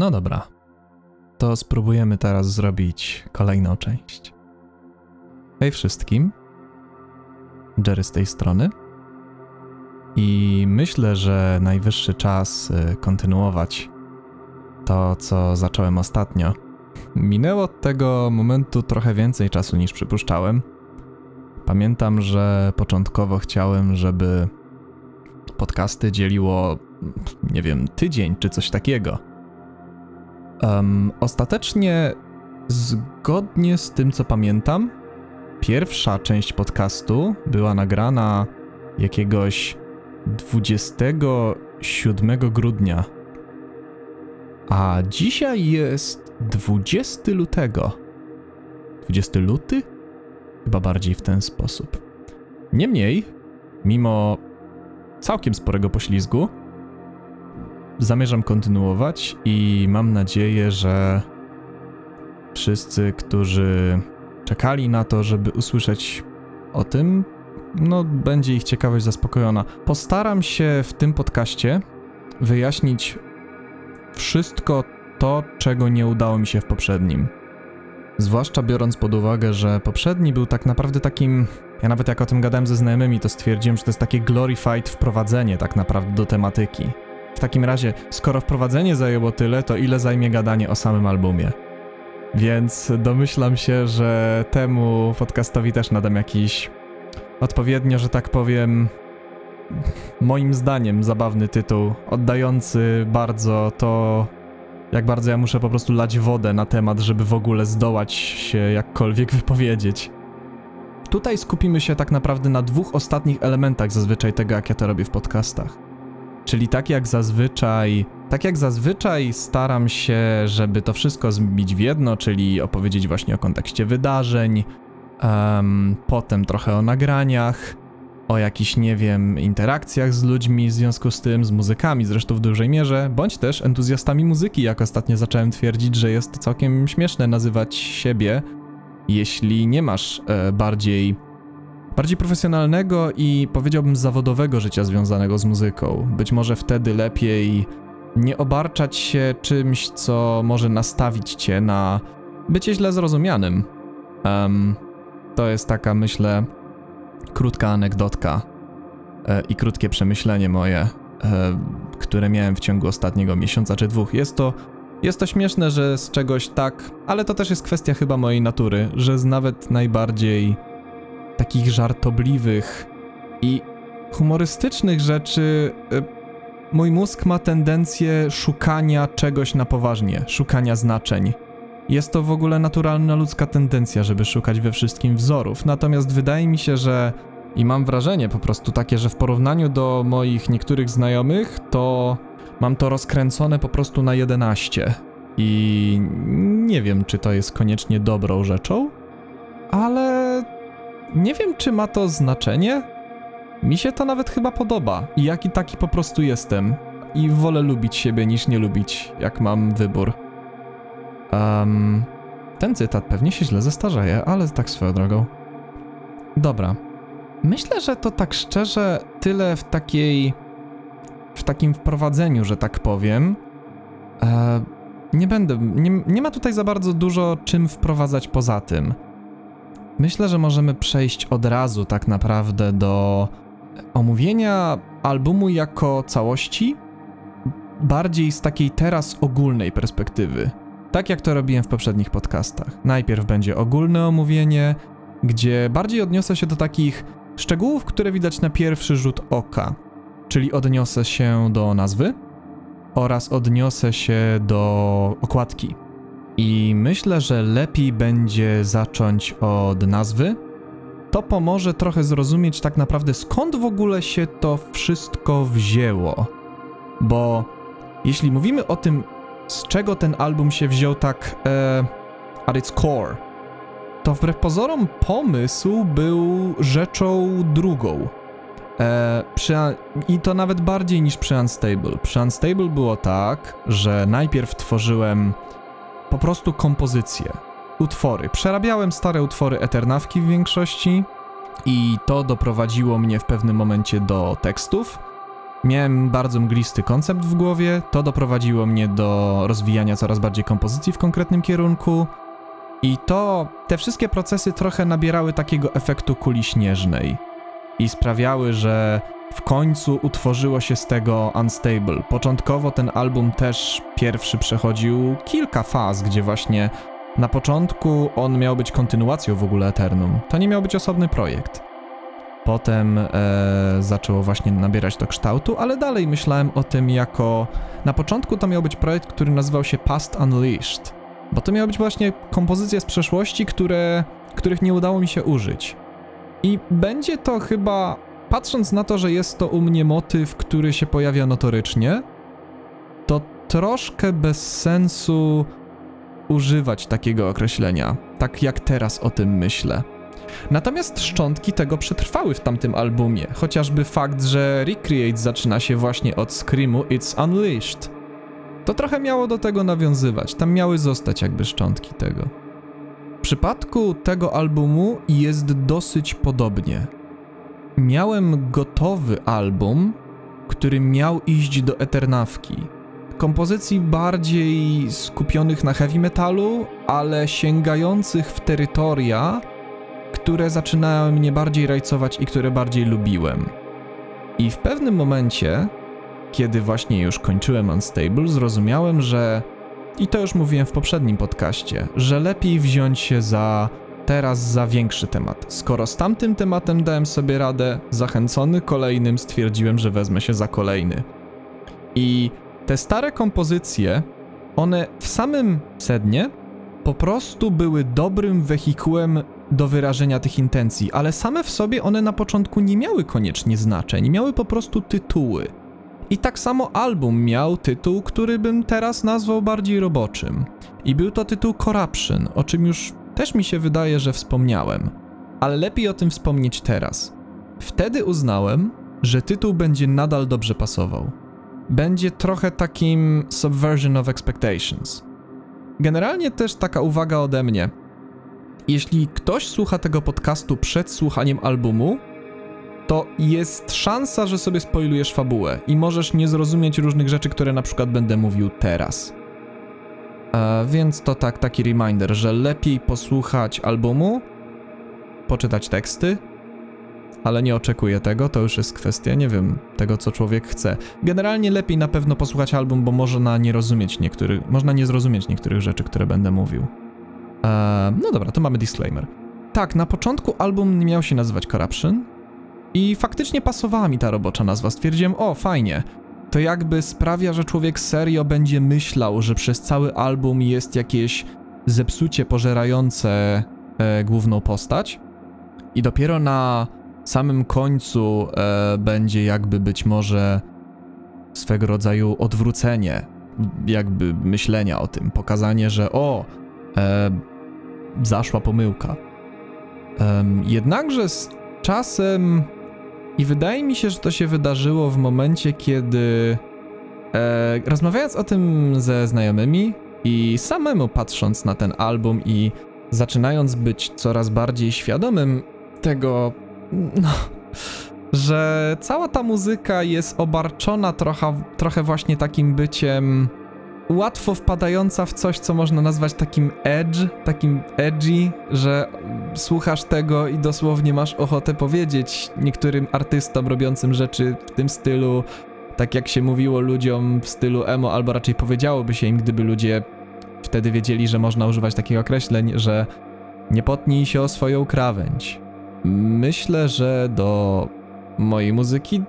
No dobra. To spróbujemy teraz zrobić kolejną część. Hej wszystkim. Jerry z tej strony. I myślę, że najwyższy czas y, kontynuować to, co zacząłem ostatnio. Minęło od tego momentu trochę więcej czasu niż przypuszczałem. Pamiętam, że początkowo chciałem, żeby podcasty dzieliło, nie wiem, tydzień czy coś takiego. Um, ostatecznie, zgodnie z tym, co pamiętam, pierwsza część podcastu była nagrana jakiegoś 27 grudnia. A dzisiaj jest 20 lutego. 20 luty? Chyba bardziej w ten sposób. Niemniej, mimo całkiem sporego poślizgu, zamierzam kontynuować i mam nadzieję, że wszyscy, którzy czekali na to, żeby usłyszeć o tym, no będzie ich ciekawość zaspokojona. Postaram się w tym podcaście wyjaśnić wszystko to, czego nie udało mi się w poprzednim. Zwłaszcza biorąc pod uwagę, że poprzedni był tak naprawdę takim. Ja nawet jak o tym gadałem ze znajomymi, to stwierdziłem, że to jest takie glorified wprowadzenie tak naprawdę do tematyki. W takim razie, skoro wprowadzenie zajęło tyle, to ile zajmie gadanie o samym albumie? Więc domyślam się, że temu podcastowi też nadam jakiś odpowiednio, że tak powiem, moim zdaniem zabawny tytuł, oddający bardzo to, jak bardzo ja muszę po prostu lać wodę na temat, żeby w ogóle zdołać się jakkolwiek wypowiedzieć. Tutaj skupimy się tak naprawdę na dwóch ostatnich elementach zazwyczaj tego, jak ja to robię w podcastach. Czyli tak jak zazwyczaj, tak jak zazwyczaj staram się, żeby to wszystko zbić w jedno, czyli opowiedzieć właśnie o kontekście wydarzeń, um, potem trochę o nagraniach, o jakichś, nie wiem, interakcjach z ludźmi w związku z tym, z muzykami zresztą w dużej mierze, bądź też entuzjastami muzyki, jak ostatnio zacząłem twierdzić, że jest całkiem śmieszne nazywać siebie, jeśli nie masz e, bardziej bardziej profesjonalnego i powiedziałbym zawodowego życia związanego z muzyką. Być może wtedy lepiej nie obarczać się czymś, co może nastawić cię na bycie źle zrozumianym. Um, to jest taka, myślę, krótka anegdotka e, i krótkie przemyślenie moje, e, które miałem w ciągu ostatniego miesiąca czy dwóch. Jest to, jest to śmieszne, że z czegoś tak, ale to też jest kwestia chyba mojej natury, że z nawet najbardziej takich żartobliwych i humorystycznych rzeczy e, mój mózg ma tendencję szukania czegoś na poważnie, szukania znaczeń. Jest to w ogóle naturalna ludzka tendencja, żeby szukać we wszystkim wzorów. Natomiast wydaje mi się, że i mam wrażenie po prostu takie, że w porównaniu do moich niektórych znajomych, to mam to rozkręcone po prostu na 11. I nie wiem, czy to jest koniecznie dobrą rzeczą, ale nie wiem, czy ma to znaczenie. Mi się to nawet chyba podoba. I jaki taki po prostu jestem. I wolę lubić siebie niż nie lubić, jak mam wybór. Um, ten cytat pewnie się źle zestarzeje, ale tak swoją drogą. Dobra. Myślę, że to tak szczerze tyle w takiej. w takim wprowadzeniu, że tak powiem. E, nie będę. Nie, nie ma tutaj za bardzo dużo czym wprowadzać poza tym. Myślę, że możemy przejść od razu tak naprawdę do omówienia albumu jako całości, bardziej z takiej teraz ogólnej perspektywy. Tak jak to robiłem w poprzednich podcastach. Najpierw będzie ogólne omówienie, gdzie bardziej odniosę się do takich szczegółów, które widać na pierwszy rzut oka. Czyli odniosę się do nazwy oraz odniosę się do okładki. I myślę, że lepiej będzie zacząć od nazwy. To pomoże trochę zrozumieć tak naprawdę skąd w ogóle się to wszystko wzięło. Bo jeśli mówimy o tym, z czego ten album się wziął tak e, at its core, to wbrew pozorom pomysł był rzeczą drugą. E, przy, I to nawet bardziej niż przy Unstable. Przy Unstable było tak, że najpierw tworzyłem po prostu kompozycje, utwory. Przerabiałem stare utwory Eternawki w większości i to doprowadziło mnie w pewnym momencie do tekstów Miałem bardzo mglisty koncept w głowie, to doprowadziło mnie do rozwijania coraz bardziej kompozycji w konkretnym kierunku. I to, te wszystkie procesy trochę nabierały takiego efektu kuli śnieżnej i sprawiały, że w końcu utworzyło się z tego Unstable. Początkowo ten album też pierwszy przechodził kilka faz, gdzie właśnie na początku on miał być kontynuacją w ogóle Eternum. To nie miał być osobny projekt. Potem e, zaczęło właśnie nabierać to kształtu, ale dalej myślałem o tym jako. Na początku to miał być projekt, który nazywał się Past Unleashed, bo to miały być właśnie kompozycje z przeszłości, które, których nie udało mi się użyć. I będzie to chyba, patrząc na to, że jest to u mnie motyw, który się pojawia notorycznie, to troszkę bez sensu używać takiego określenia, tak jak teraz o tym myślę. Natomiast szczątki tego przetrwały w tamtym albumie, chociażby fakt, że Recreate zaczyna się właśnie od screamu It's Unleashed. To trochę miało do tego nawiązywać, tam miały zostać jakby szczątki tego. W przypadku tego albumu jest dosyć podobnie. Miałem gotowy album, który miał iść do Eternawki. Kompozycji bardziej skupionych na heavy metalu, ale sięgających w terytoria, które zaczynały mnie bardziej rajcować i które bardziej lubiłem. I w pewnym momencie, kiedy właśnie już kończyłem Unstable, zrozumiałem, że i to już mówiłem w poprzednim podcaście, że lepiej wziąć się za teraz za większy temat. Skoro z tamtym tematem dałem sobie radę, zachęcony kolejnym stwierdziłem, że wezmę się za kolejny. I te stare kompozycje, one w samym sednie po prostu były dobrym wehikułem do wyrażenia tych intencji, ale same w sobie one na początku nie miały koniecznie znaczeń, miały po prostu tytuły. I tak samo album miał tytuł, który bym teraz nazwał bardziej roboczym. I był to tytuł Corruption, o czym już też mi się wydaje, że wspomniałem. Ale lepiej o tym wspomnieć teraz. Wtedy uznałem, że tytuł będzie nadal dobrze pasował. Będzie trochę takim subversion of expectations. Generalnie też taka uwaga ode mnie. Jeśli ktoś słucha tego podcastu przed słuchaniem albumu, to jest szansa, że sobie spoilujesz fabułę i możesz nie zrozumieć różnych rzeczy, które na przykład będę mówił teraz. E, więc to tak, taki reminder, że lepiej posłuchać albumu, poczytać teksty, ale nie oczekuję tego, to już jest kwestia, nie wiem, tego co człowiek chce. Generalnie lepiej na pewno posłuchać album, bo można nie rozumieć niektórych, można nie zrozumieć niektórych rzeczy, które będę mówił. E, no dobra, to mamy disclaimer. Tak, na początku album miał się nazywać Corruption, i faktycznie pasowała mi ta robocza nazwa. Stwierdziłem, o, fajnie. To jakby sprawia, że człowiek serio będzie myślał, że przez cały album jest jakieś zepsucie pożerające e, główną postać. I dopiero na samym końcu e, będzie jakby być może swego rodzaju odwrócenie, jakby myślenia o tym, pokazanie, że o, e, zaszła pomyłka. jednakże z czasem i wydaje mi się, że to się wydarzyło w momencie, kiedy e, rozmawiając o tym ze znajomymi i samemu patrząc na ten album i zaczynając być coraz bardziej świadomym tego, no, że cała ta muzyka jest obarczona trochę, trochę właśnie takim byciem łatwo wpadająca w coś, co można nazwać takim edge, takim edgy, że słuchasz tego i dosłownie masz ochotę powiedzieć niektórym artystom robiącym rzeczy w tym stylu, tak jak się mówiło ludziom w stylu emo, albo raczej powiedziałoby się im, gdyby ludzie wtedy wiedzieli, że można używać takich określeń, że nie potnij się o swoją krawędź. Myślę, że do mojej muzyki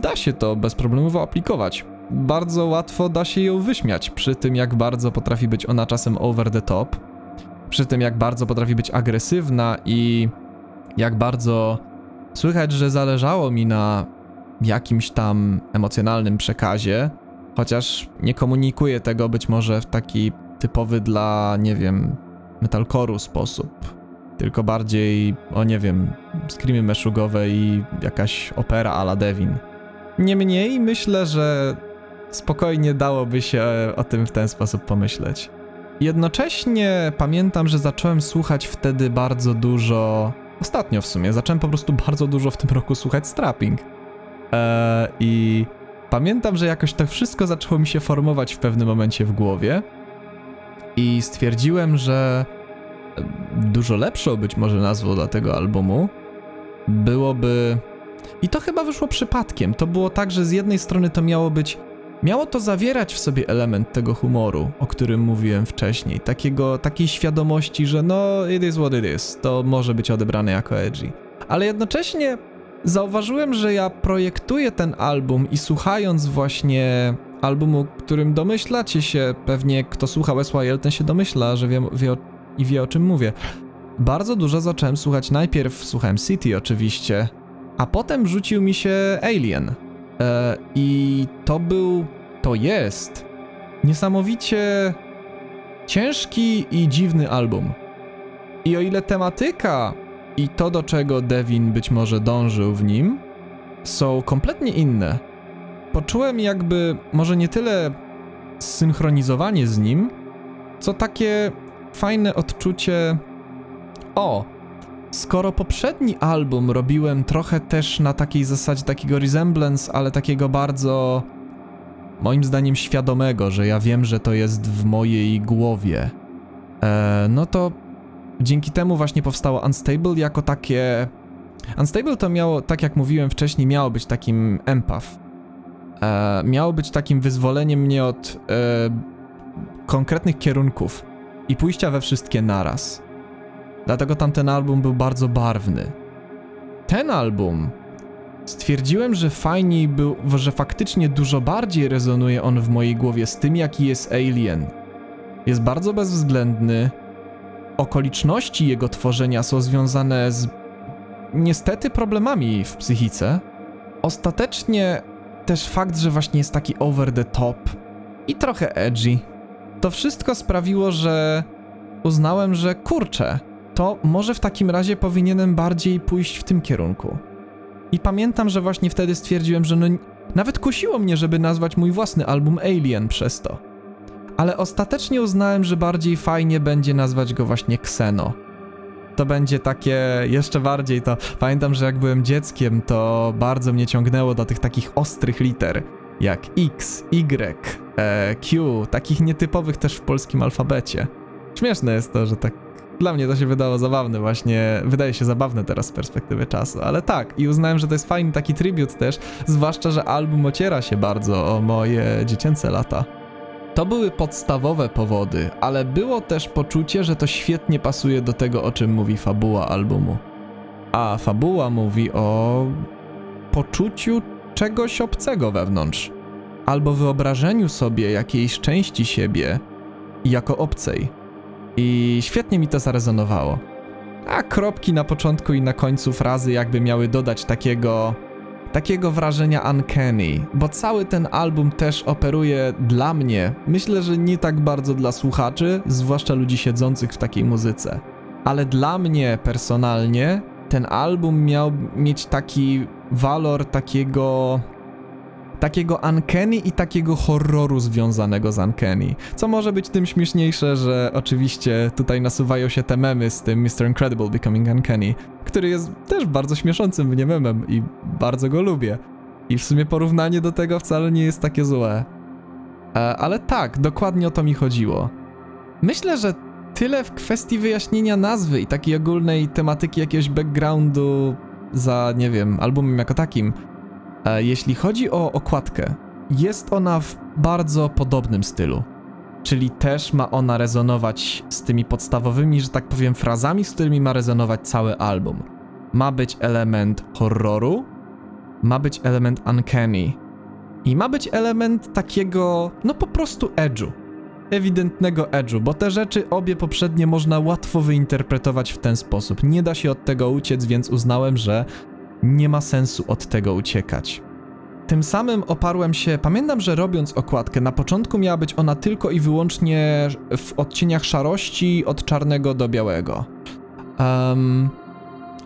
da się to bezproblemowo aplikować bardzo łatwo da się ją wyśmiać przy tym, jak bardzo potrafi być ona czasem over the top, przy tym, jak bardzo potrafi być agresywna i jak bardzo słychać, że zależało mi na jakimś tam emocjonalnym przekazie, chociaż nie komunikuję tego być może w taki typowy dla, nie wiem, metalcore'u sposób, tylko bardziej, o nie wiem, screamy meszugowe i jakaś opera ala Devin. Niemniej myślę, że spokojnie dałoby się o tym w ten sposób pomyśleć. Jednocześnie pamiętam, że zacząłem słuchać wtedy bardzo dużo. Ostatnio w sumie zacząłem po prostu bardzo dużo w tym roku słuchać strapping. Eee, I pamiętam, że jakoś to wszystko zaczęło mi się formować w pewnym momencie w głowie i stwierdziłem, że dużo lepszą być może nazwą dla tego albumu byłoby. I to chyba wyszło przypadkiem. To było tak, że z jednej strony to miało być. Miało to zawierać w sobie element tego humoru, o którym mówiłem wcześniej. Takiego, takiej świadomości, że no, it is what it is. To może być odebrane jako edgy. Ale jednocześnie zauważyłem, że ja projektuję ten album i słuchając właśnie albumu, którym domyślacie się, pewnie kto słucha SYL, ten się domyśla, że wie, wie o, i wie o czym mówię. Bardzo dużo zacząłem słuchać. Najpierw słuchałem City oczywiście, a potem rzucił mi się Alien. E, I to był, to jest niesamowicie ciężki i dziwny album. I o ile tematyka i to, do czego Devin być może dążył w nim, są kompletnie inne. Poczułem jakby może nie tyle synchronizowanie z nim, co takie fajne odczucie. O, skoro poprzedni album robiłem trochę też na takiej zasadzie takiego resemblance, ale takiego bardzo moim zdaniem świadomego, że ja wiem, że to jest w mojej głowie. E, no to dzięki temu właśnie powstało Unstable jako takie. Unstable to miało, tak jak mówiłem wcześniej, miało być takim empath. E, miało być takim wyzwoleniem mnie od e, konkretnych kierunków i pójścia we wszystkie naraz. Dlatego tamten album był bardzo barwny. Ten album stwierdziłem, że fajniej był, że faktycznie dużo bardziej rezonuje on w mojej głowie z tym, jaki jest Alien. Jest bardzo bezwzględny. Okoliczności jego tworzenia są związane z niestety problemami w psychice. Ostatecznie też fakt, że właśnie jest taki over the top i trochę edgy. To wszystko sprawiło, że uznałem, że kurczę, to może w takim razie powinienem bardziej pójść w tym kierunku. I pamiętam, że właśnie wtedy stwierdziłem, że no, nawet kusiło mnie, żeby nazwać mój własny album Alien przez to. Ale ostatecznie uznałem, że bardziej fajnie będzie nazwać go właśnie Xeno. To będzie takie jeszcze bardziej to. Pamiętam, że jak byłem dzieckiem, to bardzo mnie ciągnęło do tych takich ostrych liter, jak X, Y, e, Q, takich nietypowych też w polskim alfabecie. Śmieszne jest to, że tak dla mnie to się wydało zabawne właśnie, wydaje się zabawne teraz z perspektywy czasu, ale tak i uznałem, że to jest fajny taki tribut też, zwłaszcza, że album ociera się bardzo o moje dziecięce lata. To były podstawowe powody, ale było też poczucie, że to świetnie pasuje do tego, o czym mówi fabuła albumu. A fabuła mówi o poczuciu czegoś obcego wewnątrz, albo wyobrażeniu sobie jakiejś części siebie jako obcej. I świetnie mi to zarezonowało. A kropki na początku i na końcu frazy jakby miały dodać takiego takiego wrażenia uncanny, bo cały ten album też operuje dla mnie, myślę, że nie tak bardzo dla słuchaczy, zwłaszcza ludzi siedzących w takiej muzyce, ale dla mnie personalnie ten album miał mieć taki walor takiego takiego uncanny i takiego horroru związanego z uncanny. Co może być tym śmieszniejsze, że oczywiście tutaj nasuwają się te memy z tym Mr. Incredible Becoming Uncanny, który jest też bardzo śmieszącym mnie memem i bardzo go lubię. I w sumie porównanie do tego wcale nie jest takie złe. E, ale tak, dokładnie o to mi chodziło. Myślę, że tyle w kwestii wyjaśnienia nazwy i takiej ogólnej tematyki jakiegoś backgroundu za, nie wiem, albumem jako takim. E, jeśli chodzi o okładkę, jest ona w bardzo podobnym stylu. Czyli też ma ona rezonować z tymi podstawowymi, że tak powiem, frazami, z którymi ma rezonować cały album. Ma być element horroru, ma być element uncanny i ma być element takiego, no po prostu edge'u. Ewidentnego edge'u, bo te rzeczy obie poprzednie można łatwo wyinterpretować w ten sposób. Nie da się od tego uciec, więc uznałem, że nie ma sensu od tego uciekać. Tym samym oparłem się, pamiętam, że robiąc okładkę, na początku miała być ona tylko i wyłącznie w odcieniach szarości od czarnego do białego. Um,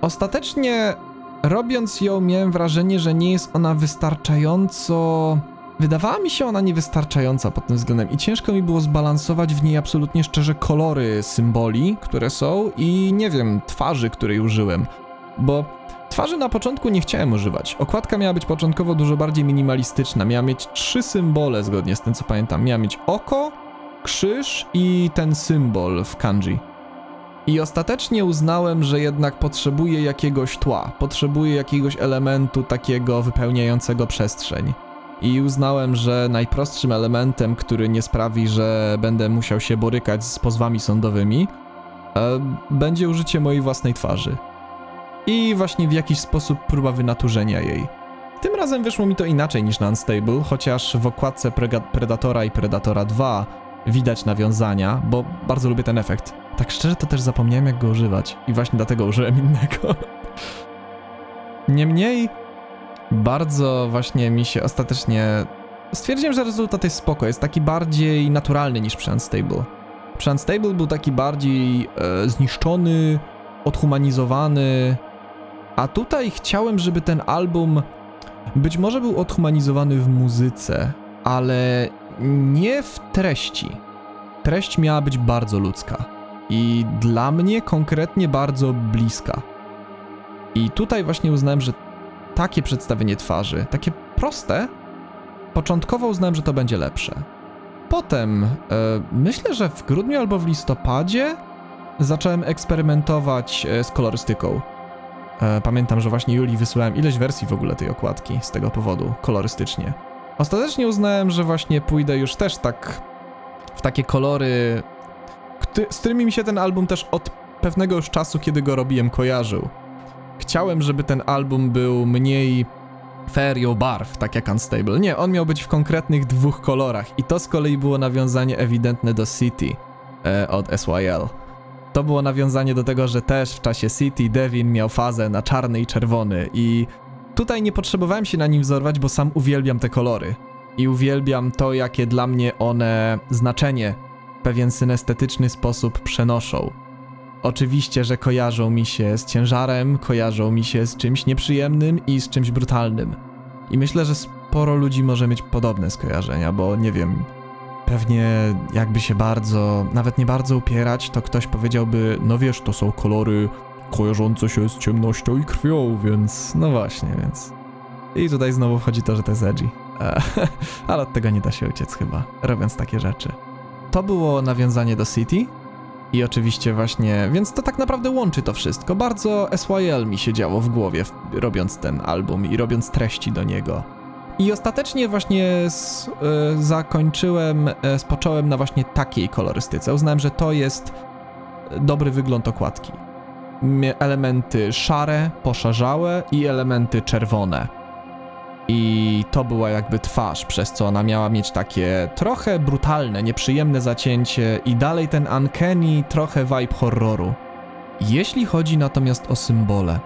ostatecznie robiąc ją miałem wrażenie, że nie jest ona wystarczająco... Wydawała mi się ona niewystarczająca pod tym względem i ciężko mi było zbalansować w niej absolutnie szczerze kolory symboli, które są i nie wiem, twarzy, której użyłem, bo Twarzy na początku nie chciałem używać. Okładka miała być początkowo dużo bardziej minimalistyczna. Miała mieć trzy symbole, zgodnie z tym co pamiętam. Miała mieć oko, krzyż i ten symbol w kanji. I ostatecznie uznałem, że jednak potrzebuję jakiegoś tła, potrzebuję jakiegoś elementu takiego wypełniającego przestrzeń. I uznałem, że najprostszym elementem, który nie sprawi, że będę musiał się borykać z pozwami sądowymi, e, będzie użycie mojej własnej twarzy. I właśnie w jakiś sposób próba wynaturzenia jej. Tym razem wyszło mi to inaczej niż na Unstable, chociaż w okładce Prega- Predatora i Predatora 2 widać nawiązania, bo bardzo lubię ten efekt. Tak szczerze to też zapomniałem jak go używać i właśnie dlatego użyłem innego. Niemniej bardzo właśnie mi się ostatecznie stwierdziłem, że rezultat jest spoko, jest taki bardziej naturalny niż przy Unstable. Przy Unstable był taki bardziej e, zniszczony, odhumanizowany, a tutaj chciałem, żeby ten album być może był odhumanizowany w muzyce, ale nie w treści. Treść miała być bardzo ludzka i dla mnie konkretnie bardzo bliska. I tutaj właśnie uznałem, że takie przedstawienie twarzy, takie proste, początkowo uznałem, że to będzie lepsze. Potem, e, myślę, że w grudniu albo w listopadzie zacząłem eksperymentować e, z kolorystyką. E, pamiętam, że właśnie Julii wysłałem ileś wersji w ogóle tej okładki z tego powodu, kolorystycznie. Ostatecznie uznałem, że właśnie pójdę już też tak w takie kolory, z którymi mi się ten album też od pewnego już czasu, kiedy go robiłem, kojarzył. Chciałem, żeby ten album był mniej ferią barw, tak jak Unstable. Nie, on miał być w konkretnych dwóch kolorach i to z kolei było nawiązanie ewidentne do City e, od SYL. To było nawiązanie do tego, że też w czasie City Devin miał fazę na czarny i czerwony i tutaj nie potrzebowałem się na nim wzorować, bo sam uwielbiam te kolory. I uwielbiam to, jakie dla mnie one znaczenie w pewien synestetyczny sposób przenoszą. Oczywiście, że kojarzą mi się z ciężarem, kojarzą mi się z czymś nieprzyjemnym i z czymś brutalnym. I myślę, że sporo ludzi może mieć podobne skojarzenia, bo nie wiem, pewnie jakby się bardzo, nawet nie bardzo upierać, to ktoś powiedziałby, no wiesz, to są kolory kojarzące się z ciemnością i krwią, więc no właśnie, więc... I tutaj znowu wchodzi to, że to jest edgy. E, Ale od tego nie da się uciec chyba, robiąc takie rzeczy. To było nawiązanie do City, i oczywiście właśnie, więc to tak naprawdę łączy to wszystko. Bardzo SYL mi się działo w głowie, robiąc ten album i robiąc treści do niego. I ostatecznie właśnie s, y, zakończyłem, y, spocząłem na właśnie takiej kolorystyce. Uznałem, że to jest dobry wygląd okładki. Elementy szare, poszarzałe i elementy czerwone. I to była jakby twarz, przez co ona miała mieć takie trochę brutalne, nieprzyjemne zacięcie i dalej ten uncanny, trochę vibe horroru. Jeśli chodzi natomiast o symbole,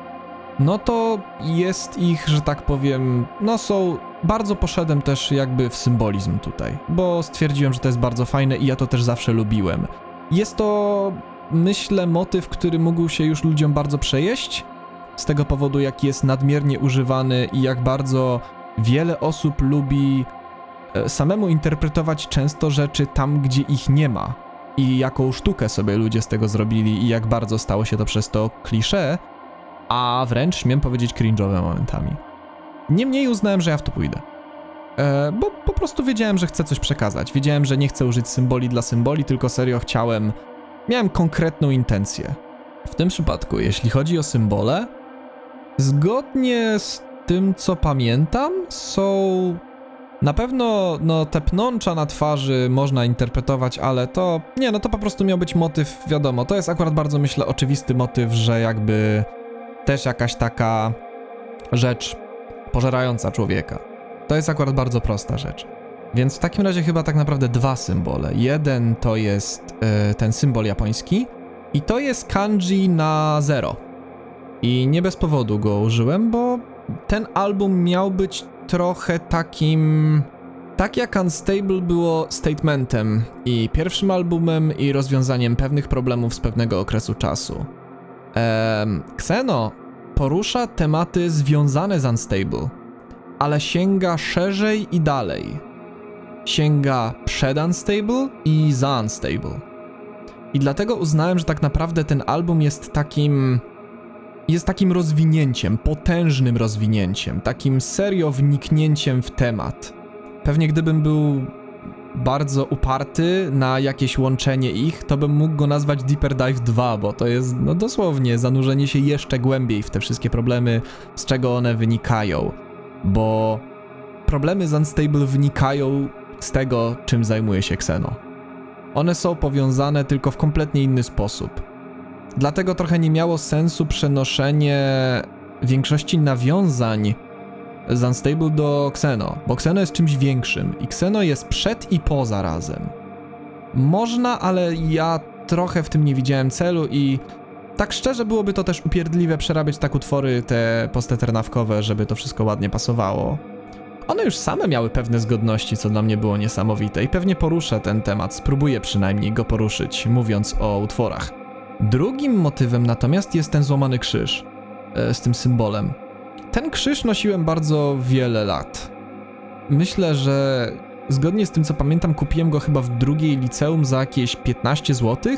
no to jest ich, że tak powiem, no są. Bardzo poszedłem też jakby w symbolizm tutaj, bo stwierdziłem, że to jest bardzo fajne i ja to też zawsze lubiłem. Jest to, myślę, motyw, który mógł się już ludziom bardzo przejeść, z tego powodu, jak jest nadmiernie używany i jak bardzo wiele osób lubi e, samemu interpretować często rzeczy tam, gdzie ich nie ma. I jaką sztukę sobie ludzie z tego zrobili i jak bardzo stało się to przez to klisze, a wręcz śmiem powiedzieć cringe'owe momentami. Niemniej uznałem, że ja w to pójdę. E, bo po prostu wiedziałem, że chcę coś przekazać. Wiedziałem, że nie chcę użyć symboli dla symboli, tylko serio chciałem. Miałem konkretną intencję. W tym przypadku, jeśli chodzi o symbole, zgodnie z tym, co pamiętam, są. Na pewno, no, te pnącza na twarzy można interpretować, ale to. Nie, no to po prostu miał być motyw, wiadomo. To jest akurat bardzo, myślę, oczywisty motyw, że jakby też jakaś taka rzecz pożerająca człowieka. To jest akurat bardzo prosta rzecz. Więc w takim razie chyba tak naprawdę dwa symbole. Jeden to jest e, ten symbol japoński i to jest kanji na zero. I nie bez powodu go użyłem, bo ten album miał być trochę takim. Tak jak Unstable było statementem i pierwszym albumem i rozwiązaniem pewnych problemów z pewnego okresu czasu. Ehm, Xeno porusza tematy związane z Unstable, ale sięga szerzej i dalej. Sięga przed Unstable i za Unstable. I dlatego uznałem, że tak naprawdę ten album jest takim jest takim rozwinięciem, potężnym rozwinięciem, takim serio wniknięciem w temat. Pewnie gdybym był bardzo uparty na jakieś łączenie ich, to bym mógł go nazwać Deeper Dive 2, bo to jest no dosłownie zanurzenie się jeszcze głębiej w te wszystkie problemy, z czego one wynikają. Bo problemy z Unstable wynikają z tego, czym zajmuje się Xeno. One są powiązane tylko w kompletnie inny sposób. Dlatego trochę nie miało sensu przenoszenie większości nawiązań z Unstable do Xeno, bo Xeno jest czymś większym i Xeno jest przed i poza razem. Można, ale ja trochę w tym nie widziałem celu i tak szczerze byłoby to też upierdliwe przerabiać tak utwory te posteternawkowe, żeby to wszystko ładnie pasowało. One już same miały pewne zgodności, co dla mnie było niesamowite i pewnie poruszę ten temat, spróbuję przynajmniej go poruszyć, mówiąc o utworach. Drugim motywem natomiast jest ten złamany krzyż e, z tym symbolem. Ten krzyż nosiłem bardzo wiele lat. Myślę, że zgodnie z tym co pamiętam, kupiłem go chyba w drugiej liceum za jakieś 15 zł.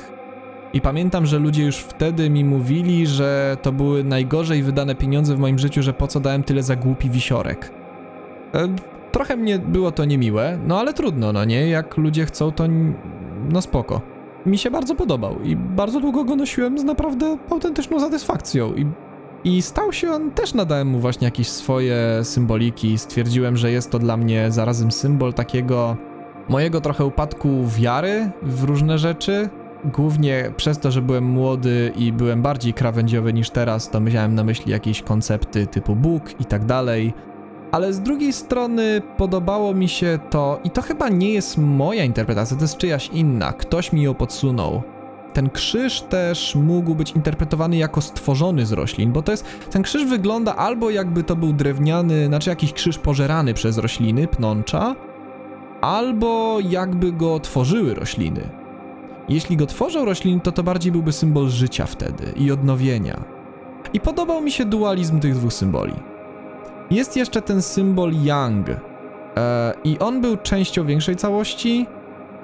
I pamiętam, że ludzie już wtedy mi mówili, że to były najgorzej wydane pieniądze w moim życiu, że po co dałem tyle za głupi wisiorek. E, trochę mnie było to niemiłe, no ale trudno, no nie? Jak ludzie chcą, to no spoko. Mi się bardzo podobał i bardzo długo go nosiłem z naprawdę autentyczną satysfakcją i i stał się on, też nadałem mu właśnie jakieś swoje symboliki. Stwierdziłem, że jest to dla mnie zarazem symbol takiego mojego trochę upadku wiary w różne rzeczy. Głównie przez to, że byłem młody i byłem bardziej krawędziowy niż teraz, to miałem na myśli jakieś koncepty typu Bóg i tak dalej. Ale z drugiej strony podobało mi się to, i to chyba nie jest moja interpretacja, to jest czyjaś inna. Ktoś mi ją podsunął ten krzyż też mógł być interpretowany jako stworzony z roślin, bo to jest, ten krzyż wygląda albo jakby to był drewniany, znaczy jakiś krzyż pożerany przez rośliny, pnącza, albo jakby go tworzyły rośliny. Jeśli go tworzą rośliny, to to bardziej byłby symbol życia wtedy i odnowienia. I podobał mi się dualizm tych dwóch symboli. Jest jeszcze ten symbol Yang, e, i on był częścią większej całości,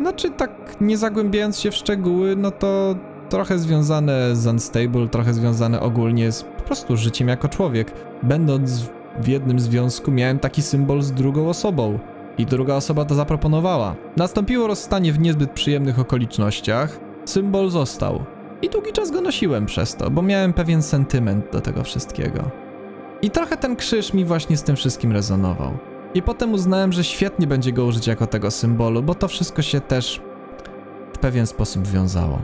znaczy tak nie zagłębiając się w szczegóły, no to trochę związane z Unstable, trochę związane ogólnie z po prostu życiem jako człowiek. Będąc w jednym związku miałem taki symbol z drugą osobą i druga osoba to zaproponowała. Nastąpiło rozstanie w niezbyt przyjemnych okolicznościach, symbol został. I długi czas go nosiłem przez to, bo miałem pewien sentyment do tego wszystkiego. I trochę ten krzyż mi właśnie z tym wszystkim rezonował. I potem uznałem, że świetnie będzie go użyć jako tego symbolu, bo to wszystko się też w pewien sposób wiązało.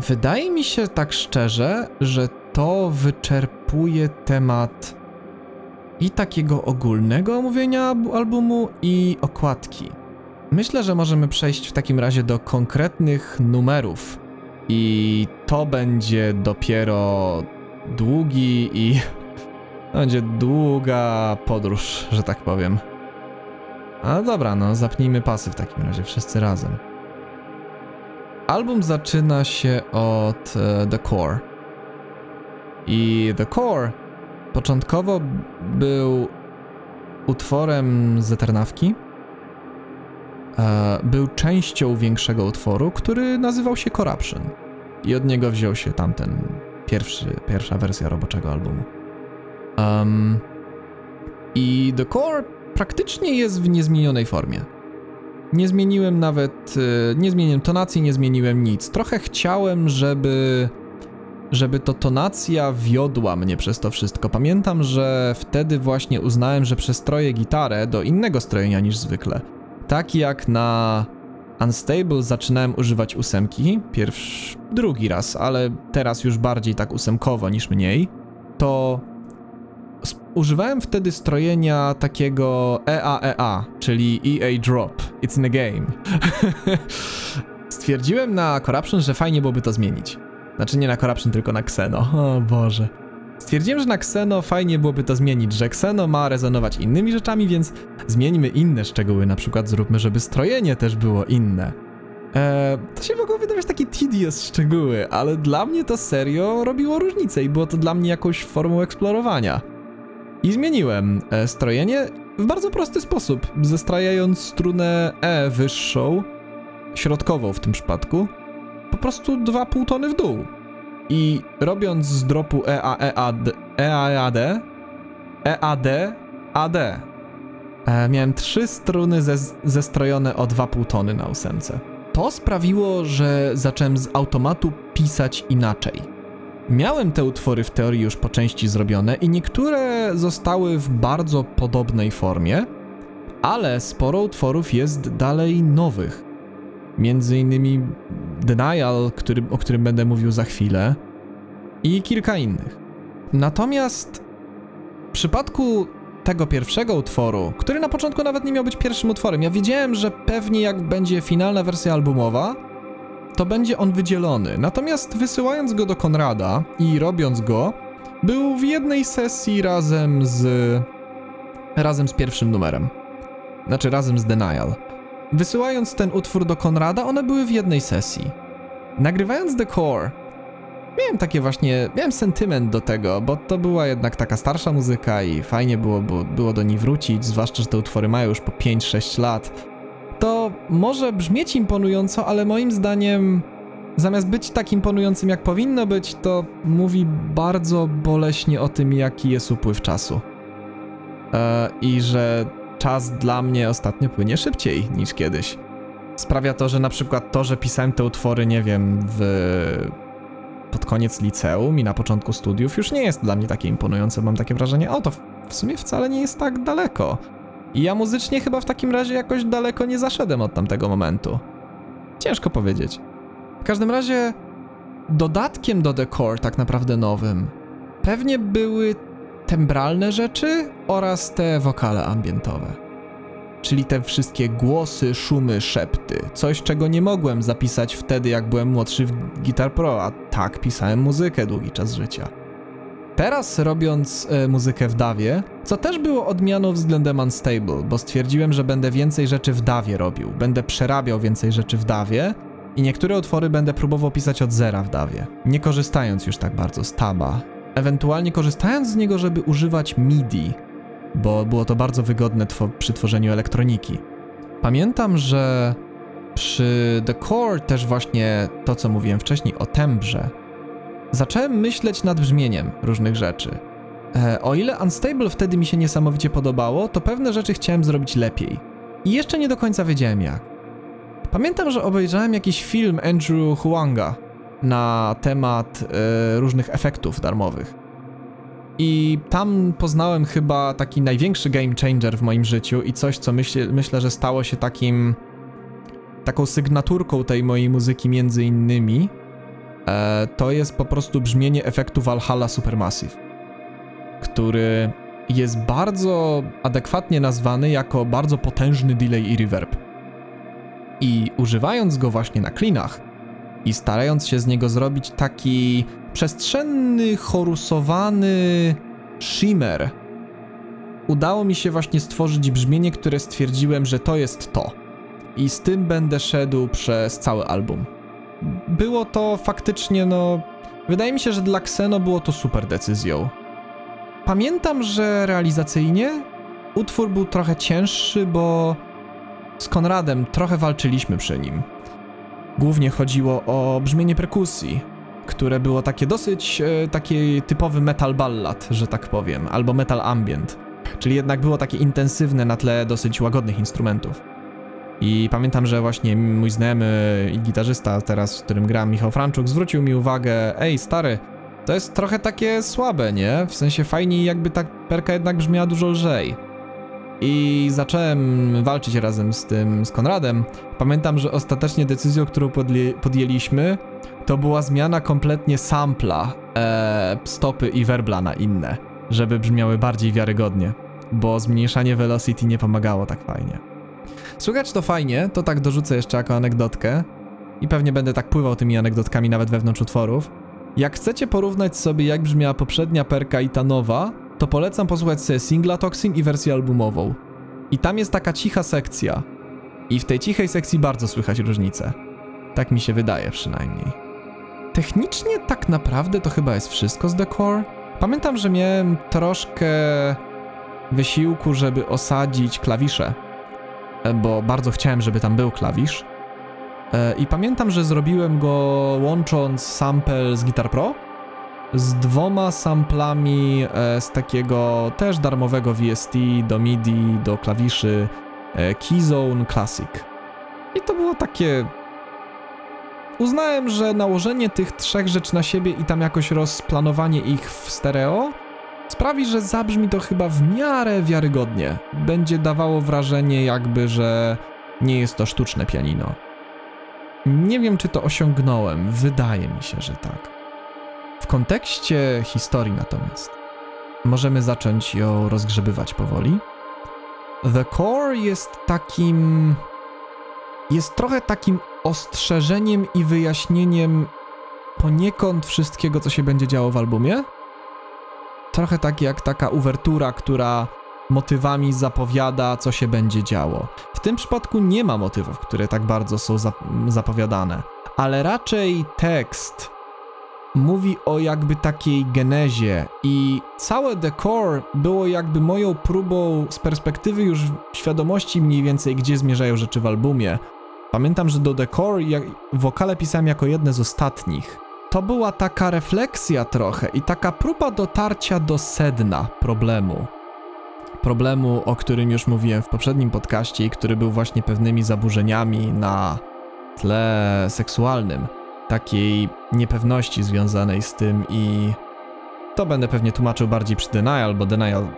Wydaje mi się tak szczerze, że to wyczerpuje temat i takiego ogólnego omówienia albumu, i okładki. Myślę, że możemy przejść w takim razie do konkretnych numerów. I to będzie dopiero długi i będzie długa podróż, że tak powiem. A dobra, no zapnijmy pasy w takim razie, wszyscy razem. Album zaczyna się od e, The Core. I The Core początkowo był utworem z Eternawki. E, był częścią większego utworu, który nazywał się Corruption. I od niego wziął się tamten pierwszy, pierwsza wersja roboczego albumu. Um, I The Core praktycznie jest w niezmienionej formie. Nie zmieniłem nawet, e, nie zmieniłem tonacji, nie zmieniłem nic. Trochę chciałem, żeby, żeby to tonacja wiodła mnie przez to wszystko. Pamiętam, że wtedy właśnie uznałem, że przestroję gitarę do innego strojenia niż zwykle. Tak jak na Unstable zaczynałem używać ósemki, pierwszy, drugi raz, ale teraz już bardziej tak ósemkowo niż mniej, to używałem wtedy strojenia takiego EAEA, czyli EA Drop. It's in a game. Stwierdziłem na Corruption, że fajnie byłoby to zmienić. Znaczy nie na Corruption, tylko na Xeno. O Boże. Stwierdziłem, że na Xeno fajnie byłoby to zmienić, że Xeno ma rezonować innymi rzeczami, więc zmieńmy inne szczegóły, na przykład zróbmy, żeby strojenie też było inne. Eee, to się mogło wydawać takie tedious szczegóły, ale dla mnie to serio robiło różnicę i było to dla mnie jakąś formą eksplorowania. I zmieniłem e, strojenie w bardzo prosty sposób, zestrajając strunę E wyższą, środkową w tym przypadku, po prostu 2,5 tony w dół. I robiąc z dropu E EA, EAD, EAD, EAD, AD, e, miałem trzy struny ze, zestrojone o 2,5 tony na ósemce. To sprawiło, że zacząłem z automatu pisać inaczej. Miałem te utwory w teorii już po części zrobione i niektóre zostały w bardzo podobnej formie, ale sporo utworów jest dalej nowych. Między innymi Denial, który, o którym będę mówił za chwilę, i kilka innych. Natomiast w przypadku tego pierwszego utworu, który na początku nawet nie miał być pierwszym utworem, ja wiedziałem, że pewnie jak będzie finalna wersja albumowa, to będzie on wydzielony. Natomiast wysyłając go do Konrada i robiąc go, był w jednej sesji razem z. razem z pierwszym numerem. Znaczy razem z Denial. Wysyłając ten utwór do Konrada, one były w jednej sesji. Nagrywając The Core, miałem takie właśnie, miałem sentyment do tego, bo to była jednak taka starsza muzyka i fajnie było, było, było do niej wrócić, zwłaszcza, że te utwory mają już po 5-6 lat. To może brzmieć imponująco, ale moim zdaniem zamiast być tak imponującym jak powinno być, to mówi bardzo boleśnie o tym, jaki jest upływ czasu. E, I że czas dla mnie ostatnio płynie szybciej niż kiedyś. Sprawia to, że na przykład to, że pisałem te utwory, nie wiem, w pod koniec liceum i na początku studiów już nie jest dla mnie takie imponujące. Mam takie wrażenie, o to w- w sumie wcale nie jest tak daleko. I ja muzycznie chyba w takim razie jakoś daleko nie zaszedłem od tamtego momentu. Ciężko powiedzieć. W każdym razie dodatkiem do The Core tak naprawdę nowym pewnie były tembralne rzeczy oraz te wokale ambientowe. Czyli te wszystkie głosy, szumy, szepty. Coś, czego nie mogłem zapisać wtedy, jak byłem młodszy w Guitar Pro, a tak pisałem muzykę długi czas życia. Teraz robiąc e, muzykę w Dawie, co też było odmianą względem Unstable, bo stwierdziłem, że będę więcej rzeczy w Dawie robił, będę przerabiał więcej rzeczy w Dawie i niektóre utwory będę próbował pisać od zera w Dawie, nie korzystając już tak bardzo z taba. Ewentualnie korzystając z niego, żeby używać MIDI, bo było to bardzo wygodne przy tworzeniu elektroniki. Pamiętam, że przy The Core też właśnie to, co mówiłem wcześniej o tembrze, zacząłem myśleć nad brzmieniem różnych rzeczy. E, o ile Unstable wtedy mi się niesamowicie podobało, to pewne rzeczy chciałem zrobić lepiej. I jeszcze nie do końca wiedziałem jak. Pamiętam, że obejrzałem jakiś film Andrew Huanga na temat e, różnych efektów darmowych. I tam poznałem chyba taki największy game changer w moim życiu i coś, co myślę, myślę, że stało się takim taką sygnaturką tej mojej muzyki między innymi. E, to jest po prostu brzmienie efektu Valhalla Supermassive, który jest bardzo adekwatnie nazwany jako bardzo potężny delay i reverb. I używając go właśnie na klinach i starając się z niego zrobić taki przestrzenny, chorusowany shimmer, udało mi się właśnie stworzyć brzmienie, które stwierdziłem, że to jest to. I z tym będę szedł przez cały album. Było to faktycznie, no. Wydaje mi się, że dla Xeno było to super decyzją. Pamiętam, że realizacyjnie utwór był trochę cięższy, bo z Konradem trochę walczyliśmy przy nim. Głównie chodziło o brzmienie perkusji, które było takie dosyć e, typowy metal ballad, że tak powiem, albo metal ambient. Czyli jednak było takie intensywne na tle dosyć łagodnych instrumentów. I pamiętam, że właśnie mój znajomy i gitarzysta teraz, z którym gram, Michał Franczuk, zwrócił mi uwagę, ej stary, to jest trochę takie słabe, nie? W sensie fajniej jakby ta perka jednak brzmiała dużo lżej. I zacząłem walczyć razem z tym, z Konradem. Pamiętam, że ostatecznie decyzją, którą podjęli- podjęliśmy, to była zmiana kompletnie sampla, e, stopy i werbla na inne, żeby brzmiały bardziej wiarygodnie, bo zmniejszanie velocity nie pomagało tak fajnie. Słychać to fajnie, to tak dorzucę jeszcze jako anegdotkę i pewnie będę tak pływał tymi anegdotkami nawet wewnątrz utworów. Jak chcecie porównać sobie jak brzmiała poprzednia perka i ta nowa, to polecam posłuchać sobie singla Toxin i wersję albumową. I tam jest taka cicha sekcja. I w tej cichej sekcji bardzo słychać różnicę. Tak mi się wydaje przynajmniej. Technicznie tak naprawdę to chyba jest wszystko z The Core. Pamiętam, że miałem troszkę wysiłku, żeby osadzić klawisze, bo bardzo chciałem, żeby tam był klawisz. E, I pamiętam, że zrobiłem go łącząc sample z Guitar Pro z dwoma samplami e, z takiego też darmowego VST do MIDI, do klawiszy e, Keyzone Classic. I to było takie. Uznałem, że nałożenie tych trzech rzeczy na siebie i tam jakoś rozplanowanie ich w stereo sprawi, że zabrzmi to chyba w miarę wiarygodnie. Będzie dawało wrażenie, jakby, że nie jest to sztuczne pianino. Nie wiem, czy to osiągnąłem. Wydaje mi się, że tak. W kontekście historii natomiast możemy zacząć ją rozgrzebywać powoli. The Core jest takim. jest trochę takim ostrzeżeniem i wyjaśnieniem poniekąd wszystkiego, co się będzie działo w albumie. Trochę tak jak taka uwertura, która motywami zapowiada, co się będzie działo. W tym przypadku nie ma motywów, które tak bardzo są zap- zapowiadane, ale raczej tekst mówi o jakby takiej genezie i całe decor było jakby moją próbą z perspektywy już świadomości mniej więcej, gdzie zmierzają rzeczy w albumie. Pamiętam, że do decor jak wokale pisałem jako jedne z ostatnich. To była taka refleksja trochę i taka próba dotarcia do sedna problemu. Problemu, o którym już mówiłem w poprzednim podcaście i który był właśnie pewnymi zaburzeniami na tle seksualnym takiej niepewności związanej z tym i to będę pewnie tłumaczył bardziej przy Denial, bo Denial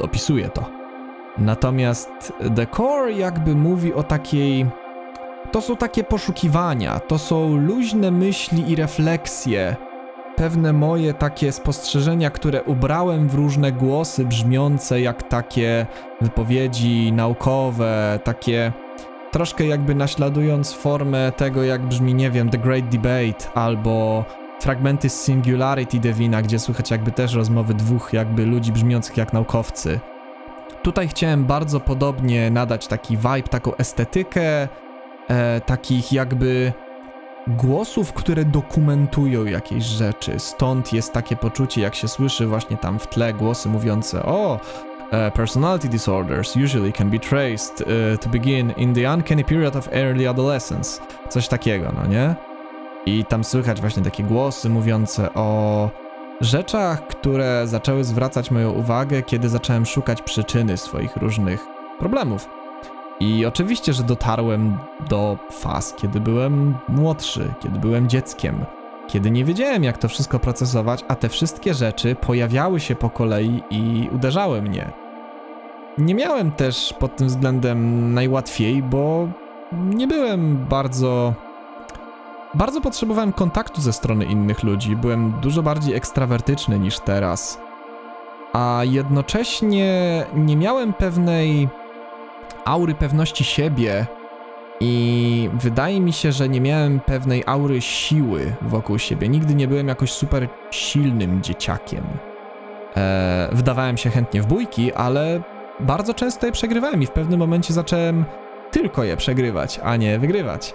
opisuje to. Natomiast The Core jakby mówi o takiej... To są takie poszukiwania, to są luźne myśli i refleksje, pewne moje takie spostrzeżenia, które ubrałem w różne głosy brzmiące jak takie wypowiedzi naukowe, takie troszkę jakby naśladując formę tego, jak brzmi, nie wiem, The Great Debate albo fragmenty z Singularity Devina, gdzie słychać jakby też rozmowy dwóch jakby ludzi brzmiących jak naukowcy. Tutaj chciałem bardzo podobnie nadać taki vibe, taką estetykę, e, takich jakby głosów, które dokumentują jakieś rzeczy. Stąd jest takie poczucie, jak się słyszy właśnie tam w tle głosy mówiące o Uh, personality disorders usually can be traced uh, to begin in the uncanny period of early adolescence. Coś takiego, no nie? I tam słychać właśnie takie głosy mówiące o rzeczach, które zaczęły zwracać moją uwagę, kiedy zacząłem szukać przyczyny swoich różnych problemów. I oczywiście, że dotarłem do faz, kiedy byłem młodszy, kiedy byłem dzieckiem, kiedy nie wiedziałem, jak to wszystko procesować, a te wszystkie rzeczy pojawiały się po kolei i uderzały mnie. Nie miałem też pod tym względem najłatwiej, bo nie byłem bardzo. Bardzo potrzebowałem kontaktu ze strony innych ludzi. Byłem dużo bardziej ekstrawertyczny niż teraz. A jednocześnie nie miałem pewnej aury pewności siebie i wydaje mi się, że nie miałem pewnej aury siły wokół siebie. Nigdy nie byłem jakoś super silnym dzieciakiem. Eee, wdawałem się chętnie w bójki, ale bardzo często je przegrywałem i w pewnym momencie zacząłem tylko je przegrywać, a nie wygrywać.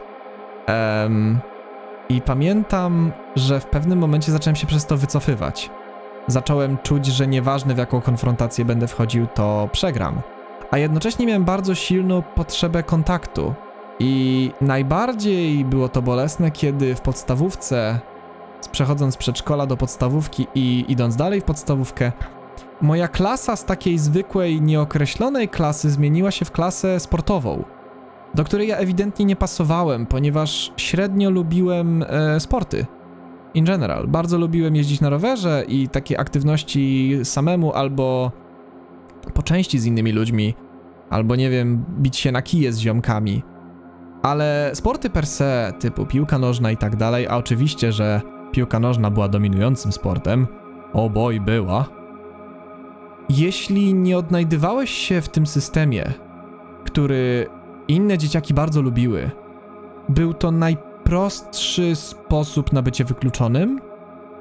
I pamiętam, że w pewnym momencie zacząłem się przez to wycofywać. Zacząłem czuć, że nieważne w jaką konfrontację będę wchodził, to przegram. A jednocześnie miałem bardzo silną potrzebę kontaktu. I najbardziej było to bolesne, kiedy w podstawówce, przechodząc z przedszkola do podstawówki i idąc dalej w podstawówkę, moja klasa z takiej zwykłej, nieokreślonej klasy zmieniła się w klasę sportową, do której ja ewidentnie nie pasowałem, ponieważ średnio lubiłem e, sporty. In general. Bardzo lubiłem jeździć na rowerze i takie aktywności samemu albo po części z innymi ludźmi, albo nie wiem, bić się na kije z ziomkami. Ale sporty per se, typu piłka nożna i tak dalej, a oczywiście, że piłka nożna była dominującym sportem, o boj była, jeśli nie odnajdywałeś się w tym systemie, który inne dzieciaki bardzo lubiły, był to najprostszy sposób na bycie wykluczonym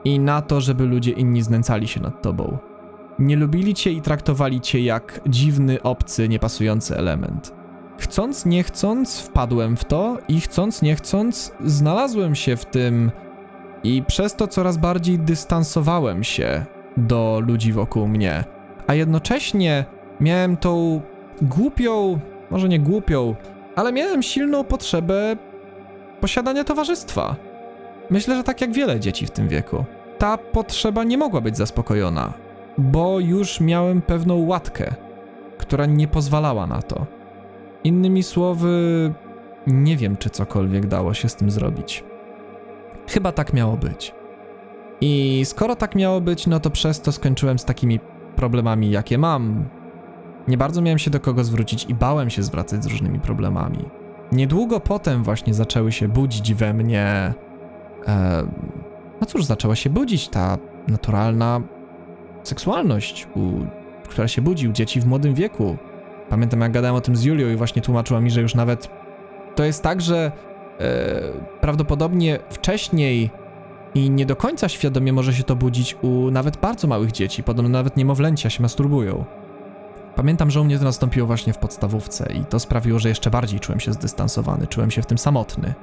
i na to, żeby ludzie inni znęcali się nad tobą. Nie lubili cię i traktowali cię jak dziwny, obcy, niepasujący element. Chcąc, nie chcąc, wpadłem w to i chcąc, nie chcąc, znalazłem się w tym i przez to coraz bardziej dystansowałem się do ludzi wokół mnie a jednocześnie miałem tą głupią, może nie głupią, ale miałem silną potrzebę posiadania towarzystwa. Myślę, że tak jak wiele dzieci w tym wieku. Ta potrzeba nie mogła być zaspokojona, bo już miałem pewną łatkę, która nie pozwalała na to. Innymi słowy, nie wiem, czy cokolwiek dało się z tym zrobić. Chyba tak miało być. I skoro tak miało być, no to przez to skończyłem z takimi problemami, jakie mam. Nie bardzo miałem się do kogo zwrócić i bałem się zwracać z różnymi problemami. Niedługo potem właśnie zaczęły się budzić we mnie. E, no cóż, zaczęła się budzić ta naturalna seksualność, u, która się budzi u dzieci w młodym wieku. Pamiętam, jak gadałem o tym z Julią i właśnie tłumaczyła mi, że już nawet to jest tak, że e, prawdopodobnie wcześniej i nie do końca świadomie może się to budzić u nawet bardzo małych dzieci, podobno nawet niemowlęcia się masturbują. Pamiętam, że u mnie to nastąpiło właśnie w podstawówce i to sprawiło, że jeszcze bardziej czułem się zdystansowany, czułem się w tym samotny.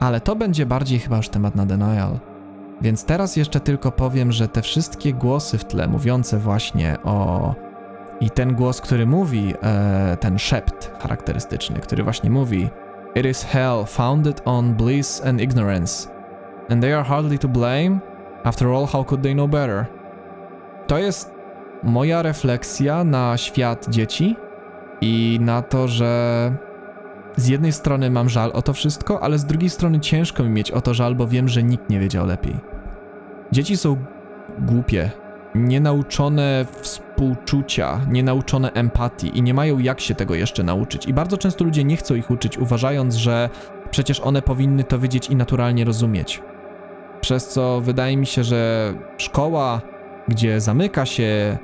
Ale to będzie bardziej chyba już temat na denial. Więc teraz jeszcze tylko powiem, że te wszystkie głosy w tle mówiące właśnie o. I ten głos, który mówi, e, ten szept charakterystyczny, który właśnie mówi: It is hell founded on bliss and ignorance, and they are hardly to blame. After all, how could they know better? To jest moja refleksja na świat dzieci i na to, że z jednej strony mam żal o to wszystko, ale z drugiej strony ciężko mi mieć o to żal, bo wiem, że nikt nie wiedział lepiej. Dzieci są głupie, nienauczone współczucia, nienauczone empatii i nie mają jak się tego jeszcze nauczyć. I bardzo często ludzie nie chcą ich uczyć, uważając, że przecież one powinny to wiedzieć i naturalnie rozumieć. Przez co wydaje mi się, że szkoła, gdzie zamyka się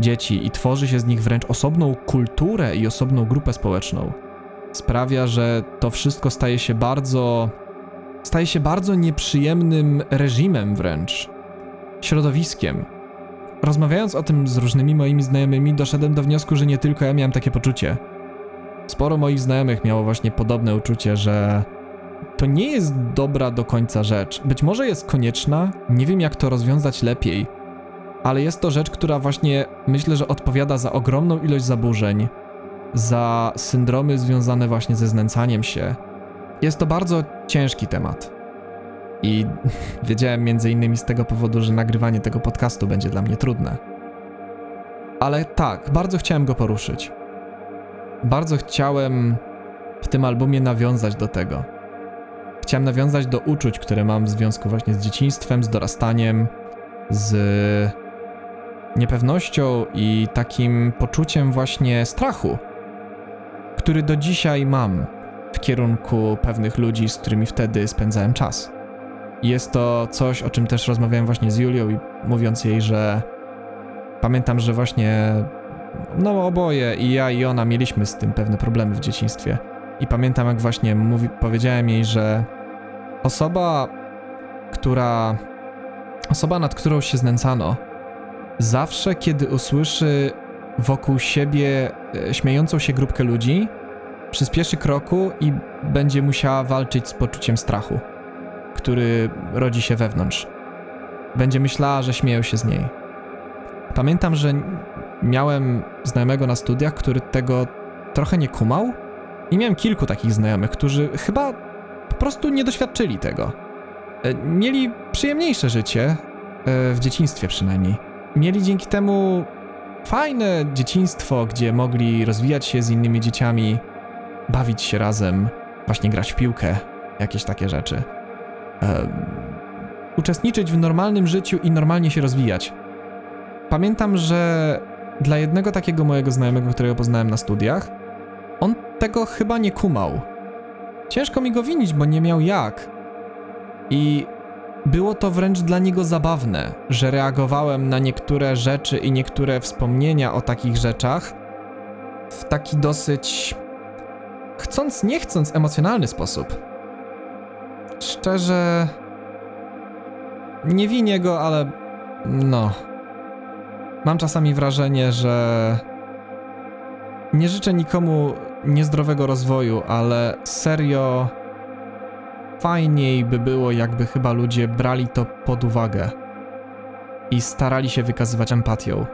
dzieci i tworzy się z nich wręcz osobną kulturę i osobną grupę społeczną, sprawia, że to wszystko staje się bardzo. staje się bardzo nieprzyjemnym reżimem wręcz, środowiskiem. Rozmawiając o tym z różnymi moimi znajomymi, doszedłem do wniosku, że nie tylko ja miałem takie poczucie. Sporo moich znajomych miało właśnie podobne uczucie, że to nie jest dobra do końca rzecz. Być może jest konieczna, nie wiem jak to rozwiązać lepiej, ale jest to rzecz, która właśnie myślę, że odpowiada za ogromną ilość zaburzeń, za syndromy związane właśnie ze znęcaniem się. Jest to bardzo ciężki temat. I wiedziałem między innymi z tego powodu, że nagrywanie tego podcastu będzie dla mnie trudne. Ale tak, bardzo chciałem go poruszyć. Bardzo chciałem w tym albumie nawiązać do tego. Chciałem nawiązać do uczuć, które mam w związku właśnie z dzieciństwem, z dorastaniem, z niepewnością i takim poczuciem właśnie strachu, który do dzisiaj mam w kierunku pewnych ludzi, z którymi wtedy spędzałem czas. Jest to coś, o czym też rozmawiałem właśnie z Julią i mówiąc jej, że pamiętam, że właśnie no oboje i ja i ona mieliśmy z tym pewne problemy w dzieciństwie. I pamiętam jak właśnie mówi, powiedziałem jej, że osoba, która osoba nad którą się znęcano, zawsze kiedy usłyszy wokół siebie e, śmiejącą się grupkę ludzi, przyspieszy kroku i będzie musiała walczyć z poczuciem strachu, który rodzi się wewnątrz. Będzie myślała, że śmieją się z niej. Pamiętam, że miałem znajomego na studiach, który tego trochę nie kumał, i miałem kilku takich znajomych, którzy chyba po prostu nie doświadczyli tego. E, Mieli przyjemniejsze życie, e, w dzieciństwie przynajmniej. Mieli dzięki temu fajne dzieciństwo, gdzie mogli rozwijać się z innymi dzieciami, bawić się razem, właśnie grać w piłkę, jakieś takie rzeczy. Uczestniczyć w normalnym życiu i normalnie się rozwijać. Pamiętam, że dla jednego takiego mojego znajomego, którego poznałem na studiach, on tego chyba nie kumał. Ciężko mi go winić, bo nie miał jak. I było to wręcz dla niego zabawne, że reagowałem na niektóre rzeczy i niektóre wspomnienia o takich rzeczach w taki dosyć chcąc, nie chcąc, emocjonalny sposób. Szczerze. Nie winię go, ale. No. Mam czasami wrażenie, że. Nie życzę nikomu niezdrowego rozwoju, ale serio fajniej by było, jakby chyba ludzie brali to pod uwagę i starali się wykazywać empatią.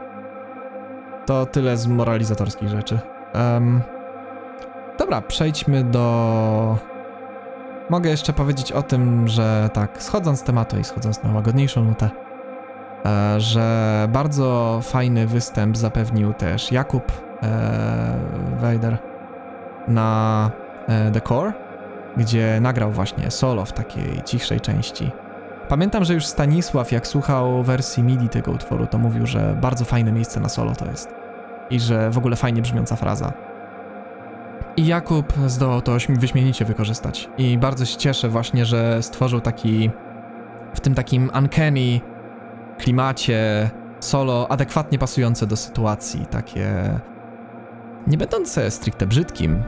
To tyle z moralizatorskich rzeczy. Em, dobra, przejdźmy do mogę jeszcze powiedzieć o tym, że tak, schodząc z tematu i schodząc na łagodniejszą nutę, e, że bardzo fajny występ zapewnił też Jakub e, Wejder na e, The Core, gdzie nagrał właśnie solo w takiej cichszej części. Pamiętam, że już Stanisław, jak słuchał wersji MIDI tego utworu, to mówił, że bardzo fajne miejsce na solo to jest. I że w ogóle fajnie brzmiąca fraza. I Jakub zdołał to wyśmienicie wykorzystać. I bardzo się cieszę właśnie, że stworzył taki w tym takim uncanny klimacie solo adekwatnie pasujące do sytuacji, takie nie będące stricte brzydkim,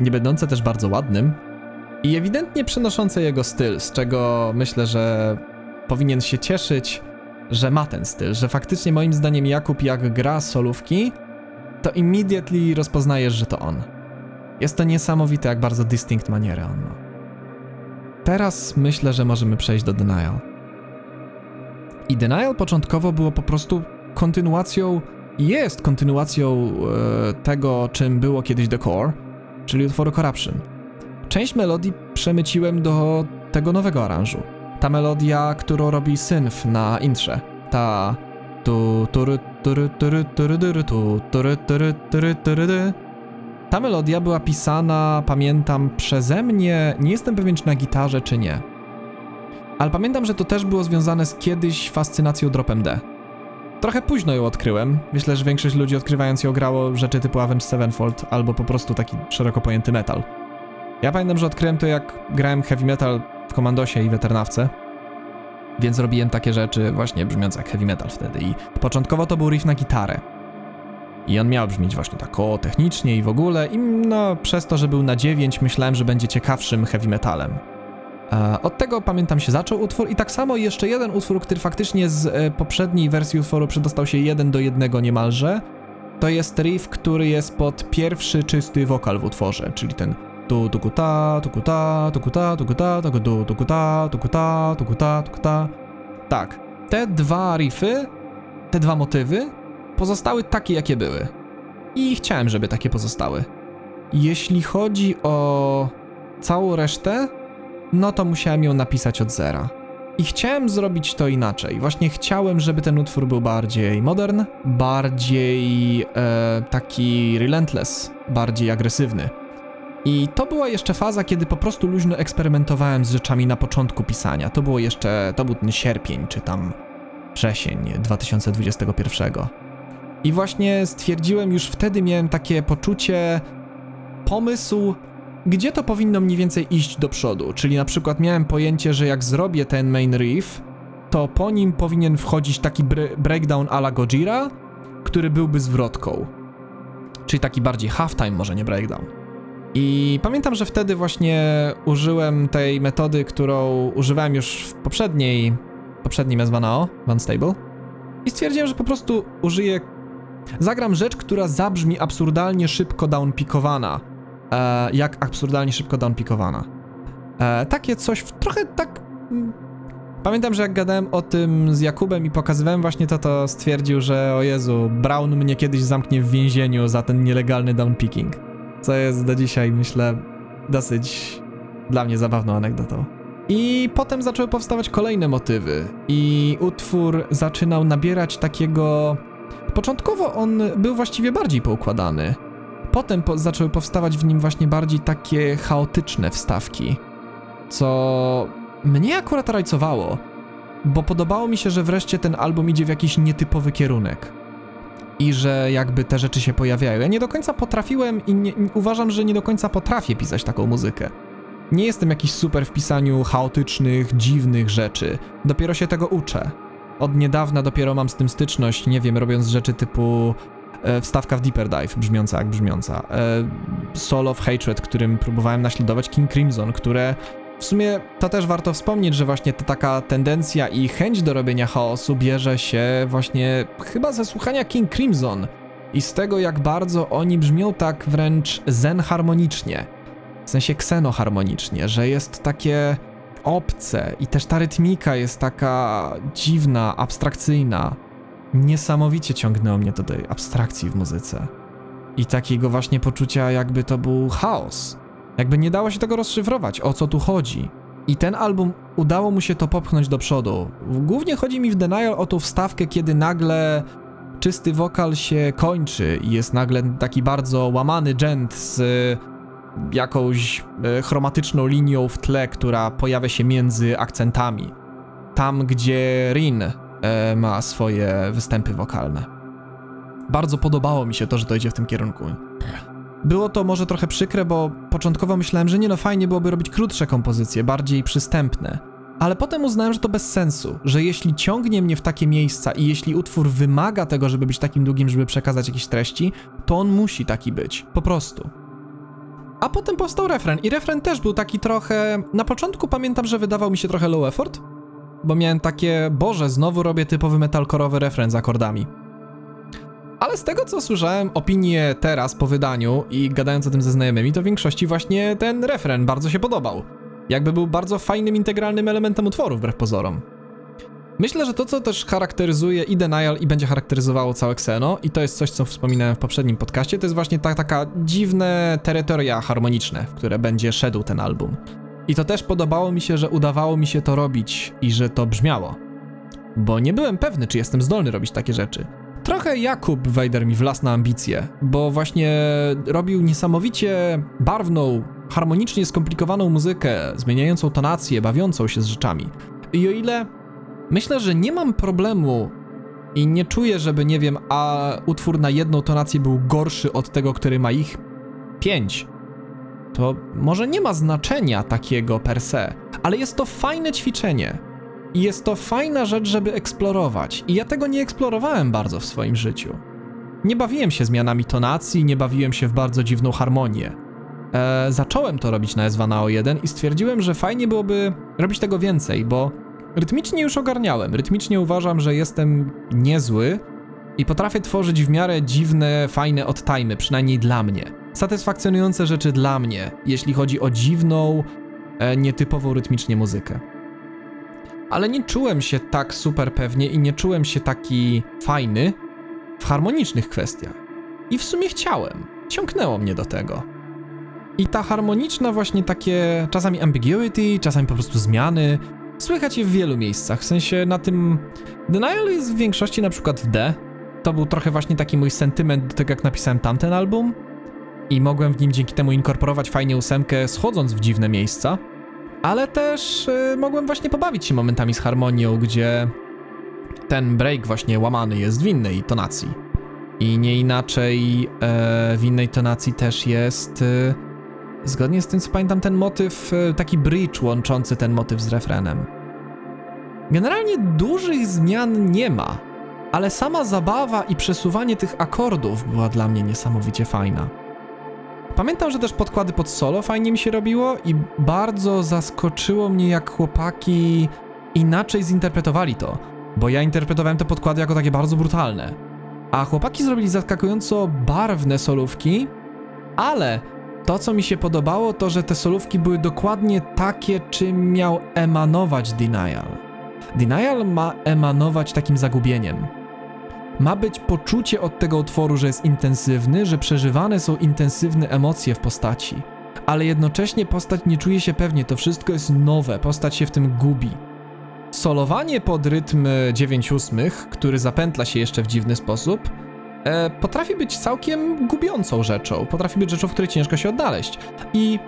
nie będące też bardzo ładnym i ewidentnie przenoszące jego styl, z czego myślę, że powinien się cieszyć, że ma ten styl, że faktycznie moim zdaniem Jakub jak gra solówki, to immediately rozpoznajesz, że to on. Jest to niesamowite, jak bardzo distinct manierę on ma. Teraz myślę, że możemy przejść do Denial. I Denial początkowo było po prostu kontynuacją, jest kontynuacją e, tego, czym było kiedyś The Core, czyli utworu Corruption. Część melodii przemyciłem do tego nowego aranżu. Ta melodia, którą robi Synth na intrze. Ta. Ta melodia była pisana, pamiętam, przeze mnie, nie jestem pewien czy na gitarze czy nie. Ale pamiętam, że to też było związane z kiedyś fascynacją dropem D. Trochę późno ją odkryłem. Myślę, że większość ludzi odkrywając ją grało rzeczy typu Avenged Sevenfold albo po prostu taki szeroko pojęty metal. Ja pamiętam, że odkryłem to jak grałem heavy metal w Komandosie i Weternawce. Więc robiłem takie rzeczy właśnie brzmiące jak heavy metal wtedy i początkowo to był riff na gitarę. I on miał brzmieć właśnie tak o technicznie i w ogóle i no przez to, że był na 9 myślałem, że będzie ciekawszym heavy metalem. Od tego pamiętam się zaczął utwór i tak samo jeszcze jeden utwór, który faktycznie z e, poprzedniej wersji utworu przedostał się jeden do jednego niemalże. To jest riff, który jest pod pierwszy czysty wokal w utworze, czyli ten tu tu ta tu ta tu ta tu ta tu tu tu ta tu ta tu ta tu ta Tak, te dwa riffy, te dwa motywy pozostały takie jakie były. I chciałem, żeby takie pozostały. Jeśli chodzi o całą resztę, no to musiałem ją napisać od zera. I chciałem zrobić to inaczej. Właśnie chciałem, żeby ten utwór był bardziej modern, bardziej e, taki relentless, bardziej agresywny. I to była jeszcze faza, kiedy po prostu luźno eksperymentowałem z rzeczami na początku pisania. To było jeszcze, to był ten sierpień, czy tam wrzesień 2021. I właśnie stwierdziłem, już wtedy miałem takie poczucie, pomysł, gdzie to powinno mniej więcej iść do przodu. Czyli na przykład miałem pojęcie, że jak zrobię ten main riff, to po nim powinien wchodzić taki bre- breakdown a la Gojira, który byłby zwrotką. Czyli taki bardziej halftime, może nie breakdown. I pamiętam, że wtedy właśnie użyłem tej metody, którą używałem już w poprzedniej, poprzednim SVNO, One Stable. I stwierdziłem, że po prostu użyję, zagram rzecz, która zabrzmi absurdalnie szybko downpikowana. E, jak absurdalnie szybko downpikowana. E, takie coś, w, trochę tak... mm, Pamiętam, że jak gadałem o tym z Jakubem i pokazywałem właśnie to, to stwierdził, że o Jezu, Brown mnie kiedyś zamknie w więzieniu za ten nielegalny downpicking. Co jest do dzisiaj, myślę, dosyć dla mnie zabawną anegdotą. I potem zaczęły powstawać kolejne motywy, i utwór zaczynał nabierać takiego. Początkowo on był właściwie bardziej poukładany. Potem po zaczęły powstawać w nim właśnie bardziej takie chaotyczne wstawki, co mnie akurat rajcowało, bo podobało mi się, że wreszcie ten album idzie w jakiś nietypowy kierunek i że jakby te rzeczy się pojawiają. Ja nie do końca potrafiłem i nie, uważam, że nie do końca potrafię pisać taką muzykę. Nie jestem jakiś super w pisaniu chaotycznych, dziwnych rzeczy. Dopiero się tego uczę. Od niedawna dopiero mam z tym styczność, nie wiem, robiąc rzeczy typu e, wstawka w Deeper Dive, brzmiąca jak brzmiąca. E, Soul of Hatred, którym próbowałem naśladować King Crimson, które w sumie to też warto wspomnieć, że właśnie ta taka tendencja i chęć do robienia chaosu bierze się właśnie chyba ze słuchania King Crimson i z tego jak bardzo oni brzmią tak wręcz zen harmonicznie, w sensie ksenoharmonicznie, że jest takie obce i też ta rytmika jest taka dziwna, abstrakcyjna. Niesamowicie ciągnęło mnie do tej abstrakcji w muzyce i takiego właśnie poczucia jakby to był chaos Jakby nie dało się tego rozszyfrować, o co tu chodzi. I ten album udało mu się to popchnąć do przodu. Głównie chodzi mi w Denial o tą wstawkę, kiedy nagle czysty wokal się kończy i jest nagle taki bardzo łamany dżent z jakąś e, chromatyczną linią w tle, która pojawia się między akcentami. Tam, gdzie Rin e, ma swoje występy wokalne. Bardzo podobało mi się to, że to idzie w tym kierunku. Było to może trochę przykre, bo początkowo myślałem, że nie no fajnie byłoby robić krótsze kompozycje, bardziej przystępne. Ale potem uznałem, że to bez sensu, że jeśli ciągnie mnie w takie miejsca i jeśli utwór wymaga tego, żeby być takim długim, żeby przekazać jakieś treści, to on musi taki być. Po prostu. A potem powstał refren i refren też był taki trochę... Na początku pamiętam, że wydawał mi się trochę low effort, bo miałem takie, boże, znowu robię typowy metalkorowy refren z akordami. Ale z tego co słyszałem, opinie teraz po wydaniu i gadając o tym ze znajomymi, to w większości właśnie ten refren bardzo się podobał. Jakby był bardzo fajnym, integralnym elementem utworu, wbrew pozorom. Myślę, że to, co też charakteryzuje i Denial, i będzie charakteryzowało całe Xeno, i to jest coś, co wspominałem w poprzednim podcaście, to jest właśnie ta taka dziwne terytoria harmoniczne, w które będzie szedł ten album. I to też podobało mi się, że udawało mi się to robić i że to brzmiało. Bo nie byłem pewny, czy jestem zdolny robić takie rzeczy. Trochę Jakub Wejder mi wlasł na ambicje, bo właśnie robił niesamowicie barwną, harmonicznie skomplikowaną muzykę, zmieniającą tonację, bawiącą się z rzeczami. I o ile myślę, że nie mam problemu i nie czuję, żeby, nie wiem, a utwór na jedną tonację był gorszy od tego, który ma ich pięć, to może nie ma znaczenia takiego per se, ale jest to fajne ćwiczenie. I jest to fajna rzecz, żeby eksplorować. I ja tego nie eksplorowałem bardzo w swoim życiu. Nie bawiłem się zmianami tonacji, nie bawiłem się w bardzo dziwną harmonię. Eee, zacząłem to robić na S2 na O1 i stwierdziłem, że fajnie byłoby robić tego więcej, bo rytmicznie już ogarniałem. Rytmicznie uważam, że jestem niezły i potrafię tworzyć w miarę dziwne, fajne odtajmy, przynajmniej dla mnie. Satysfakcjonujące rzeczy dla mnie, jeśli chodzi o dziwną, e, nietypową rytmicznie muzykę ale nie czułem się tak super pewnie i nie czułem się taki fajny w harmonicznych kwestiach. I w sumie chciałem. Ciągnęło mnie do tego. I ta harmoniczna właśnie takie czasami ambiguity, czasami po prostu zmiany, słychać je w wielu miejscach. W sensie na tym Denial jest w większości na przykład w D. To był trochę właśnie taki mój sentyment do tego, jak napisałem tamten album. I mogłem w nim dzięki temu inkorporować fajnie ósemkę, schodząc w dziwne miejsca ale też y, mogłem właśnie pobawić się momentami z harmonią, gdzie ten break właśnie łamany jest w innej tonacji. I nie inaczej e, w innej tonacji też jest, y, zgodnie z tym co pamiętam, ten motyw, y, taki bridge łączący ten motyw z refrenem. Generalnie dużych zmian nie ma, ale sama zabawa i przesuwanie tych akordów była dla mnie niesamowicie fajna. Pamiętam, że też podkłady pod solo fajnie mi się robiło i bardzo zaskoczyło mnie, jak chłopaki inaczej zinterpretowali to, bo ja interpretowałem te podkłady jako takie bardzo brutalne. A chłopaki zrobili zaskakująco barwne solówki, ale to, co mi się podobało, to że te solówki były dokładnie takie, czym miał emanować Denial. Denial ma emanować takim zagubieniem ma być poczucie od tego utworu, że jest intensywny, że przeżywane są intensywne emocje w postaci, ale jednocześnie postać nie czuje się pewnie, to wszystko jest nowe, postać się w tym gubi. Solowanie pod rytm 9-8, który zapętla się jeszcze w dziwny sposób, e, potrafi być całkiem gubiącą rzeczą, potrafi być rzeczą, w której ciężko się odnaleźć. I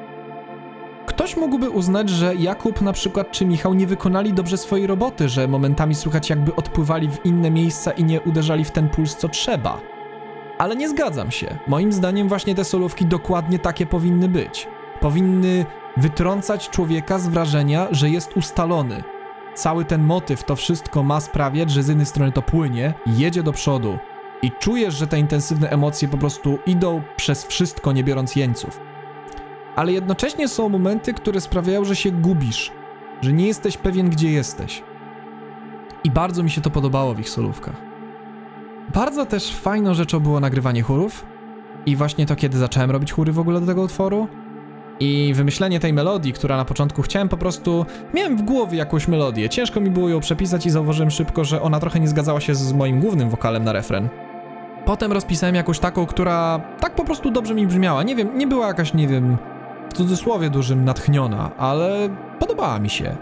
Ktoś mógłby uznać, że Jakub na przykład czy Michał nie wykonali dobrze swojej roboty, że momentami słychać jakby odpływali w inne miejsca i nie uderzali w ten puls co trzeba. Ale nie zgadzam się. Moim zdaniem właśnie te solówki dokładnie takie powinny być. Powinny wytrącać człowieka z wrażenia, że jest ustalony. Cały ten motyw, to wszystko ma sprawiać, że z jednej strony to płynie, jedzie do przodu i czujesz, że te intensywne emocje po prostu idą przez wszystko, nie biorąc jeńców ale jednocześnie są momenty, które sprawiają, że się gubisz, że nie jesteś pewien, gdzie jesteś. I bardzo mi się to podobało w ich solówkach. Bardzo też fajną rzeczą było nagrywanie chórów i właśnie to, kiedy zacząłem robić chóry w ogóle do tego utworu i wymyślenie tej melodii, która na początku chciałem po prostu... Miałem w głowie jakąś melodię, ciężko mi było ją przepisać i zauważyłem szybko, że ona trochę nie zgadzała się z moim głównym wokalem na refren. Potem rozpisałem jakąś taką, która tak po prostu dobrze mi brzmiała. Nie wiem, nie była jakaś, nie wiem, w cudzysłowie dużym natchniona, ale podobała mi się.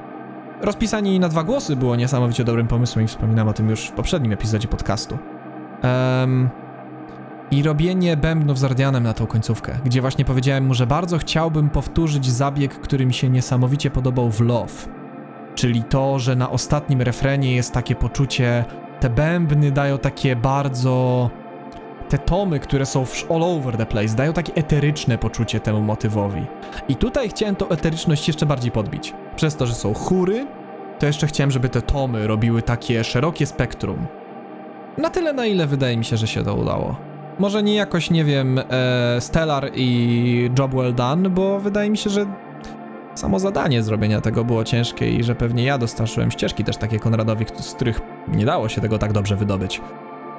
Rozpisanie na dwa głosy było niesamowicie dobrym pomysłem i wspominam o tym już w poprzednim epizodzie podcastu. Em, I robienie bębnów z Ardianem na tą końcówkę, gdzie właśnie powiedziałem mu, że bardzo chciałbym powtórzyć zabieg, który mi się niesamowicie podobał w Love. Czyli to, że na ostatnim refrenie jest takie poczucie, te bębny dają takie bardzo te tomy, które są all over the place, dają takie eteryczne poczucie temu motywowi. I tutaj chciałem tą eteryczność jeszcze bardziej podbić. Przez to, że są chóry, to jeszcze chciałem, żeby te tomy robiły takie szerokie spektrum. Na tyle, na ile wydaje mi się, że się to udało. Może nie jakoś, nie wiem, e, Stellar i Job Well Done, bo wydaje mi się, że samo zadanie zrobienia tego było ciężkie i że pewnie ja dostarczyłem ścieżki też takie Konradowi, z których nie dało się tego tak dobrze wydobyć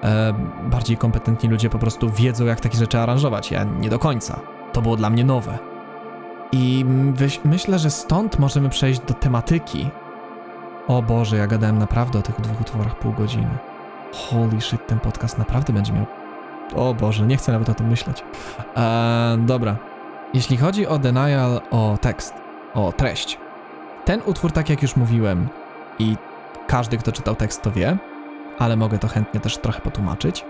e, bardziej kompetentni ludzie po prostu wiedzą, jak takie rzeczy aranżować. Ja nie do końca. To było dla mnie nowe. I myślę, że stąd możemy przejść do tematyki. O Boże, ja gadałem naprawdę o tych dwóch utworach pół godziny. Holy shit, ten podcast naprawdę będzie miał. O Boże, nie chcę nawet o tym myśleć. E, dobra. Jeśli chodzi o denial, o tekst, o treść. Ten utwór, tak jak już mówiłem, i każdy, kto czytał tekst, to wie, ale mogę to chętnie też trochę potłumaczyć.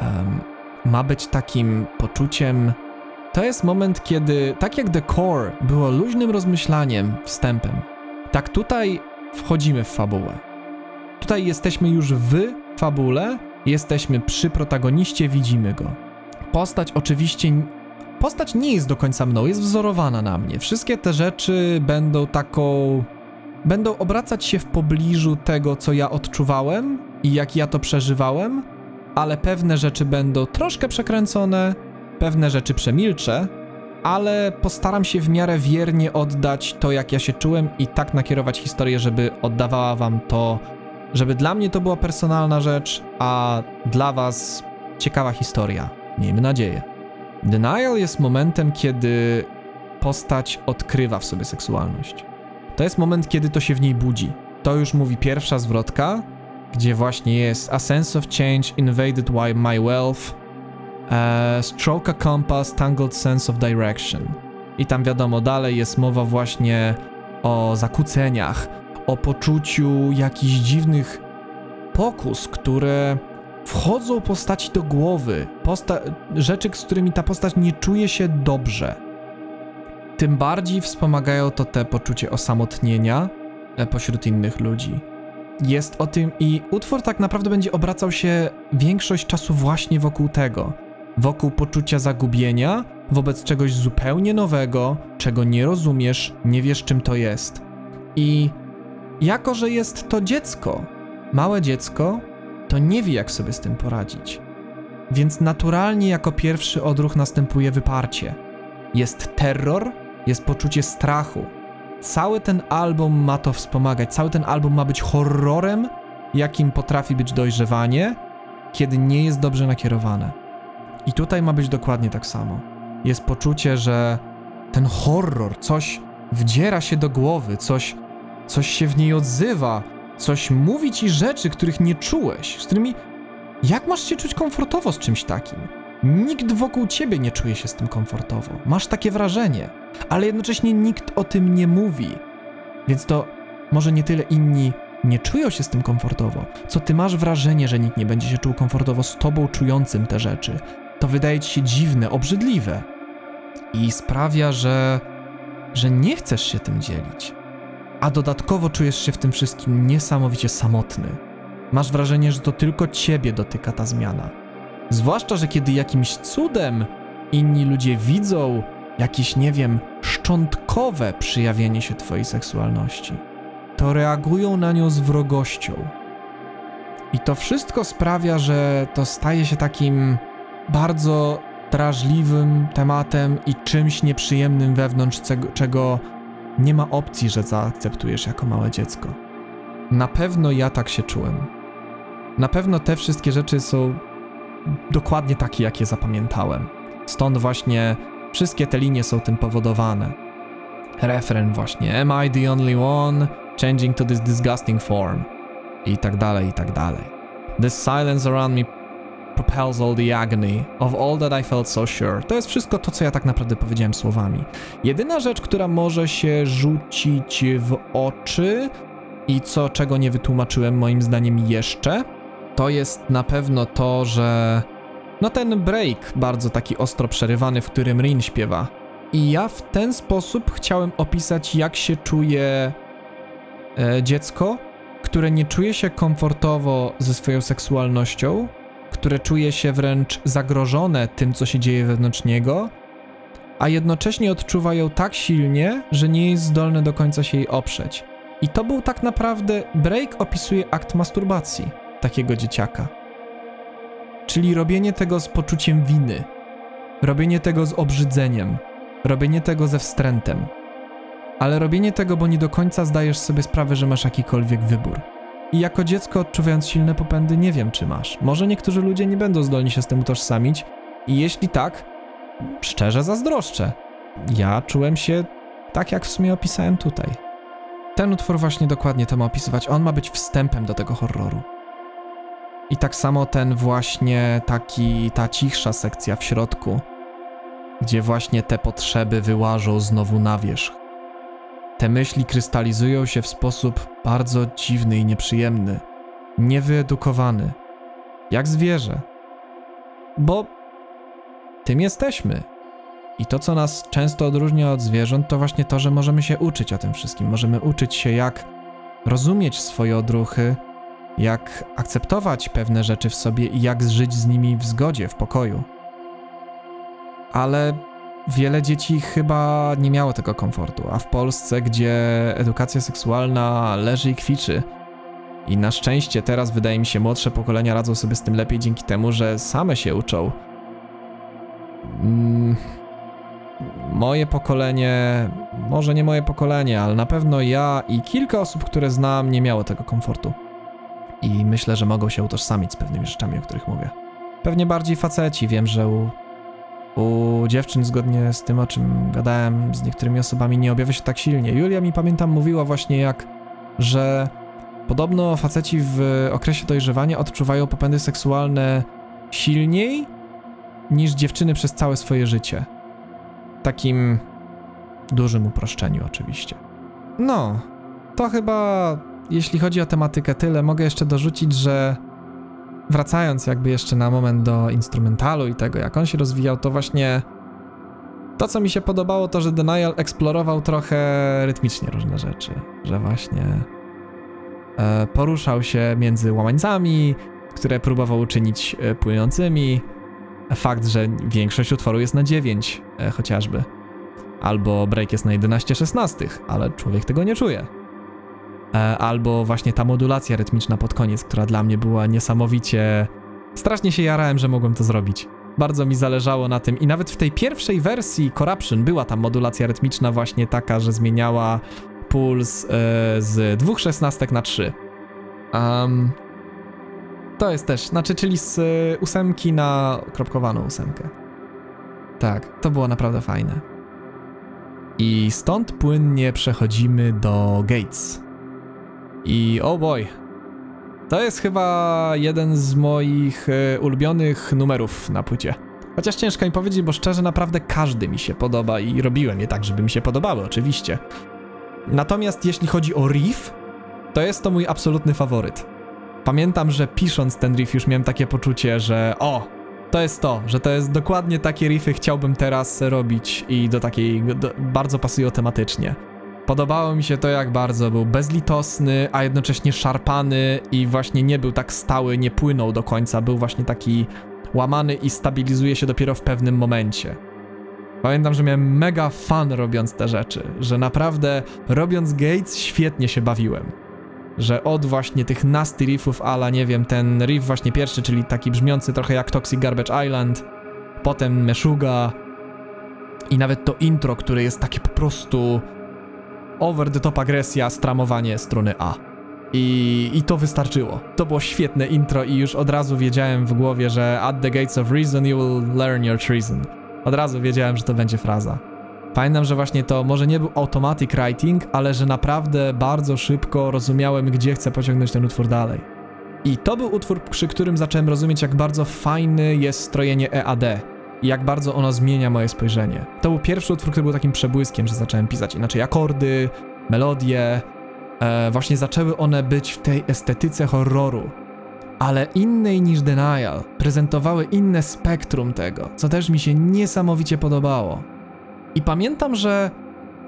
Um, ma być takim poczuciem. To jest moment, kiedy, tak jak The Core było luźnym rozmyślaniem, wstępem, tak tutaj wchodzimy w fabułę. Tutaj jesteśmy już w fabule, jesteśmy przy protagoniście, widzimy go. Postać oczywiście. Postać nie jest do końca mną, jest wzorowana na mnie. Wszystkie te rzeczy będą taką będą obracać się w pobliżu tego, co ja odczuwałem i jak ja to przeżywałem, ale pewne rzeczy będą troszkę przekręcone, pewne rzeczy przemilczę, ale postaram się w miarę wiernie oddać to, jak ja się czułem i tak nakierować historię, żeby oddawała wam to, żeby dla mnie to była personalna rzecz, a dla was ciekawa historia. Miejmy nadzieję. Denial jest momentem, kiedy postać odkrywa w sobie seksualność. To jest moment, kiedy to się w niej budzi. To już mówi pierwsza zwrotka, gdzie właśnie jest A sense of change invaded my wealth, uh, stroke a compass, tangled sense of direction. I tam wiadomo, dalej jest mowa właśnie o zakłóceniach, o poczuciu jakichś dziwnych pokus, które wchodzą postaci do głowy, posta rzeczy, z którymi ta postać nie czuje się dobrze tym bardziej wspomagają to te poczucie osamotnienia e, pośród innych ludzi. Jest o tym i utwór tak naprawdę będzie obracał się większość czasu właśnie wokół tego. Wokół poczucia zagubienia, wobec czegoś zupełnie nowego, czego nie rozumiesz, nie wiesz czym to jest. I jako, że jest to dziecko, małe dziecko, to nie wie jak sobie z tym poradzić. Więc naturalnie jako pierwszy odruch następuje wyparcie. Jest terror, jest poczucie strachu. Cały ten album ma to wspomagać. Cały ten album ma być horrorem, jakim potrafi być dojrzewanie, kiedy nie jest dobrze nakierowane. I tutaj ma być dokładnie tak samo. Jest poczucie, że ten horror, coś wdziera się do głowy, coś, coś się w niej odzywa, coś mówi ci rzeczy, których nie czułeś, z którymi. Jak masz się czuć komfortowo z czymś takim? Nikt wokół ciebie nie czuje się z tym komfortowo. Masz takie wrażenie, ale jednocześnie nikt o tym nie mówi. Więc to może nie tyle inni nie czują się z tym komfortowo, co ty masz wrażenie, że nikt nie będzie się czuł komfortowo z tobą czującym te rzeczy. To wydaje ci się dziwne, obrzydliwe i sprawia, że że nie chcesz się tym dzielić. A dodatkowo czujesz się w tym wszystkim niesamowicie samotny. Masz wrażenie, że to tylko ciebie dotyka ta zmiana. Zwłaszcza, że kiedy jakimś cudem inni ludzie widzą jakieś, nie wiem, szczątkowe przyjawienie się Twojej seksualności, to reagują na nią z wrogością. I to wszystko sprawia, że to staje się takim bardzo drażliwym tematem i czymś nieprzyjemnym wewnątrz, czego nie ma opcji, że zaakceptujesz jako małe dziecko. Na pewno ja tak się czułem. Na pewno te wszystkie rzeczy są dokładnie takie, jakie zapamiętałem. Stąd właśnie wszystkie te linie są tym powodowane. Refren właśnie Am I the only one? Changing to this disgusting form. I tak dalej, i tak dalej. This silence around me propels all the agony of all that I felt so sure. To jest wszystko to, co ja tak naprawdę powiedziałem słowami. Jedyna rzecz, która może się rzucić w oczy i co, czego nie wytłumaczyłem moim zdaniem jeszcze, to jest na pewno to, że no ten break bardzo taki ostro przerywany, w którym Rin śpiewa. I ja w ten sposób chciałem opisać, jak się czuje e, dziecko, które nie czuje się komfortowo ze swoją seksualnością, które czuje się wręcz zagrożone tym, co się dzieje wewnątrz niego, a jednocześnie odczuwa ją tak silnie, że nie jest zdolne do końca się jej oprzeć. I to był tak naprawdę break opisuje akt masturbacji takiego dzieciaka. Czyli robienie tego z poczuciem winy, robienie tego z obrzydzeniem, robienie tego ze wstrętem, ale robienie tego, bo nie do końca zdajesz sobie sprawę, że masz jakikolwiek wybór. I jako dziecko odczuwając silne popędy, nie wiem, czy masz. Może niektórzy ludzie nie będą zdolni się z tym utożsamić, i jeśli tak, szczerze zazdroszczę. Ja czułem się tak, jak w sumie opisałem tutaj. Ten utwór właśnie dokładnie to ma opisywać. On ma być wstępem do tego horroru. I tak samo ten właśnie taki, ta cichsza sekcja w środku, gdzie właśnie te potrzeby wyłażą znowu na wierzch. Te myśli krystalizują się w sposób bardzo dziwny i nieprzyjemny, niewyedukowany, jak zwierzę. Bo tym jesteśmy. I to, co nas często odróżnia od zwierząt, to właśnie to, że możemy się uczyć o tym wszystkim. Możemy uczyć się, jak rozumieć swoje odruchy, jak akceptować pewne rzeczy w sobie i jak żyć z nimi w zgodzie, w pokoju. Ale wiele dzieci chyba nie miało tego komfortu, a w Polsce, gdzie edukacja seksualna leży i kwiczy, i na szczęście teraz wydaje mi się młodsze pokolenia radzą sobie z tym lepiej dzięki temu, że same się uczą. Mm, moje pokolenie, może nie moje pokolenie, ale na pewno ja i kilka osób, które znam, nie miało tego komfortu. I myślę, że mogą się utożsamić z pewnymi rzeczami, o których mówię. Pewnie bardziej faceci. Wiem, że u, u dziewczyn, zgodnie z tym, o czym gadałem z niektórymi osobami, nie objawia się tak silnie. Julia mi pamiętam mówiła właśnie jak, że podobno faceci w okresie dojrzewania odczuwają popędy seksualne silniej niż dziewczyny przez całe swoje życie. Takim dużym uproszczeniu, oczywiście. No, to chyba jeśli chodzi o tematykę tyle, mogę jeszcze dorzucić, że wracając jakby jeszcze na moment do instrumentalu i tego, jak on się rozwijał, to właśnie to, co mi się podobało, to, że Denial eksplorował trochę rytmicznie różne rzeczy, że właśnie e, poruszał się między łamańcami, które próbował uczynić e, płynącymi. Fakt, że większość utworu jest na 9 e, chociażby. Albo break jest na 11 16, ale człowiek tego nie czuje. E, albo właśnie ta modulacja rytmiczna pod koniec, która dla mnie była niesamowicie. Strasznie się jarałem, że mogłem to zrobić. Bardzo mi zależało na tym i nawet w tej pierwszej wersji Corruption była ta modulacja rytmiczna właśnie taka, że zmieniała puls e, z dwóch szesnastek na trzy. Um, to jest też, znaczy, czyli z e, ósemki na kropkowaną ósemkę. Tak, to było naprawdę fajne. I stąd płynnie przechodzimy do Gates. I oh boy, to jest chyba jeden z moich e, ulubionych numerów na płycie. Chociaż ciężko mi powiedzieć, bo szczerze naprawdę każdy mi się podoba i robiłem je tak, żeby mi się podobały, oczywiście. Natomiast jeśli chodzi o riff, to jest to mój absolutny faworyt. Pamiętam, że pisząc ten riff już miałem takie poczucie, że o, to jest to, że to jest dokładnie takie riffy chciałbym teraz robić i do takiej, do, bardzo pasują tematycznie. Podobało mi się to, jak bardzo był bezlitosny, a jednocześnie szarpany i właśnie nie był tak stały, nie płynął do końca, był właśnie taki łamany i stabilizuje się dopiero w pewnym momencie. Pamiętam, że miałem mega fan robiąc te rzeczy, że naprawdę robiąc Gates świetnie się bawiłem. Że od właśnie tych nasty riffów ala, nie wiem, ten riff właśnie pierwszy, czyli taki brzmiący trochę jak Toxic Garbage Island, potem Meshuga i nawet to intro, które jest takie po prostu over the top agresja, stramowanie strony A. I, I to wystarczyło. To było świetne intro i już od razu wiedziałem w głowie, że at the gates of reason you will learn your treason. Od razu wiedziałem, że to będzie fraza. Pamiętam, że właśnie to może nie był automatic writing, ale że naprawdę bardzo szybko rozumiałem, gdzie chcę pociągnąć ten utwór dalej. I to był utwór, przy którym zacząłem rozumieć, jak bardzo fajny jest strojenie EAD i jak bardzo ono zmienia moje spojrzenie. To był pierwszy utwór, który był takim przebłyskiem, że zacząłem pisać inaczej akordy, melodie. E, właśnie zaczęły one być w tej estetyce horroru, ale innej niż Denial. Prezentowały inne spektrum tego, co też mi się niesamowicie podobało. I pamiętam, że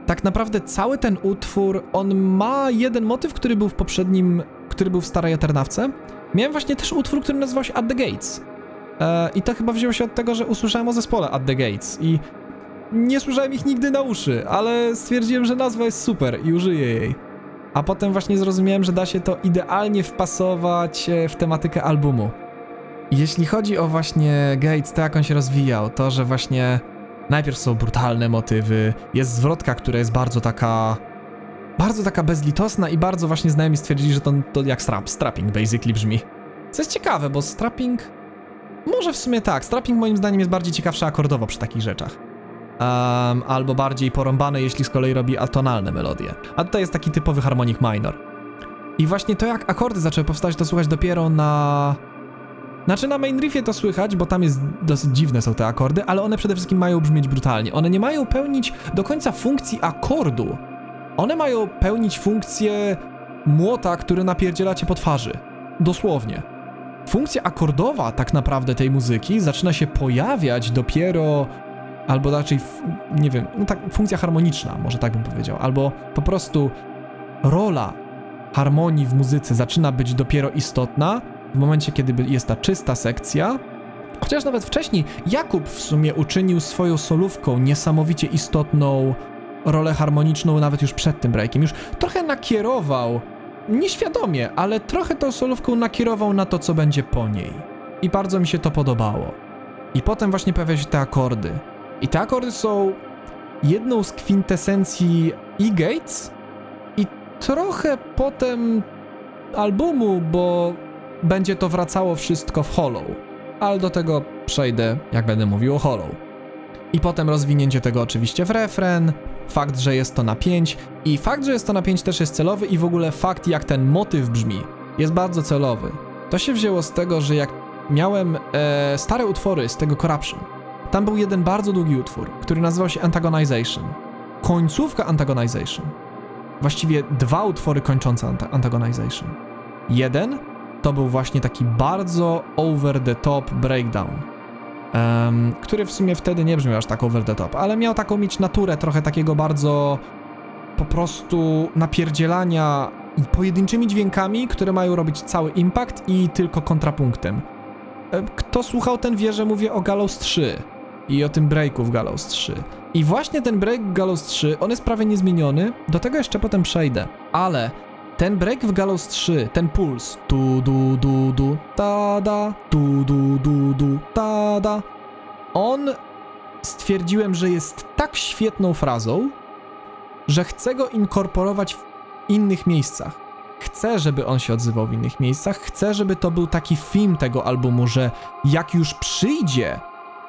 tak naprawdę cały ten utwór, on ma jeden motyw, który był w poprzednim, który był w Starej Eternawce. Miałem właśnie też utwór, który nazywał się At the Gates. E, I to chyba wzięło się od tego, że usłyszałem o zespole At the Gates i nie słyszałem ich nigdy na uszy, ale stwierdziłem, że nazwa jest super i użyję jej. A potem właśnie zrozumiałem, że da się to idealnie wpasować e, w tematykę albumu. Jeśli chodzi o właśnie Gates, to jak on się rozwijał, to że właśnie najpierw są brutalne motywy, jest zwrotka, która jest bardzo taka bardzo taka bezlitosna i bardzo właśnie znajomi stwierdzili, że to, to jak strap, strapping basically brzmi. Co jest ciekawe, bo strapping może w sumie tak, strapping moim zdaniem jest bardziej ciekawszy akordowo przy takich rzeczach. Um, albo bardziej porąbane, jeśli z kolei robi atonalne melodie. A tutaj jest taki typowy harmonik minor. I właśnie to, jak akordy zaczęły powstać, to słychać dopiero na... Znaczy na main riffie to słychać, bo tam jest dosyć dziwne są te akordy, ale one przede wszystkim mają brzmieć brutalnie. One nie mają pełnić do końca funkcji akordu. One mają pełnić funkcję młota, który napierdziela cię po twarzy. Dosłownie. Funkcja akordowa tak naprawdę tej muzyki zaczyna się pojawiać dopiero albo raczej, nie wiem, no tak, funkcja harmoniczna, może tak bym powiedział, albo po prostu rola harmonii w muzyce zaczyna być dopiero istotna w momencie, kiedy jest ta czysta sekcja. Chociaż nawet wcześniej Jakub w sumie uczynił swoją solówką niesamowicie istotną rolę harmoniczną nawet już przed tym breakiem. Już trochę nakierował, nieświadomie, ale trochę tą solówką nakierował na to, co będzie po niej. I bardzo mi się to podobało. I potem właśnie pojawiają się te akordy. I te akordy są jedną z kwintesencji E-Gates i trochę potem albumu, bo będzie to wracało wszystko w Hollow. Ale do tego przejdę, jak będę mówił o Hollow. I potem rozwinięcie tego oczywiście w refren, fakt, że jest to na 5 i fakt, że jest to na 5 też jest celowy i w ogóle fakt, jak ten motyw brzmi, jest bardzo celowy. To się wzięło z tego, że jak miałem e, stare utwory z tego Corruption, tam był jeden bardzo długi utwór, który nazywał się Antagonization. Końcówka Antagonization. Właściwie dwa utwory kończące anta- Antagonization. Jeden to był właśnie taki bardzo over the top breakdown, em, który w sumie wtedy nie brzmiał aż tak over the top, ale miał taką mieć naturę trochę takiego bardzo po prostu napierdzielania pojedynczymi dźwiękami, które mają robić cały impact i tylko kontrapunktem. Kto słuchał, ten wie, że mówię o Gallows 3 i o tym breaku w Gallows 3. I właśnie ten break Gallows 3, on jest prawie niezmieniony, do tego jeszcze potem przejdę, ale ten break w Gallows 3, ten puls, tu du du du, ta da, tu du du du, ta da, on stwierdziłem, że jest tak świetną frazą, że chcę go inkorporować w innych miejscach. Chcę, żeby on się odzywał w innych miejscach, chcę, żeby to był taki film tego albumu, że jak już przyjdzie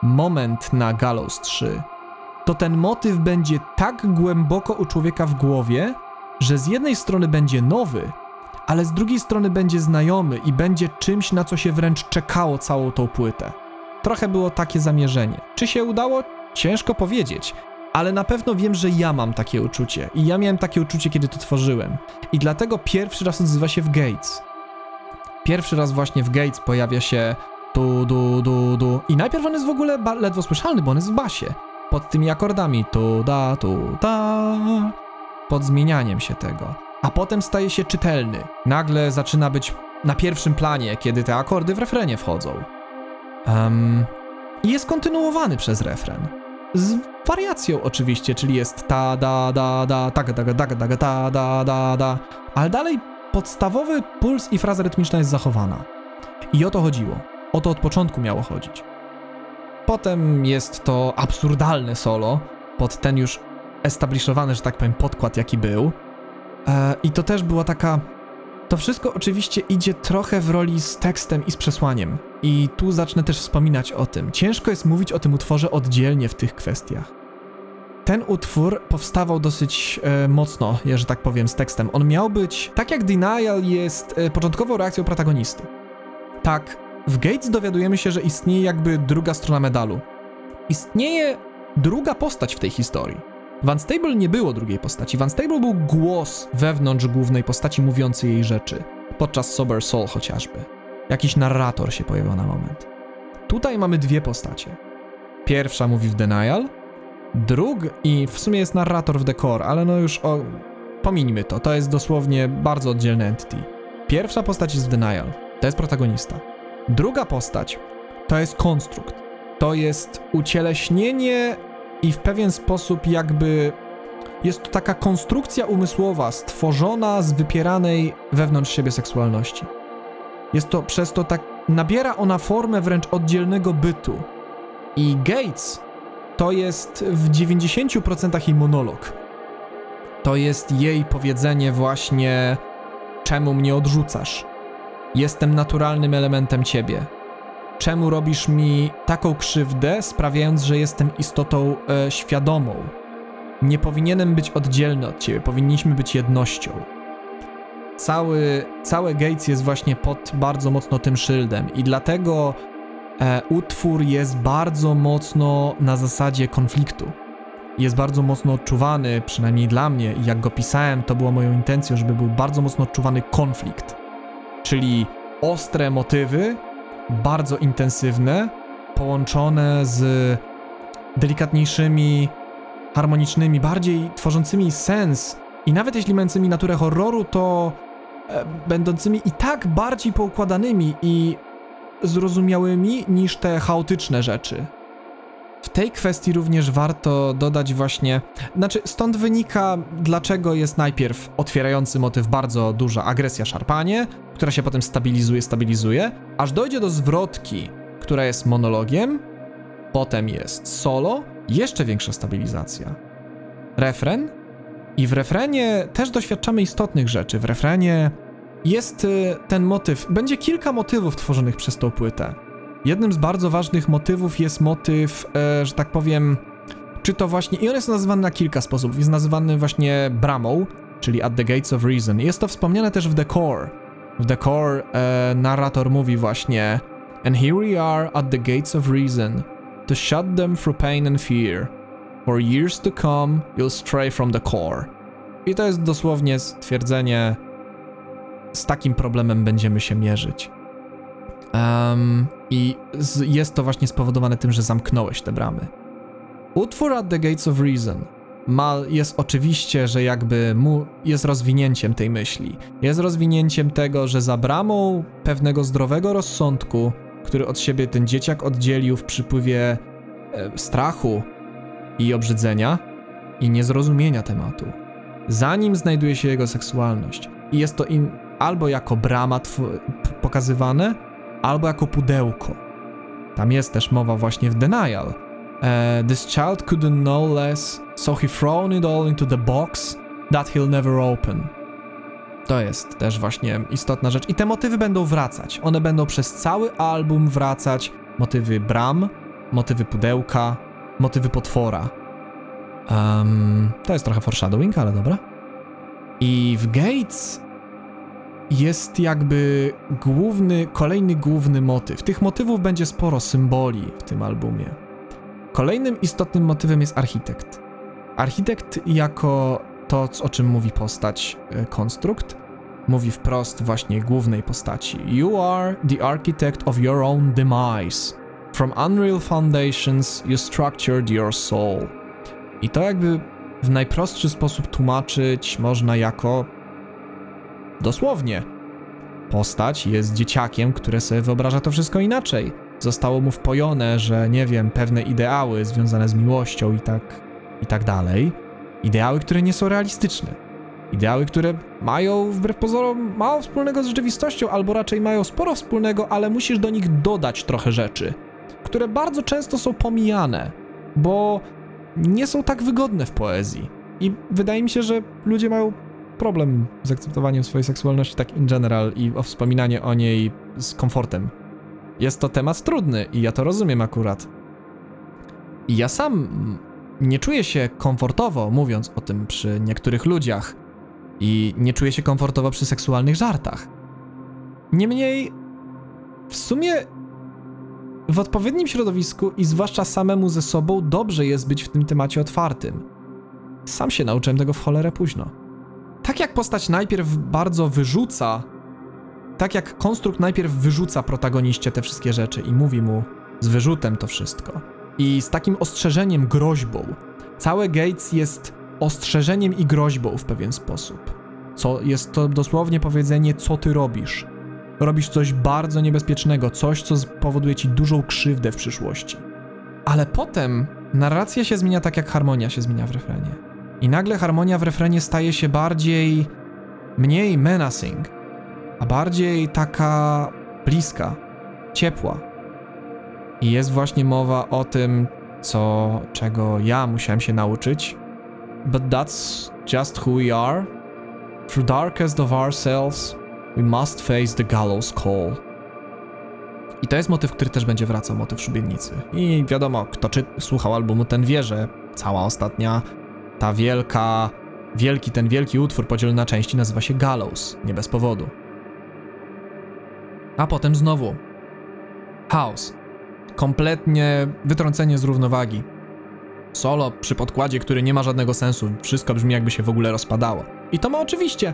moment na Gallows 3, to ten motyw będzie tak głęboko u człowieka w głowie, że z jednej strony będzie nowy, ale z drugiej strony będzie znajomy i będzie czymś, na co się wręcz czekało całą tą płytę. Trochę było takie zamierzenie. Czy się udało? Ciężko powiedzieć, ale na pewno wiem, że ja mam takie uczucie i ja miałem takie uczucie, kiedy to tworzyłem. I dlatego pierwszy raz odzywa się w Gates. Pierwszy raz właśnie w Gates pojawia się tu, du, du, du. I najpierw on jest w ogóle ledwo słyszalny, bo on jest w basie. Pod tymi akordami tu, da, tu, da. Pod zmienianiem się tego. A potem staje się czytelny. Nagle zaczyna być na pierwszym planie, kiedy te akordy w refrenie wchodzą. I jest kontynuowany przez refren. Z wariacją oczywiście, czyli jest ta da da da taka da da da da da da da, ale dalej podstawowy puls i fraza rytmiczna jest zachowana. I o to chodziło. O to od początku miało chodzić. Potem jest to absurdalne solo pod ten już establishowany, że tak powiem, podkład jaki był. E, I to też była taka. To wszystko oczywiście idzie trochę w roli z tekstem i z przesłaniem. I tu zacznę też wspominać o tym. Ciężko jest mówić o tym utworze oddzielnie w tych kwestiach. ten utwór powstawał dosyć e, mocno, ja, że tak powiem, z tekstem. On miał być, tak jak Denial jest e, początkową reakcją protagonisty. Tak, w Gates dowiadujemy się, że istnieje jakby druga strona medalu. Istnieje druga postać w tej historii. Van Stable nie było drugiej postaci. Van Stable był głos wewnątrz głównej postaci mówiący jej rzeczy. Podczas Sober Soul chociażby. Jakiś narrator się pojawił na moment. Tutaj mamy dwie postacie. Pierwsza mówi w Denial, drug i w sumie jest narrator w The Core, ale no już o... Pomińmy to, to jest dosłownie bardzo oddzielny entity. Pierwsza postać jest w Denial, to jest protagonista. Druga postać to jest konstrukt. To jest ucieleśnienie i w pewien sposób jakby jest to taka konstrukcja umysłowa stworzona z wypieranej wewnątrz siebie seksualności. Jest to przez to tak nabiera ona formę wręcz oddzielnego bytu. I Gates to jest w 90% jej monolog. To jest jej powiedzenie właśnie czemu mnie odrzucasz? Jestem naturalnym elementem ciebie. Czemu robisz mi taką krzywdę, sprawiając, że jestem istotą e, świadomą? Nie powinienem być oddzielny od ciebie, powinniśmy być jednością. Cały, całe Gates jest właśnie pod bardzo mocno tym szyldem i dlatego e, utwór jest bardzo mocno na zasadzie konfliktu. Jest bardzo mocno odczuwany, przynajmniej dla mnie, jak go pisałem, to było moją intencją, żeby był bardzo mocno odczuwany konflikt. Czyli ostre motywy, bardzo intensywne, połączone z delikatniejszymi, harmonicznymi, bardziej tworzącymi sens i nawet jeśli mającymi naturę horroru, to e, będącymi i tak bardziej poukładanymi i zrozumiałymi niż te chaotyczne rzeczy. W tej kwestii również warto dodać właśnie, znaczy stąd wynika, dlaczego jest najpierw otwierający motyw bardzo duża agresja, szarpanie, która się potem stabilizuje, stabilizuje, aż dojdzie do zwrotki, która jest monologiem, potem jest solo, jeszcze większa stabilizacja. Refren i w refrenie też doświadczamy istotnych rzeczy. W refrenie jest y, ten motyw, będzie kilka motywów tworzonych przez tą płytę. Jednym z bardzo ważnych motywów jest motyw, e, że tak powiem, czy to właśnie, i on jest nazywany na kilka sposobów. Jest nazywany właśnie bramą, czyli at the gates of reason. Jest to wspomniane też w The Core. W The Core e, narrator mówi właśnie And here we are at the gates of reason, to shut them through pain and fear. For years to come, you'll stray from the core. I to jest dosłownie stwierdzenie, z takim problemem będziemy się mierzyć. Um, I z, jest to właśnie spowodowane tym, że zamknąłeś te bramy. Utwór At the Gates of Reason ma, jest oczywiście, że jakby mu jest rozwinięciem tej myśli. Jest rozwinięciem tego, że za bramą pewnego zdrowego rozsądku, który od siebie ten dzieciak oddzielił w przypływie e, strachu i obrzydzenia i niezrozumienia tematu. Za nim znajduje się jego seksualność. I jest to in, albo jako brama pokazywane, albo jako pudełko. Tam jest też mowa właśnie w Denial. Uh, this child couldn't know less, so he thrown it all into the box that he'll never open. To jest też właśnie istotna rzecz. I te motywy będą wracać. One będą przez cały album wracać. Motywy bram, motywy pudełka, motywy potwora. Um, to jest trochę foreshadowing, ale dobra. I w Gates jest jakby główny, kolejny główny motyw. Tych motywów będzie sporo symboli w tym albumie. Kolejnym istotnym motywem jest architekt. Architekt jako to, o czym mówi postać e, konstrukt, mówi wprost właśnie głównej postaci. You are the architect of your own demise. From unreal foundations you structured your soul. I to jakby w najprostszy sposób tłumaczyć można jako Dosłownie. Postać jest dzieciakiem, które sobie wyobraża to wszystko inaczej. Zostało mu wpojone, że nie wiem, pewne ideały związane z miłością i tak, i tak dalej. Ideały, które nie są realistyczne. Ideały, które mają wbrew pozorom mało wspólnego z rzeczywistością, albo raczej mają sporo wspólnego, ale musisz do nich dodać trochę rzeczy, które bardzo często są pomijane, bo nie są tak wygodne w poezji. I wydaje mi się, że ludzie mają problem z akceptowaniem swojej seksualności tak in general i o wspominanie o niej z komfortem. Jest to temat trudny i ja to rozumiem akurat. I ja sam nie czuję się komfortowo mówiąc o tym przy niektórych ludziach i nie czuję się komfortowo przy seksualnych żartach. Niemniej, w sumie w odpowiednim środowisku i zwłaszcza samemu ze sobą dobrze jest być w tym temacie otwartym. Sam się nauczyłem tego w cholerę późno. Tak jak postać najpierw bardzo wyrzuca, tak jak konstrukt najpierw wyrzuca protagoniście te wszystkie rzeczy i mówi mu z wyrzutem to wszystko. I z takim ostrzeżeniem, groźbą. Całe Gates jest ostrzeżeniem i groźbą w pewien sposób. Co jest to dosłownie powiedzenie, co ty robisz. Robisz coś bardzo niebezpiecznego, coś, co spowoduje ci dużą krzywdę w przyszłości. Ale potem narracja się zmienia tak, jak harmonia się zmienia w refrenie. I nagle harmonia w refrenie staje się bardziej, mniej menacing, a bardziej taka bliska, ciepła. I jest właśnie mowa o tym, co, czego ja musiałem się nauczyć. But that's just who we are. Through darkest of ourselves, we must face the gallows call. I to jest motyw, który też będzie wracał, motyw szubienicy. I wiadomo, kto czy słuchał albumu, ten wie, że cała ostatnia, ta wielka, wielki, ten wielki utwór podzielony na części nazywa się Gallows, nie bez powodu. A potem znowu House. Kompletnie wytrącenie z równowagi. Solo przy podkładzie, który nie ma żadnego sensu, wszystko brzmi jakby się w ogóle rozpadało. I to ma oczywiście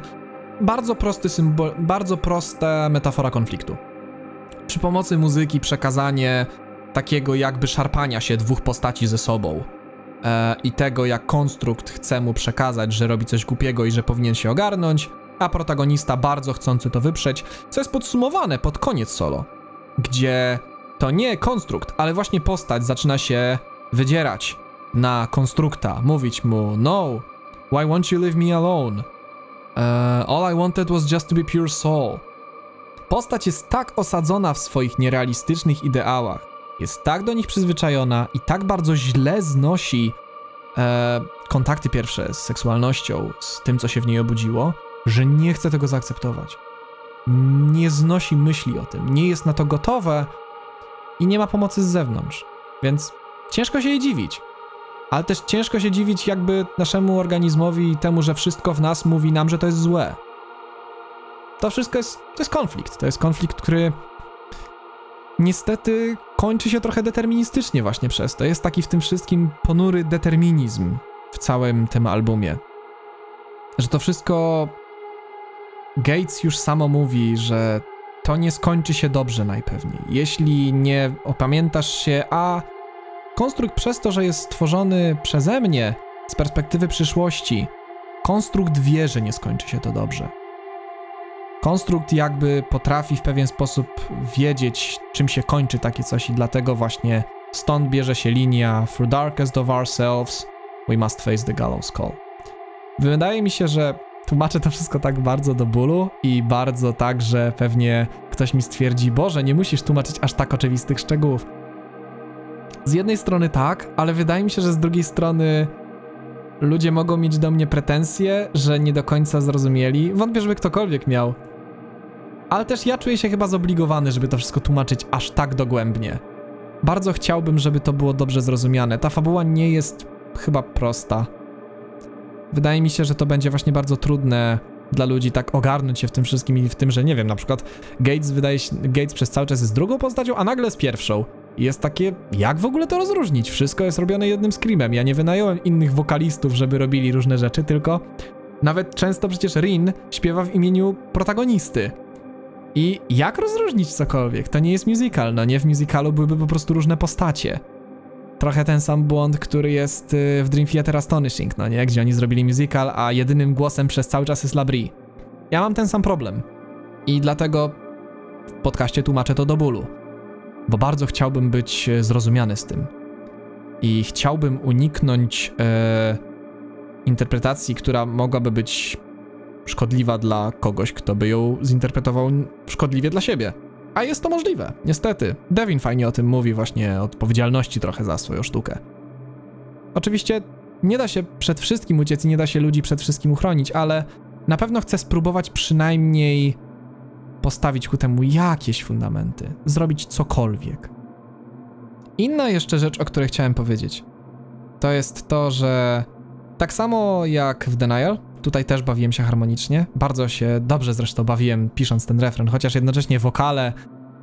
bardzo prosty symbol, bardzo prosta metafora konfliktu. Przy pomocy muzyki przekazanie takiego jakby szarpania się dwóch postaci ze sobą e, i tego, jak konstrukt chce mu przekazać, że robi coś głupiego i że powinien się ogarnąć, a protagonista bardzo chcący to wyprzeć, co jest podsumowane pod koniec solo, gdzie to nie konstrukt, ale właśnie postać zaczyna się wydzierać na konstrukta, mówić mu no, why won't you leave me alone? Uh, all I wanted was just to be pure soul. Postać jest tak osadzona w swoich nierealistycznych ideałach, jest tak do nich przyzwyczajona i tak bardzo źle znosi e, kontakty pierwsze z seksualnością, z tym, co się w niej obudziło, że nie chce tego zaakceptować. Nie znosi myśli o tym, nie jest na to gotowe i nie ma pomocy z zewnątrz. Więc ciężko się jej dziwić. Ale też ciężko się dziwić jakby naszemu organizmowi i temu, że wszystko w nas mówi nam, że to jest złe. To wszystko jest, to jest konflikt. To jest konflikt, który niestety kończy się trochę deterministycznie właśnie przez to. Jest taki w tym wszystkim ponury determinizm w całym tym albumie. Że to wszystko Gates już samo mówi, że to nie skończy się dobrze najpewniej. Jeśli nie opamiętasz się, a konstrukt przez to, że jest stworzony przeze mnie z perspektywy przyszłości, konstrukt wie, że nie skończy się to dobrze. Konstrukt jakby potrafi w pewien sposób wiedzieć, czym się kończy takie coś, i dlatego właśnie stąd bierze się linia Through darkest of ourselves, we must face the gallows call. Wydaje mi się, że tłumaczę to wszystko tak bardzo do bólu i bardzo tak, że pewnie ktoś mi stwierdzi, Boże, nie musisz tłumaczyć aż tak oczywistych szczegółów. Z jednej strony tak, ale wydaje mi się, że z drugiej strony ludzie mogą mieć do mnie pretensje, że nie do końca zrozumieli. Wątpię, żeby ktokolwiek miał. Ale też ja czuję się chyba zobligowany, żeby to wszystko tłumaczyć aż tak dogłębnie. Bardzo chciałbym, żeby to było dobrze zrozumiane. Ta fabuła nie jest chyba prosta. Wydaje mi się, że to będzie właśnie bardzo trudne dla ludzi tak ogarnąć się w tym wszystkim i w tym, że nie wiem, na przykład Gates wydaje się, Gates przez cały czas jest drugą postacią, a nagle jest pierwszą. Jest takie, jak w ogóle to rozróżnić? Wszystko jest robione jednym screamem. Ja nie wynająłem innych wokalistów, żeby robili różne rzeczy, tylko nawet często przecież Rin śpiewa w imieniu protagonisty. I jak rozróżnić cokolwiek? To nie jest musical, no nie w musicalu byłyby po prostu różne postacie. Trochę ten sam błąd, który jest y, w Dream Theater Astonishing, no nie? Gdzie oni zrobili musical, a jedynym głosem przez cały czas jest Labrie. Ja mam ten sam problem. I dlatego w podcaście tłumaczę to do bólu. Bo bardzo chciałbym być e, zrozumiany z tym. I chciałbym uniknąć e, interpretacji, która mogłaby być szkodliwa dla kogoś, kto by ją zinterpretował szkodliwie dla siebie. A jest to możliwe, niestety. Devin fajnie o tym mówi, właśnie odpowiedzialności trochę za swoją sztukę. Oczywiście nie da się przed wszystkim uciec i nie da się ludzi przed wszystkim uchronić, ale na pewno chcę spróbować przynajmniej postawić ku temu jakieś fundamenty, zrobić cokolwiek. Inna jeszcze rzecz, o której chciałem powiedzieć, to jest to, że tak samo jak w Denial, tutaj też bawiłem się harmonicznie. Bardzo się dobrze zresztą bawiłem pisząc ten refren, chociaż jednocześnie wokale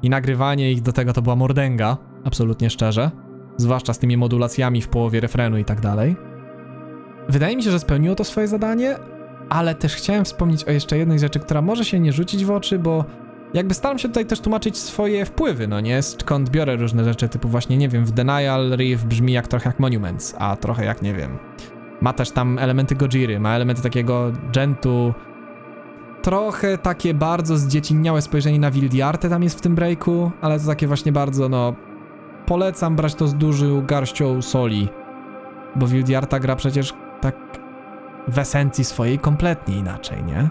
i nagrywanie ich do tego to była mordęga, absolutnie szczerze. Zwłaszcza z tymi modulacjami w połowie refrenu i tak dalej. Wydaje mi się, że spełniło to swoje zadanie, ale też chciałem wspomnieć o jeszcze jednej rzeczy, która może się nie rzucić w oczy, bo jakby staram się tutaj też tłumaczyć swoje wpływy, no nie? Skąd biorę różne rzeczy, typu właśnie, nie wiem, w Denial Riff brzmi jak trochę jak Monuments, a trochę jak, nie wiem, ma też tam elementy Gojiry, ma elementy takiego gentu, trochę takie bardzo zdziecinniałe spojrzenie na Wildiartę tam jest w tym breaku, ale to takie właśnie bardzo, no, polecam brać to z dużą garścią soli, bo Wildiarta gra przecież tak w esencji swojej kompletnie inaczej, nie?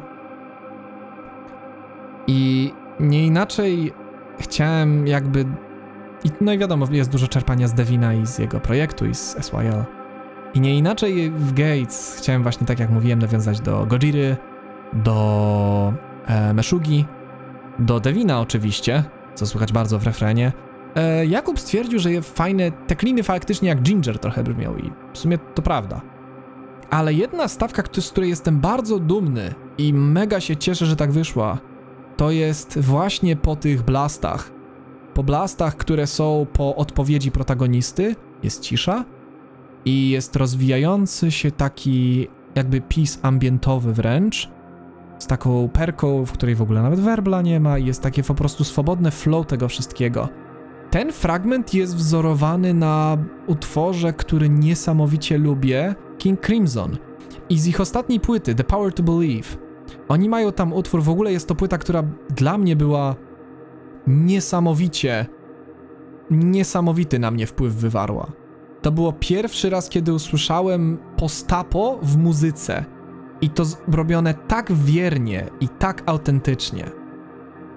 I nie inaczej chciałem jakby... I, no i wiadomo, jest dużo czerpania z Devina i z jego projektu i z SYL. I nie inaczej w Gates chciałem właśnie, tak jak mówiłem, nawiązać do Gojiry, do e, Meshugi, do Devina oczywiście, co słychać bardzo w refrenie. E, Jakub stwierdził, że fajne, te kliny faktycznie jak Ginger trochę brzmią i w sumie to prawda. Ale jedna stawka, z której jestem bardzo dumny i mega się cieszę, że tak wyszła, to jest właśnie po tych blastach. Po blastach, które są po odpowiedzi protagonisty, jest cisza i jest rozwijający się taki jakby pis ambientowy wręcz, z taką perką, w której w ogóle nawet werbla nie ma i jest takie po prostu swobodne flow tego wszystkiego. Ten fragment jest wzorowany na utworze, który niesamowicie lubię, King Crimson. I z ich ostatniej płyty, The Power to Believe, oni mają tam utwór, w ogóle jest to płyta, która dla mnie była niesamowicie, niesamowity na mnie wpływ wywarła. To było pierwszy raz, kiedy usłyszałem postapo w muzyce. I to zrobione tak wiernie i tak autentycznie.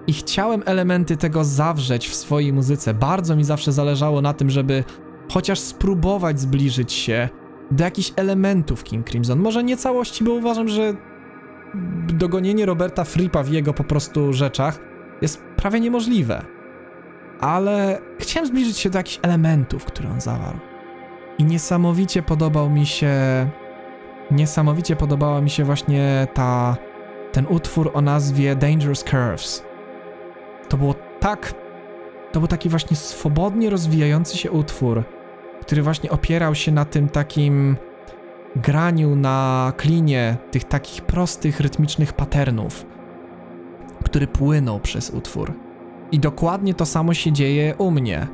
I chciałem elementy tego zawrzeć w swojej muzyce. Bardzo mi zawsze zależało na tym, żeby chociaż spróbować zbliżyć się do jakichś elementów King Crimson. Może nie całości, bo uważam, że dogonienie Roberta Fripa w jego po prostu rzeczach jest prawie niemożliwe. Ale chciałem zbliżyć się do jakichś elementów, które on zawarł. I niesamowicie podobał mi się. Niesamowicie podobała mi się właśnie ta. ten utwór o nazwie Dangerous Curves. To było tak. To był taki właśnie swobodnie rozwijający się utwór, który właśnie opierał się na tym takim graniu na klinie tych takich prostych, rytmicznych patternów, który płynął przez utwór. I dokładnie to samo się dzieje u mnie.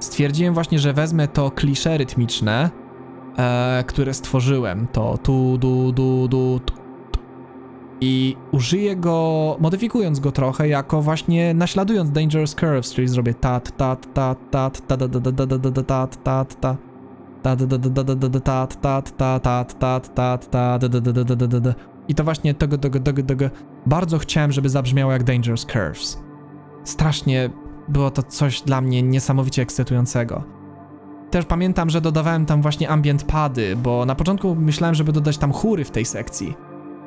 Stwierdziłem właśnie, że wezmę to klisze rytmiczne, e, które stworzyłem, to tu, du, du, du, tu, i użyję go, modyfikując go trochę, jako właśnie naśladując Dangerous Curves, czyli zrobię tat, tat, tat, tat, tat, tat, tat, tat, tat, tat, i to właśnie tego, tego, tego, tego bardzo chciałem, żeby zabrzmiało jak Dangerous Curves. Strasznie było to coś dla mnie niesamowicie ekscytującego. Też pamiętam, że dodawałem tam właśnie ambient pady, bo na początku myślałem, żeby dodać tam chóry w tej sekcji,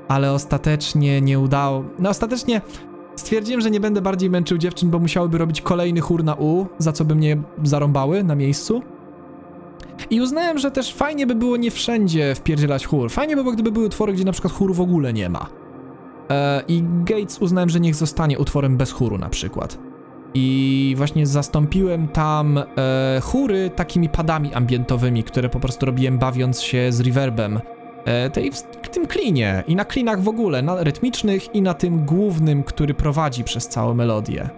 ale ostatecznie nie udało. No ostatecznie stwierdziłem, że nie będę bardziej męczył dziewczyn, bo musiałyby robić kolejny chór na U, za co by mnie zarąbały na miejscu. I uznałem, że też fajnie by było nie wszędzie wpierdzielać chór. Fajnie by było, gdyby były utwory, gdzie na przykład chóru w ogóle nie ma. E, I Gates uznałem, że niech zostanie utworem bez chóru na przykład. I właśnie zastąpiłem tam e, chóry takimi padami ambientowymi, które po prostu robiłem bawiąc się z reverbem. E, tej, w tym klinie i na klinach w ogóle, na rytmicznych i na tym głównym, który prowadzi przez całą melodię.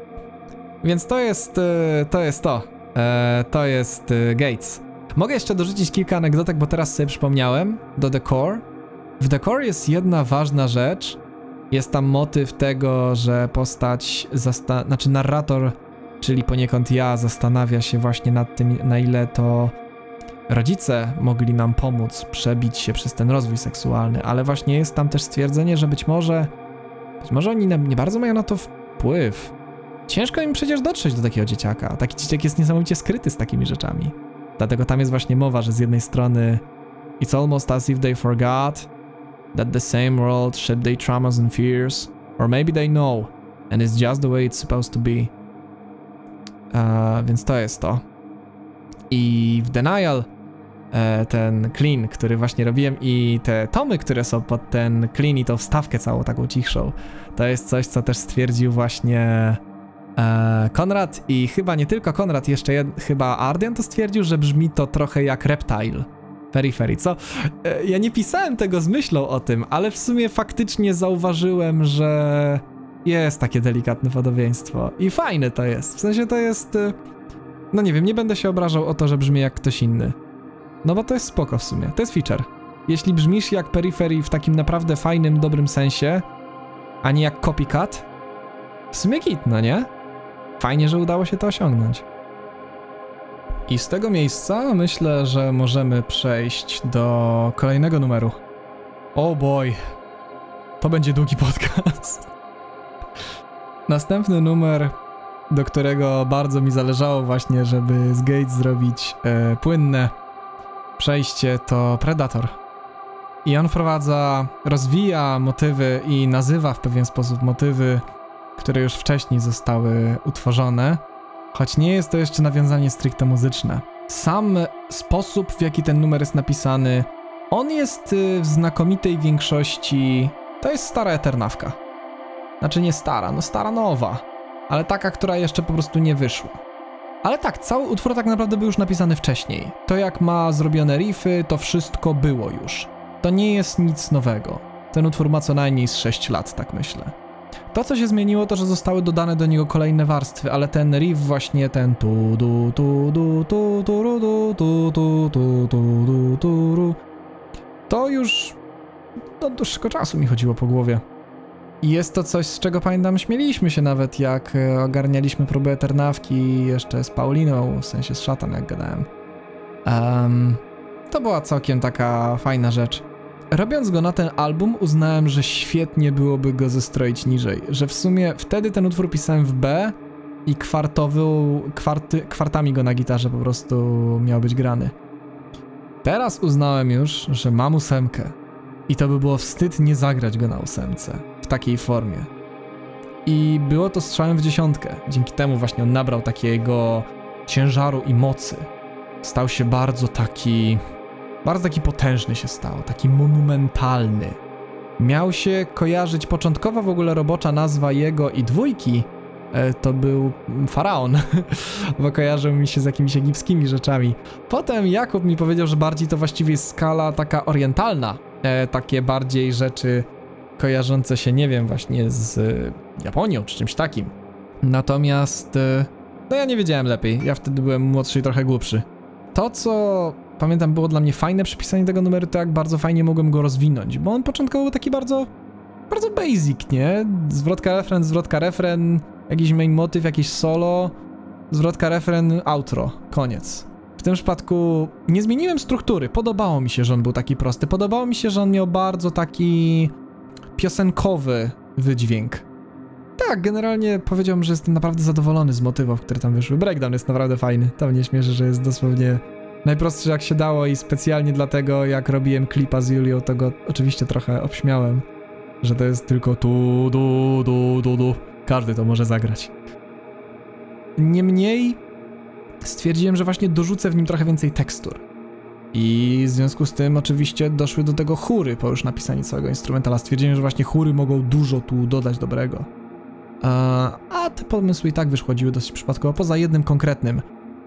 Więc to jest e, to. Jest to. E, to jest e, Gates. Mogę jeszcze dorzucić kilka anegdotek, bo teraz sobie przypomniałem, do The Core. W The Core jest jedna ważna rzecz. Jest tam motyw tego, że postać, zasta- znaczy narrator, czyli poniekąd ja, zastanawia się właśnie nad tym, na ile to rodzice mogli nam pomóc przebić się przez ten rozwój seksualny, ale właśnie jest tam też stwierdzenie, że być może, być może oni nie bardzo mają na to wpływ. Ciężko im przecież dotrzeć do takiego dzieciaka. Taki dzieciak jest niesamowicie skryty z takimi rzeczami. Dlatego tam jest właśnie mowa, że z jednej strony it's almost as if they forgot that the same world shared their traumas and fears, or maybe they know and it's just the way it's supposed to be. Uh, więc to jest to. I w Denial e, ten clean, który właśnie robiłem i te tomy, które są pod ten clean i tą wstawkę całą taką cichszą, to jest coś, co też stwierdził właśnie e, Konrad i chyba nie tylko Konrad, jeszcze jed, chyba Ardian to stwierdził, że brzmi to trochę jak Reptile. Periphery, co? E, ja nie pisałem tego z myślą o tym, ale w sumie faktycznie zauważyłem, że jest takie delikatne podobieństwo i fajne to jest. W sensie to jest... e, No nie wiem, nie będę się obrażał o to, że brzmi jak ktoś inny. No bo to jest spoko w sumie, to jest feature. Jeśli brzmisz jak Periphery w takim naprawdę fajnym, dobrym sensie, a nie jak copycat, w sumie git, no nie? Fajnie, że udało się to osiągnąć. I z tego miejsca myślę, że możemy przejść do kolejnego numeru. Oh boy. To będzie długi podcast. Następny numer, do którego bardzo mi zależało właśnie, żeby z Gates zrobić e, płynne przejście, to Predator. I on wprowadza, rozwija motywy i nazywa w pewien sposób motywy, które już wcześniej zostały utworzone, choć nie jest to jeszcze nawiązanie stricte muzyczne. Sam sposób, w jaki ten numer jest napisany, on jest y, w znakomitej większości. To jest stara eternawka. Znaczy nie stara, no stara nowa, ale taka, która jeszcze po prostu nie wyszła. Ale tak, cały utwór tak naprawdę był już napisany wcześniej. To jak ma zrobione riffy, to wszystko było już. To nie jest nic nowego. Ten utwór ma co najmniej z 6 lat, tak myślę. To, co się zmieniło, to, że zostały dodane do niego kolejne warstwy, ale ten riff właśnie ten tu du tu du tu tu ru, du tu tu tu tu du tu ru, to już od dłuższego czasu mi chodziło po głowie. I jest to coś, z czego pamiętam, śmieliśmy się nawet, jak e, ogarnialiśmy próbę Eternawki jeszcze z Pauliną, w sensie z szatan, jak gadałem. Em, to była całkiem taka fajna rzecz. Robiąc go na ten album, uznałem, że świetnie byłoby go zestroić niżej. Że w sumie wtedy ten utwór pisałem w B i kwartowy, kwarty, kwartami go na gitarze po prostu miał być grany. Teraz uznałem już, że mam ósemkę i to by było wstyd nie zagrać go na ósemce w takiej formie. I było to strzałem w dziesiątkę. Dzięki temu właśnie on nabrał takiego ciężaru i mocy. Stał się bardzo taki bardzo taki potężny się stał, taki monumentalny. Miał się kojarzyć, początkowa w ogóle robocza nazwa jego i dwójki e, to był faraon, bo kojarzył mi się z jakimiś egipskimi rzeczami. Potem Jakub mi powiedział, że bardziej to właściwie jest skala taka orientalna, e, takie bardziej rzeczy kojarzące się, nie wiem, właśnie z Japonią czy czymś takim. Natomiast, e, no ja nie wiedziałem lepiej, ja wtedy byłem młodszy i trochę głupszy. To, co pamiętam było dla mnie fajne przy pisaniu tego numeru, to jak bardzo fajnie mogłem go rozwinąć, bo on początkowo był taki bardzo, bardzo basic, nie? Zwrotka, refren, zwrotka, refren, jakiś main motyw, jakieś solo, zwrotka, refren, outro, koniec. W tym przypadku nie zmieniłem struktury, podobało mi się, że on był taki prosty, podobało mi się, że on miał bardzo taki piosenkowy wydźwięk. Tak, generalnie powiedziałbym, że jestem naprawdę zadowolony z motywów, które tam wyszły. Breakdown jest naprawdę fajny, to mnie śmieszy, że jest dosłownie najprostszy jak się dało i specjalnie dlatego jak robiłem klipa z Julią, to go oczywiście trochę obśmiałem, że to jest tylko tu, du, du, du, du. Każdy to może zagrać. Niemniej stwierdziłem, że właśnie dorzucę w nim trochę więcej tekstur. I w związku z tym oczywiście doszły do tego chóry po już napisaniu całego instrumentala. Stwierdziłem, że właśnie chóry mogą dużo tu dodać dobrego. A, te pomysły i tak wyszkodziły dosyć przypadkowo, poza jednym konkretnym.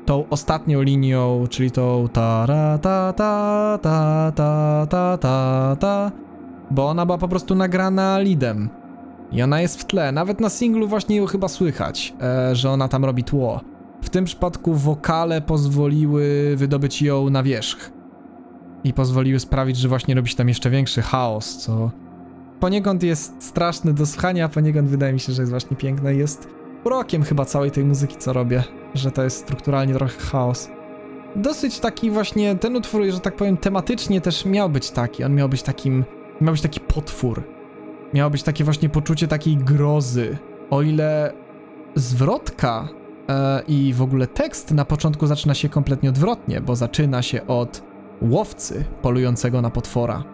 Tą ostatnią linią, czyli tą ta ra ta ta ta ta ta ta ta bo ona była po prostu nagrana leadem. I ona jest w tle, nawet na singlu właśnie ją chyba słychać, e, że ona tam robi tło. W tym przypadku wokale pozwoliły wydobyć ją na wierzch. I pozwoliły sprawić, że właśnie robi się tam jeszcze większy chaos, co poniekąd jest straszny do słuchania, a poniekąd wydaje mi się, że jest właśnie piękne jest urokiem chyba całej tej muzyki, co robię, że to jest strukturalnie trochę chaos. Dosyć taki właśnie, ten utwór, że tak powiem, tematycznie też miał być taki, on miał być takim, miał być taki potwór. Miało być takie właśnie poczucie takiej grozy. O ile zwrotka e, i w ogóle tekst na początku zaczyna się kompletnie odwrotnie, bo zaczyna się od łowcy polującego na potwora.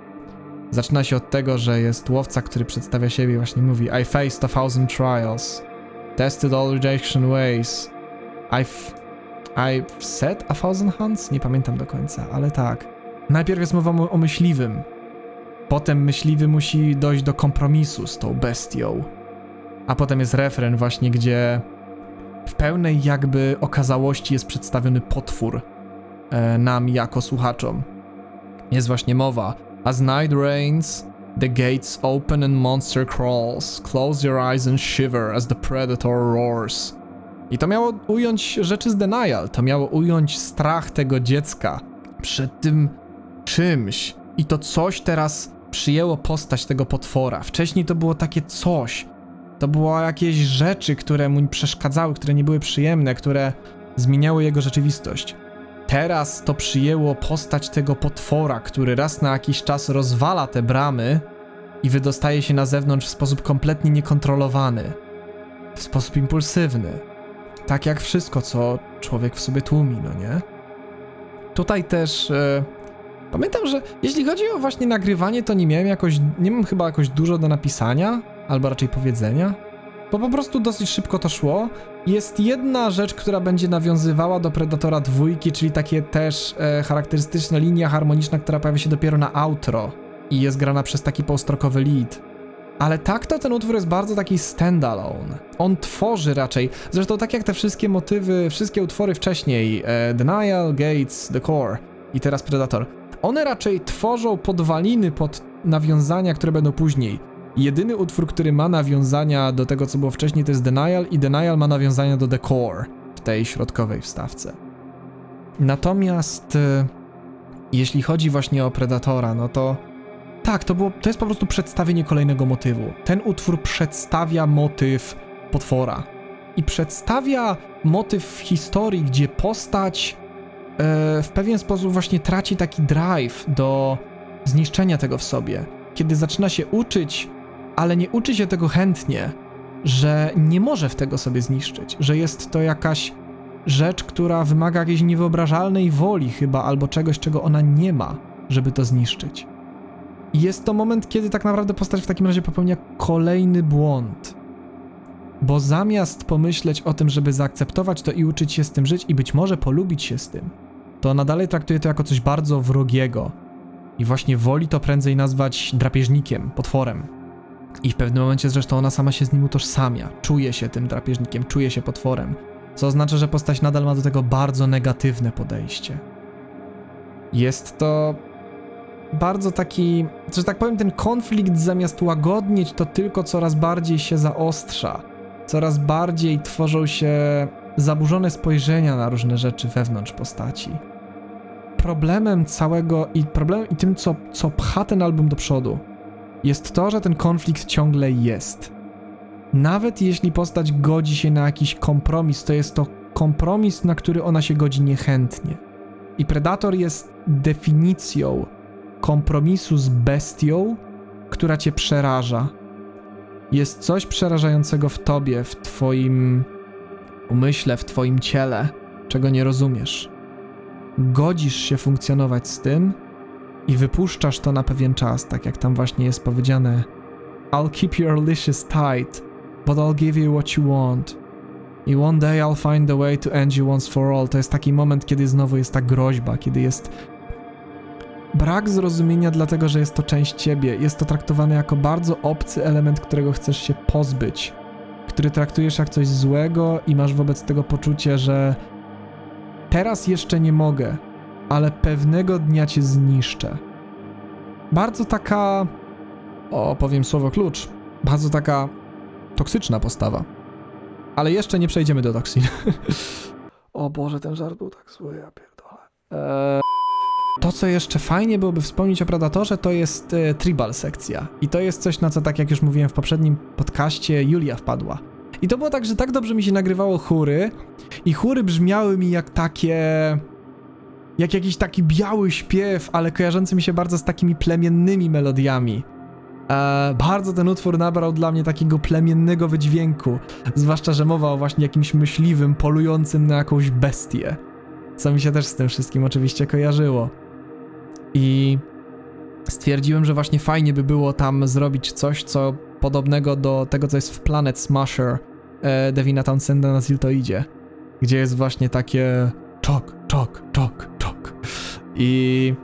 Zaczyna się od tego, że jest łowca, który przedstawia siebie i właśnie mówi I faced a thousand trials, tested all rejection ways, I've... I've set a thousand hunts? Nie pamiętam do końca, ale tak. Najpierw jest mowa o myśliwym. Potem myśliwy musi dojść do kompromisu z tą bestią. A potem jest refren właśnie, gdzie w pełnej jakby okazałości jest przedstawiony potwór e, nam jako słuchaczom. Jest właśnie mowa. As night rains, the gates open and monster crawls. Close your eyes and shiver as the predator roars. I to miało ująć rzeczy z Denial. To miało ująć strach tego dziecka przed tym czymś. I to coś teraz przyjęło postać tego potwora. Wcześniej to było takie coś. To było jakieś rzeczy, które mu przeszkadzały, które nie były przyjemne, które zmieniały jego rzeczywistość. Teraz to przyjęło postać tego potwora, który raz na jakiś czas rozwala te bramy i wydostaje się na zewnątrz w sposób kompletnie niekontrolowany, w sposób impulsywny. Tak jak wszystko, co człowiek w sobie tłumi, no nie? Tutaj też. E, pamiętam, że jeśli chodzi o właśnie nagrywanie, to nie miałem jakoś. Nie mam chyba jakoś dużo do napisania, albo raczej powiedzenia. Bo po prostu dosyć szybko to szło. Jest jedna rzecz, która będzie nawiązywała do Predatora dwójki, czyli takie też e, charakterystyczna linia harmoniczna, która pojawia się dopiero na outro i jest grana przez taki półstrokowy lead. Ale tak to ten utwór jest bardzo taki standalone. On tworzy raczej, zresztą tak jak te wszystkie motywy, wszystkie utwory wcześniej, e, Denial, Gates, The Core i teraz Predator, one raczej tworzą podwaliny pod nawiązania, które będą później. Jedyny utwór, który ma nawiązania do tego, co było wcześniej, to jest Denial i Denial ma nawiązania do The Core w tej środkowej wstawce. Natomiast e, jeśli chodzi właśnie o Predatora, no to tak, to, było, to jest po prostu przedstawienie kolejnego motywu. Ten utwór przedstawia motyw potwora. I przedstawia motyw w historii, gdzie postać e, w pewien sposób właśnie traci taki drive do zniszczenia tego w sobie. Kiedy zaczyna się uczyć, ale nie uczy się tego chętnie, że nie może w tego sobie zniszczyć, że jest to jakaś rzecz, która wymaga jakiejś niewyobrażalnej woli chyba, albo czegoś, czego ona nie ma, żeby to zniszczyć. I jest to moment, kiedy tak naprawdę postać w takim razie popełnia kolejny błąd. Bo zamiast pomyśleć o tym, żeby zaakceptować to i uczyć się z tym żyć i być może polubić się z tym, to ona dalej traktuje to jako coś bardzo wrogiego. I właśnie woli to prędzej nazwać drapieżnikiem, potworem. I w pewnym momencie zresztą ona sama się z nim utożsamia, czuje się tym drapieżnikiem, czuje się potworem. Co oznacza, że postać nadal ma do tego bardzo negatywne podejście. Jest to bardzo taki, że tak powiem, ten konflikt zamiast łagodnieć, to tylko coraz bardziej się zaostrza. Coraz bardziej tworzą się zaburzone spojrzenia na różne rzeczy wewnątrz postaci. Problemem całego i problemem i tym, co, co pcha ten album do przodu, jest to, że ten konflikt ciągle jest. Nawet jeśli postać godzi się na jakiś kompromis, to jest to kompromis, na który ona się godzi niechętnie. I Predator jest definicją kompromisu z bestią, która cię przeraża. Jest coś przerażającego w tobie, w twoim umyśle, w twoim ciele, czego nie rozumiesz. Godzisz się funkcjonować z tym i wypuszczasz to na pewien czas, tak jak tam właśnie jest powiedziane. I'll keep your leashes tight, but I'll give you what you want. I one day I'll find a way to end you once for all. To jest taki moment, kiedy znowu jest ta groźba, kiedy jest brak zrozumienia, dlatego że jest to część ciebie. Jest to traktowane jako bardzo obcy element, którego chcesz się pozbyć, który traktujesz jak coś złego i masz wobec tego poczucie, że teraz jeszcze nie mogę, ale pewnego dnia cię zniszczę. Bardzo taka, o powiem słowo klucz, bardzo taka toksyczna postawa. Ale jeszcze nie przejdziemy do toksin. o Boże, ten żart był tak zły, ja pierdolę. Eee... To, co jeszcze fajnie byłoby wspomnieć o Predatorze, to jest e, tribal sekcja. I to jest coś, na co, tak jak już mówiłem w poprzednim podcaście, Julia wpadła. I to było tak, że tak dobrze mi się nagrywało chóry i chóry brzmiały mi jak takie... jak jakiś taki biały śpiew, ale kojarzący mi się bardzo z takimi plemiennymi melodiami. E, bardzo ten utwór nabrał dla mnie takiego plemiennego wydźwięku, zwłaszcza, że mowa o właśnie jakimś myśliwym, polującym na jakąś bestię. Co mi się też z tym wszystkim oczywiście kojarzyło. I stwierdziłem, że właśnie fajnie by było tam zrobić coś, co podobnego do tego, co jest w Planet Smasher e, Devina Townsenda na Ziltoidzie. gdzie jest właśnie takie czok, czok, czok. I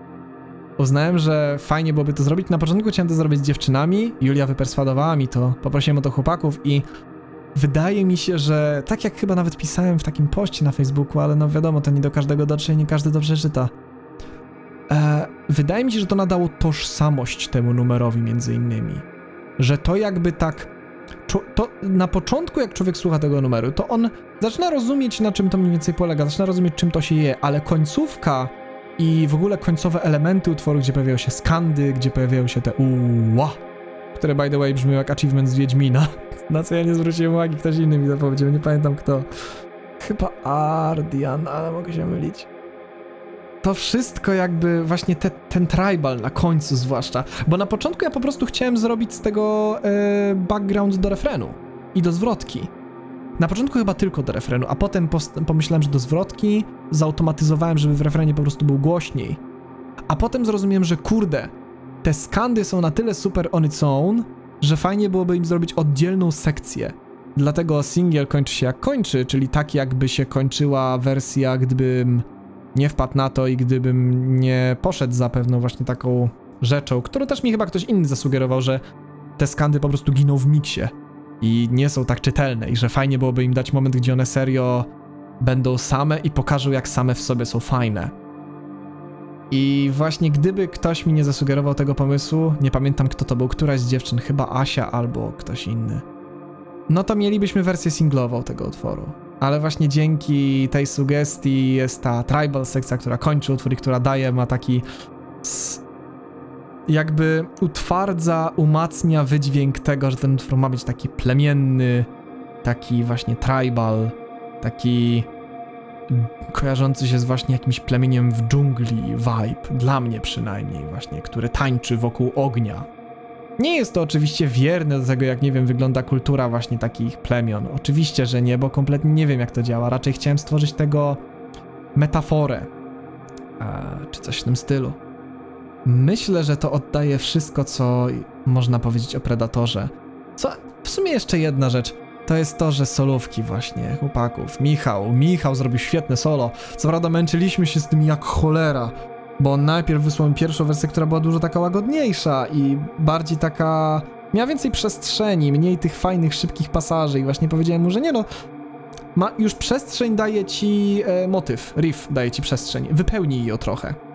uznałem, że fajnie byłoby to zrobić. Na początku chciałem to zrobić z dziewczynami, Julia wyperswadowała mi to, poprosiłem o to chłopaków i wydaje mi się, że tak jak chyba nawet pisałem w takim poście na Facebooku, ale no wiadomo, to nie do każdego dotrze i nie każdy dobrze czyta. E, wydaje mi się, że to nadało tożsamość temu numerowi między innymi. Że to jakby tak to na początku, jak człowiek słucha tego numeru, to on zaczyna rozumieć, na czym to mniej więcej polega, zaczyna rozumieć, czym to się je, ale końcówka i w ogóle końcowe elementy utworu, gdzie pojawiają się skandy, gdzie pojawiają się te uła, które by the way brzmią jak achievement z Wiedźmina, na co ja nie zwróciłem uwagi, ktoś inny mi to powiedział, nie pamiętam kto. Chyba Ardian, ale mogę się mylić. To wszystko jakby właśnie te, ten tribal na końcu zwłaszcza, bo na początku ja po prostu chciałem zrobić z tego e, background do refrenu i do zwrotki. Na początku chyba tylko do refrenu, a potem pomyślałem, że do zwrotki zautomatyzowałem, żeby w refrenie po prostu był głośniej. A potem zrozumiałem, że kurde, te skandy są na tyle super on its own, że fajnie byłoby im zrobić oddzielną sekcję. Dlatego singiel kończy się jak kończy, czyli tak jakby się kończyła wersja, gdybym nie wpadł na to i gdybym nie poszedł za pewną właśnie taką rzeczą, którą też mi chyba ktoś inny zasugerował, że te skandy po prostu giną w miksie i nie są tak czytelne i że fajnie byłoby im dać moment, gdzie one serio będą same i pokażą, jak same w sobie są fajne. I właśnie gdyby ktoś mi nie zasugerował tego pomysłu, nie pamiętam kto to był, któraś z dziewczyn, chyba Asia albo ktoś inny, no to mielibyśmy wersję singlową tego utworu. Ale właśnie dzięki tej sugestii jest ta tribal sekcja, która kończy utwór i która daje, ma taki jakby utwardza, umacnia wydźwięk tego, że ten utwór ma być taki plemienny, taki właśnie tribal, taki kojarzący się z właśnie jakimś plemieniem w dżungli vibe, dla mnie przynajmniej właśnie, który tańczy wokół ognia. Nie jest to oczywiście wierne do tego, jak nie wiem, wygląda kultura właśnie takich plemion. Oczywiście, że nie, bo kompletnie nie wiem, jak to działa. Raczej chciałem stworzyć tego metaforę, e, czy coś w tym stylu. Myślę, że to oddaje wszystko, co można powiedzieć o Predatorze. Co w sumie jeszcze jedna rzecz. To jest to, że solówki właśnie, chłopaków. Michał, Michał zrobił świetne solo. Co prawda męczyliśmy się z tym jak cholera, bo najpierw wysłał mi pierwszą wersję, która była dużo taka łagodniejsza i bardziej taka... Miała więcej przestrzeni, mniej tych fajnych, szybkich pasaży i właśnie powiedziałem mu, że nie no, ma, już przestrzeń daje ci e, motyw, riff daje ci przestrzeń, wypełnij ją trochę.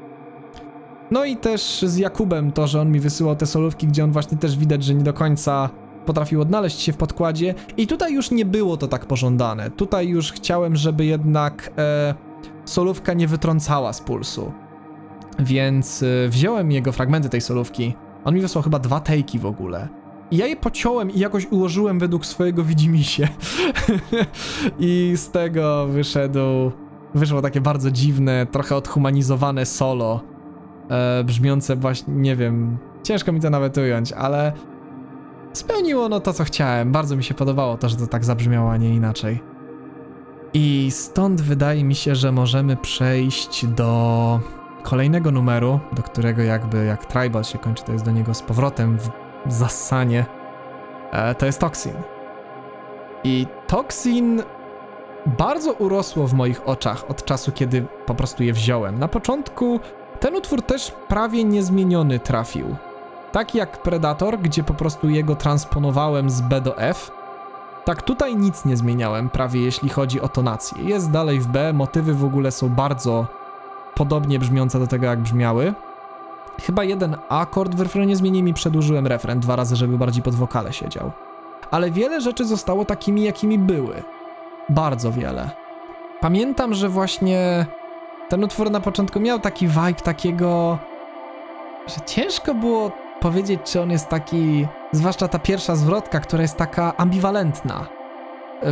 No i też z Jakubem to, że on mi wysyłał te solówki, gdzie on właśnie też widać, że nie do końca potrafił odnaleźć się w podkładzie i tutaj już nie było to tak pożądane. Tutaj już chciałem, żeby jednak e, solówka nie wytrącała z pulsu. Więc e, wziąłem jego fragmenty tej solówki. On mi wysłał chyba dwa tejki w ogóle. I ja je pociąłem i jakoś ułożyłem według swojego widzimisię. I z tego wyszedł, wyszło takie bardzo dziwne, trochę odhumanizowane solo. E, brzmiące właśnie, nie wiem, ciężko mi to nawet ująć, ale spełniło ono to, co chciałem. Bardzo mi się podobało to, że to tak zabrzmiało, a nie inaczej. I stąd wydaje mi się, że możemy przejść do kolejnego numeru, do którego jakby jak Tribal się kończy, to jest do niego z powrotem w zasanie. E, to jest Toxin. I Toxin bardzo urosło w moich oczach od czasu, kiedy po prostu je wziąłem. Na początku ten utwór też prawie niezmieniony trafił. Tak jak Predator, gdzie po prostu jego transponowałem z B do F, tak tutaj nic nie zmieniałem, prawie jeśli chodzi o tonację. Jest dalej w B, motywy w ogóle są bardzo podobnie brzmiące do tego, jak brzmiały. Chyba jeden akord w refrenie zmieniłem przedłużyłem refren dwa razy, żeby bardziej pod wokale siedział. Ale wiele rzeczy zostało takimi, jakimi były. Bardzo wiele. Pamiętam, że właśnie ten utwór na początku miał taki vibe takiego, że ciężko było powiedzieć, czy on jest taki, zwłaszcza ta pierwsza zwrotka, która jest taka ambiwalentna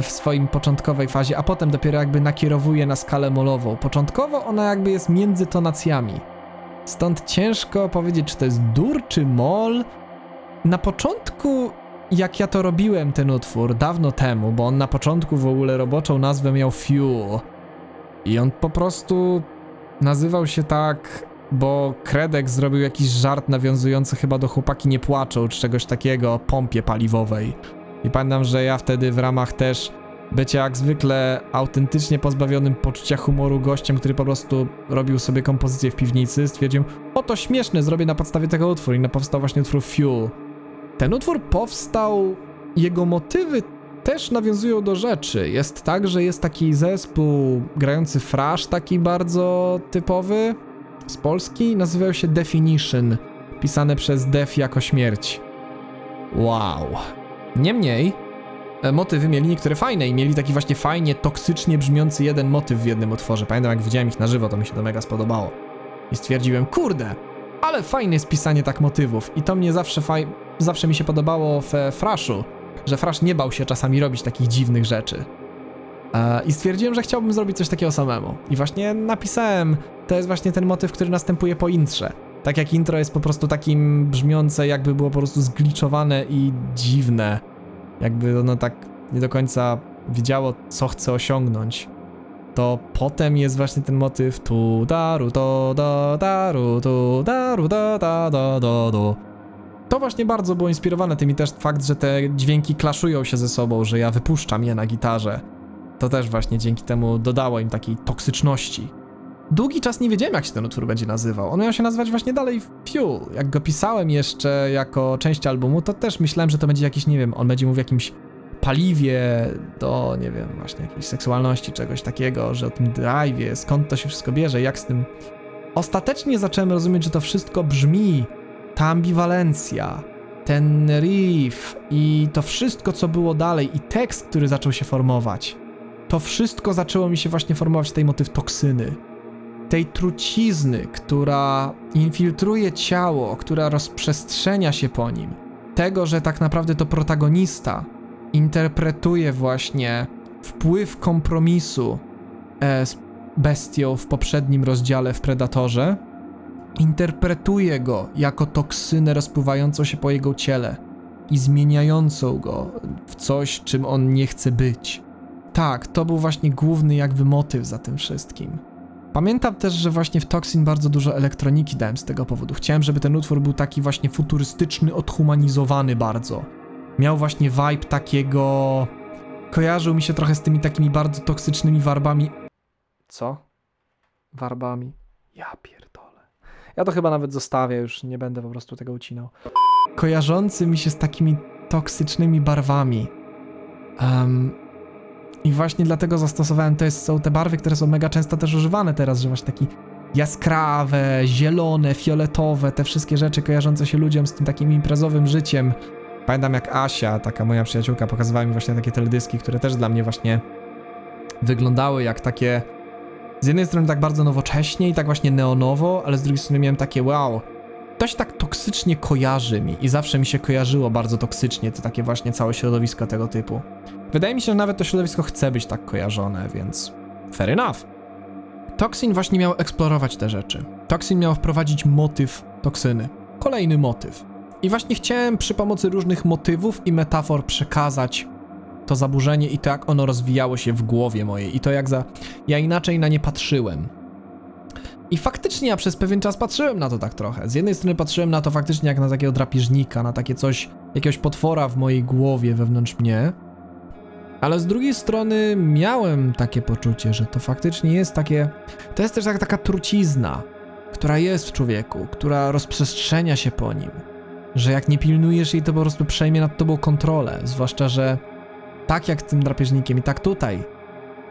w swoim początkowej fazie, a potem dopiero jakby nakierowuje na skalę molową. Początkowo ona jakby jest między tonacjami. Stąd ciężko powiedzieć, czy to jest dur, czy mol. Na początku, jak ja to robiłem, ten utwór, dawno temu, bo on na początku w ogóle roboczą nazwę miał Fuel. I on po prostu nazywał się tak, bo Kredek zrobił jakiś żart nawiązujący chyba do Chłopaki nie płaczą, czy czegoś takiego o pompie paliwowej. I pamiętam, że ja wtedy w ramach też bycie jak zwykle autentycznie pozbawionym poczucia humoru gościem, który po prostu robił sobie kompozycję w piwnicy, stwierdziłem, o to śmieszne, zrobię na podstawie tego utwór i powstał właśnie utwór Fuel. Ten utwór powstał, jego motywy też nawiązują do rzeczy. Jest tak, że jest taki zespół grający frasz, taki bardzo typowy z Polski, nazywał się Definition, pisane przez Def jako śmierć. Wow. Niemniej, e, motywy mieli niektóre fajne i mieli taki właśnie fajnie, toksycznie brzmiący jeden motyw w jednym utworze. Pamiętam jak widziałem ich na żywo, to mi się to mega spodobało. I stwierdziłem, kurde, ale fajne jest pisanie tak motywów i to mnie zawsze faj... zawsze mi się podobało w e, Frashu, że Frash nie bał się czasami robić takich dziwnych rzeczy. E, I stwierdziłem, że chciałbym zrobić coś takiego samemu. I właśnie napisałem, to jest właśnie ten motyw, który następuje po intrze. Tak jak intro jest po prostu takim brzmiące, jakby było po prostu zgliczowane i dziwne. Jakby ono tak nie do końca wiedziało, co chce osiągnąć. To potem jest właśnie ten motyw tu daru to da daru tu daru da da da da do. To właśnie bardzo było inspirowane tym i też fakt, że te dźwięki klaszują się ze sobą, że ja wypuszczam je na gitarze. To też właśnie dzięki temu dodało im takiej toksyczności. Długi czas nie wiedziałem, jak się ten utwór będzie nazywał. On miał się nazywać właśnie dalej Fuel. Jak go pisałem jeszcze jako część albumu, to też myślałem, że to będzie jakiś, nie wiem, on będzie mówił jakimś paliwie do, nie wiem, właśnie jakiejś seksualności, czegoś takiego, że o tym drive'ie, skąd to się wszystko bierze, jak z tym... Ostatecznie zacząłem rozumieć, że to wszystko brzmi, ta ambiwalencja, ten riff i to wszystko, co było dalej i tekst, który zaczął się formować. To wszystko zaczęło mi się właśnie formować tej motyw toksyny tej trucizny, która infiltruje ciało, która rozprzestrzenia się po nim, tego, że tak naprawdę to protagonista interpretuje właśnie wpływ kompromisu e, z bestią w poprzednim rozdziale w Predatorze, interpretuje go jako toksynę rozpływającą się po jego ciele i zmieniającą go w coś, czym on nie chce być. Tak, to był właśnie główny jakby motyw za tym wszystkim. Pamiętam też, że właśnie w Toxin bardzo dużo elektroniki dałem z tego powodu. Chciałem, żeby ten utwór był taki właśnie futurystyczny, odhumanizowany bardzo. Miał właśnie vibe takiego... Kojarzył mi się trochę z tymi takimi bardzo toksycznymi warbami. Co? Warbami? Ja pierdolę. Ja to chyba nawet zostawię, już nie będę po prostu tego ucinał. Kojarzący mi się z takimi toksycznymi barwami. Um, i właśnie dlatego zastosowałem, to jest, są te barwy, które są mega często też używane teraz, że właśnie taki jaskrawe, zielone, fioletowe, te wszystkie rzeczy kojarzące się ludziom z tym takim imprezowym życiem. Pamiętam jak Asia, taka moja przyjaciółka, pokazywała mi właśnie takie teledyski, które też dla mnie właśnie wyglądały jak takie z jednej strony tak bardzo nowocześnie i tak właśnie neonowo, ale z drugiej strony miałem takie wow, to się tak toksycznie kojarzy mi i zawsze mi się kojarzyło bardzo toksycznie to takie właśnie całe środowisko tego typu. Wydaje mi się, że nawet to środowisko chce być tak kojarzone, więc fair enough. Toxin właśnie miał eksplorować te rzeczy. Toxin miał wprowadzić motyw toksyny. Kolejny motyw. I właśnie chciałem przy pomocy różnych motywów i metafor przekazać to zaburzenie i to, jak ono rozwijało się w głowie mojej i to, jak za... ja inaczej na nie patrzyłem. I faktycznie ja przez pewien czas patrzyłem na to tak trochę. Z jednej strony patrzyłem na to faktycznie jak na takiego drapieżnika, na takie coś, jakiegoś potwora w mojej głowie wewnątrz mnie, ale z drugiej strony miałem takie poczucie, że to faktycznie jest takie. To jest też tak, taka trucizna, która jest w człowieku, która rozprzestrzenia się po nim. Że jak nie pilnujesz jej, to po prostu przejmie nad tobą kontrolę. Zwłaszcza, że tak jak z tym drapieżnikiem, i tak tutaj.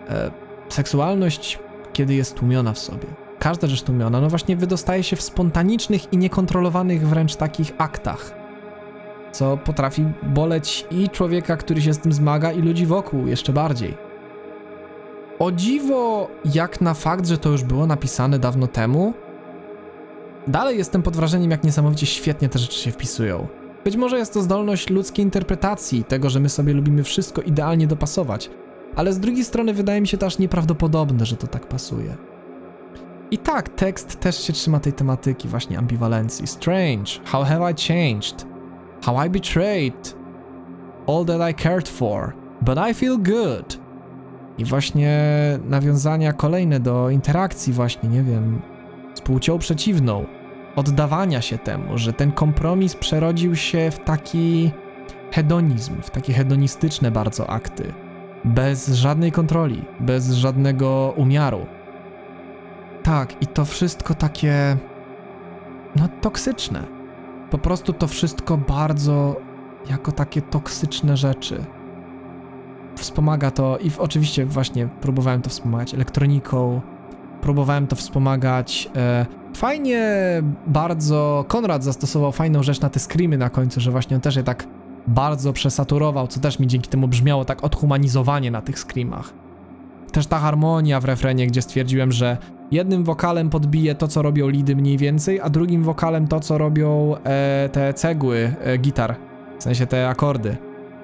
E, seksualność, kiedy jest tłumiona w sobie, każda rzecz tłumiona, no właśnie wydostaje się w spontanicznych i niekontrolowanych wręcz takich aktach co potrafi boleć i człowieka, który się z tym zmaga, i ludzi wokół jeszcze bardziej. O dziwo, jak na fakt, że to już było napisane dawno temu, dalej jestem pod wrażeniem, jak niesamowicie świetnie te rzeczy się wpisują. Być może jest to zdolność ludzkiej interpretacji, tego, że my sobie lubimy wszystko idealnie dopasować, ale z drugiej strony wydaje mi się to aż nieprawdopodobne, że to tak pasuje. I tak, tekst też się trzyma tej tematyki właśnie ambiwalencji. Strange, how have I changed? How I betrayed all that I cared for, but I feel good. I właśnie nawiązania kolejne do interakcji właśnie, nie wiem, z płcią przeciwną. Oddawania się temu, że ten kompromis przerodził się w taki hedonizm, w takie hedonistyczne bardzo akty. bez żadnej kontroli, bez żadnego umiaru. Tak, i to wszystko takie. No, toksyczne. Po prostu to wszystko bardzo jako takie toksyczne rzeczy. Wspomaga to i w, oczywiście właśnie próbowałem to wspomagać elektroniką, próbowałem to wspomagać. E, fajnie bardzo Konrad zastosował fajną rzecz na te screamy na końcu, że właśnie on też je tak bardzo przesaturował, co też mi dzięki temu brzmiało tak odhumanizowanie na tych screamach. Też ta harmonia w refrenie, gdzie stwierdziłem, że jednym wokalem podbije to, co robią lidy mniej więcej, a drugim wokalem to, co robią e, te cegły e, gitar, w sensie te akordy.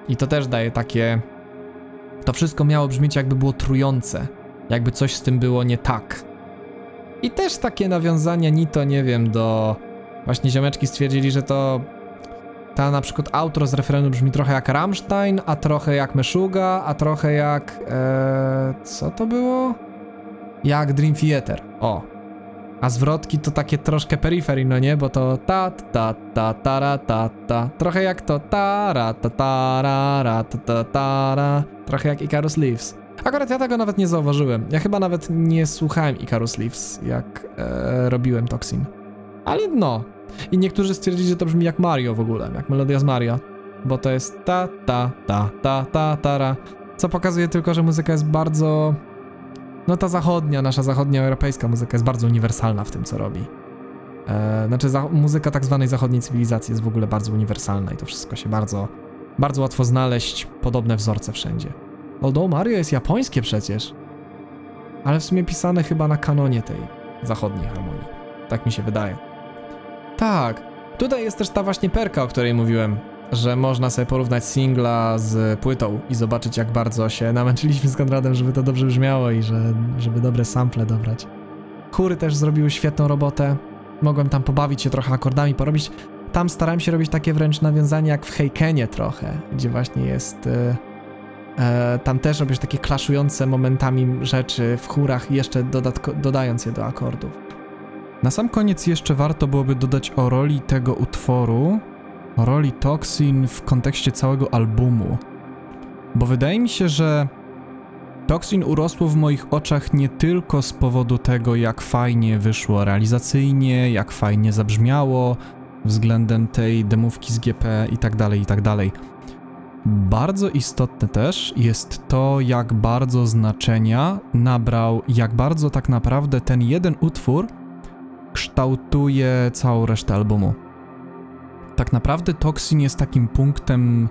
I to też daje takie... To wszystko miało brzmieć jakby było trujące, jakby coś z tym było nie tak. I też takie nawiązania ni to, nie wiem, do... Właśnie ziomeczki stwierdzili, że to ta na przykład outro z refrenu brzmi trochę jak Rammstein, a trochę jak Meshuga, a trochę jak. E, co to było? Jak Dream Theater. O. A zwrotki to takie troszkę perifery, no nie? Bo to ta ta ta ta ra, ta ta. Trochę jak to ta ra, ta ta ra, ra, ta ta ta ra. Trochę jak Icarus Leaves. Akurat ja tego nawet nie zauważyłem. Ja chyba nawet nie słuchałem Icarus Leaves, jak e, robiłem Toxin. Ale no, i niektórzy stwierdzili, że to brzmi jak Mario w ogóle, jak melodia z Mario. Bo to jest ta, ta, ta, ta, ta, tara. Co pokazuje tylko, że muzyka jest bardzo. No ta zachodnia, nasza zachodnia europejska muzyka jest bardzo uniwersalna w tym, co robi. E, znaczy, za, muzyka tak zwanej zachodniej cywilizacji jest w ogóle bardzo uniwersalna i to wszystko się bardzo, bardzo łatwo znaleźć podobne wzorce wszędzie. Although Mario jest japońskie przecież. Ale w sumie pisane chyba na kanonie tej zachodniej harmonii. Tak mi się wydaje. Tak. Tutaj jest też ta właśnie perka, o której mówiłem, że można sobie porównać singla z płytą i zobaczyć, jak bardzo się namęczyliśmy z Konradem, żeby to dobrze brzmiało i że, żeby dobre sample dobrać. Chóry też zrobiły świetną robotę. Mogłem tam pobawić się trochę akordami, porobić. Tam starałem się robić takie wręcz nawiązania jak w Heikenie trochę, gdzie właśnie jest... E, tam też robisz takie klaszujące momentami rzeczy w chórach, jeszcze dodając je do akordów. Na sam koniec jeszcze warto byłoby dodać o roli tego utworu, o roli Toxin w kontekście całego albumu. Bo wydaje mi się, że Toxin urosło w moich oczach nie tylko z powodu tego, jak fajnie wyszło realizacyjnie, jak fajnie zabrzmiało względem tej demówki z GP i tak dalej, i tak dalej. Bardzo istotne też jest to, jak bardzo znaczenia nabrał, jak bardzo tak naprawdę ten jeden utwór kształtuje całą resztę albumu. Tak naprawdę Toxin jest takim punktem,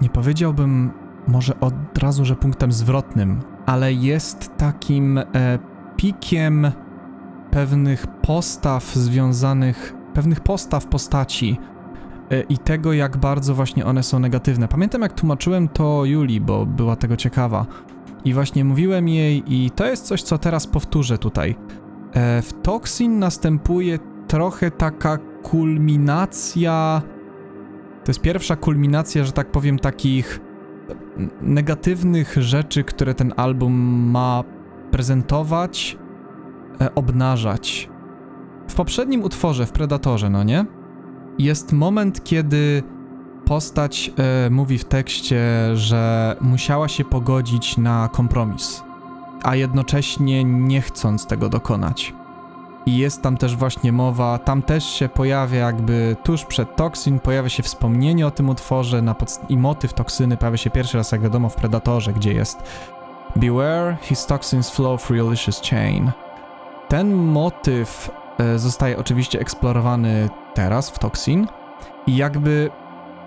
nie powiedziałbym może od razu, że punktem zwrotnym, ale jest takim e, pikiem pewnych postaw związanych, pewnych postaw postaci i tego, jak bardzo właśnie one są negatywne. Pamiętam, jak tłumaczyłem to Julii, bo była tego ciekawa. I właśnie mówiłem jej, i to jest coś, co teraz powtórzę tutaj. E, w Toxin następuje trochę taka kulminacja. To jest pierwsza kulminacja, że tak powiem, takich negatywnych rzeczy, które ten album ma prezentować, e, obnażać. W poprzednim utworze, w Predatorze, no nie? Jest moment, kiedy postać e, mówi w tekście, że musiała się pogodzić na kompromis a jednocześnie nie chcąc tego dokonać. I jest tam też właśnie mowa, tam też się pojawia jakby tuż przed Toxin, pojawia się wspomnienie o tym utworze na i motyw toksyny pojawia się pierwszy raz, jak wiadomo, w Predatorze, gdzie jest Beware, his toxins flow through Ulysses chain. Ten motyw zostaje oczywiście eksplorowany teraz w Toxin. I jakby